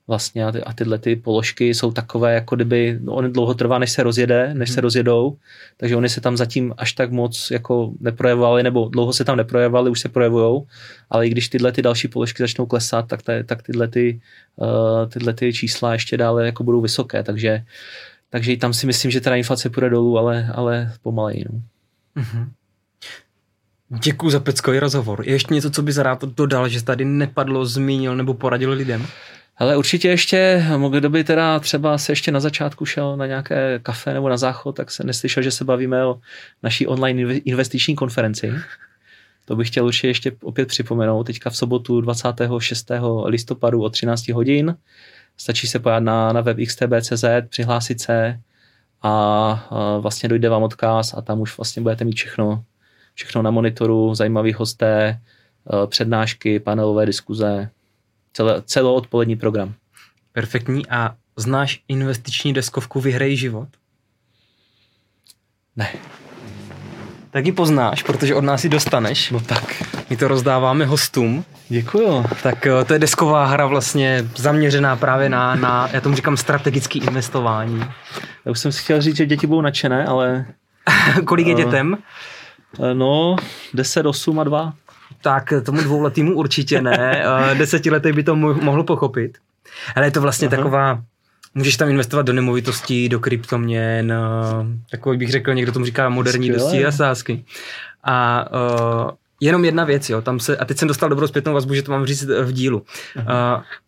vlastně a, ty, a tyhle ty položky jsou takové, jako kdyby, no, on dlouho trvá, než se rozjede, než se mhm. rozjedou, takže oni se tam zatím až tak moc jako neprojevovali, nebo dlouho se tam neprojevovali, už se projevujou, ale i když tyhle ty další položky začnou klesat, tak, te, tak tyhle, ty, uh, tyhle ty čísla ještě dále jako budou vysoké, takže, takže i tam si myslím, že teda inflace půjde dolů, ale, ale pomaleji. No. Mm-hmm. Děkuji za peckový rozhovor. Je ještě něco, co bys rád dodal, že tady nepadlo, zmínil nebo poradil lidem? Ale určitě ještě, kdo by teda třeba se ještě na začátku šel na nějaké kafe nebo na záchod, tak se neslyšel, že se bavíme o naší online investiční konferenci. To bych chtěl určitě ještě opět připomenout. Teďka v sobotu 26. listopadu o 13 hodin. Stačí se pojat na, na web xtb.cz, přihlásit se a, a vlastně dojde vám odkaz a tam už vlastně budete mít všechno, všechno na monitoru, zajímavý hosté, přednášky, panelové diskuze, celé, odpolední program. Perfektní. A znáš investiční deskovku Vyhrej život? Ne. Tak ji poznáš, protože od nás ji dostaneš. No tak. My to rozdáváme hostům. Děkuju. Tak eh, to je desková hra vlastně zaměřená právě na, na já tomu říkám, strategický investování. Já už jsem si chtěl říct, že děti budou nadšené, ale... Kolik je uh, dětem? No, 10, 8 a 2. Tak tomu dvouletýmu určitě ne. Desetiletý by to mohl pochopit. Ale je to vlastně Aha. taková, můžeš tam investovat do nemovitostí, do kryptoměn, takový bych řekl, někdo tomu říká moderní dosti a sázky. A uh, jenom jedna věc, jo, tam se, a teď jsem dostal dobrou zpětnou vazbu, že to mám říct v dílu. Uh,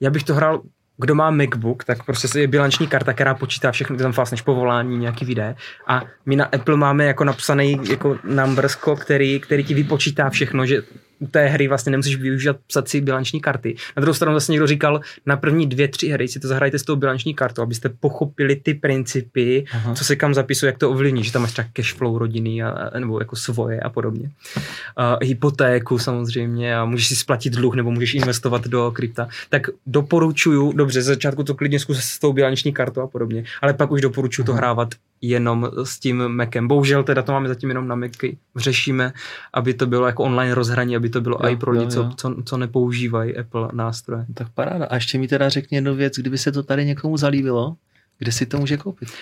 já bych to hrál kdo má MacBook, tak prostě je bilanční karta, která počítá všechno, tam vlastně povolání, nějaký videa. A my na Apple máme jako napsaný jako numbersko, který, který ti vypočítá všechno, že u té hry vlastně nemusíš využívat psací bilanční karty. Na druhou stranu zase někdo říkal, na první dvě, tři hry si to zahrajte s tou bilanční kartou, abyste pochopili ty principy, Aha. co se kam zapisuje, jak to ovlivní, že tam máš třeba cash flow rodiny a, nebo jako svoje a podobně. Uh, hypotéku samozřejmě a můžeš si splatit dluh nebo můžeš investovat do krypta. Tak doporučuju, dobře, ze začátku to klidně zkus s tou bilanční kartou a podobně, ale pak už doporučuju to hrávat jenom s tím Macem. Bohužel teda to máme zatím jenom na Macy. Řešíme, aby to bylo jako online rozhraní, aby to bylo jo, i pro lidi, co, co, co nepoužívají Apple nástroje. Tak paráda. A ještě mi teda řekni jednu věc, kdyby se to tady někomu zalíbilo, kde si to může koupit? Uh,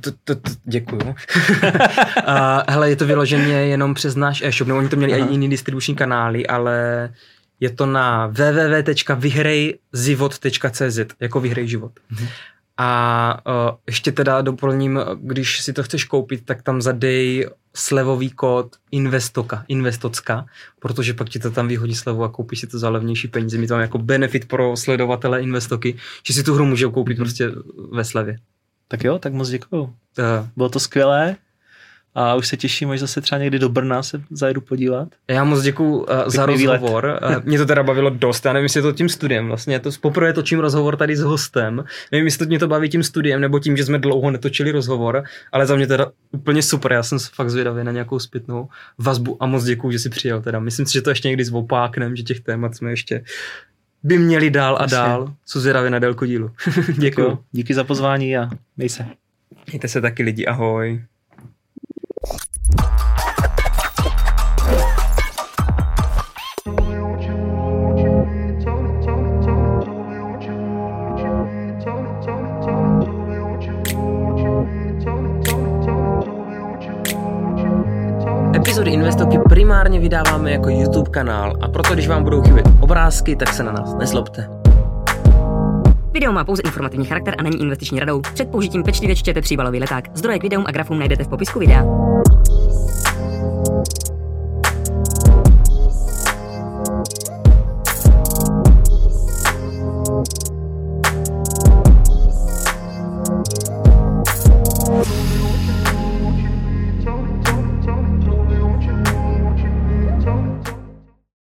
to, to, to, děkuju. uh, hele, je to vyloženě jenom přes náš e-shop, nebo oni to měli Aha. i jiný distribuční kanály, ale je to na www.vyhrejzivot.cz, jako vyhrej život. Uh-huh. A uh, ještě teda doplním, když si to chceš koupit, tak tam zadej slevový kód Investoka, Investocka, protože pak ti to tam vyhodí slevu a koupíš si to za levnější peníze. Mi to jako benefit pro sledovatele Investoky, že si tu hru můžou koupit mm. prostě ve slevě. Tak jo, tak moc děkuju. Uh. Bylo to skvělé a už se těším, až zase třeba někdy do Brna se zajedu podívat. Já moc děkuji uh, za rozhovor. Uh, mě to teda bavilo dost. Já nevím, jestli je to tím studiem vlastně. To poprvé točím rozhovor tady s hostem. Nevím, jestli to mě to baví tím studiem nebo tím, že jsme dlouho netočili rozhovor, ale za mě teda úplně super. Já jsem fakt zvědavý na nějakou zpětnou vazbu a moc děkuji, že jsi přijel. Teda. Myslím si, že to ještě někdy zvopáknem, že těch témat jsme ještě by měli dál a dál. Jsou zvědavě na délku dílu. děkuji. Díky za pozvání a měj se. Mějte se taky lidi, ahoj. Epizody Investoky primárně vydáváme jako YouTube kanál a proto, když vám budou chybět obrázky, tak se na nás nezlobte. Video má pouze informativní charakter a není investiční radou. Před použitím pečlivě čtěte příbalový leták. Zdroje k videům a grafům najdete v popisku videa.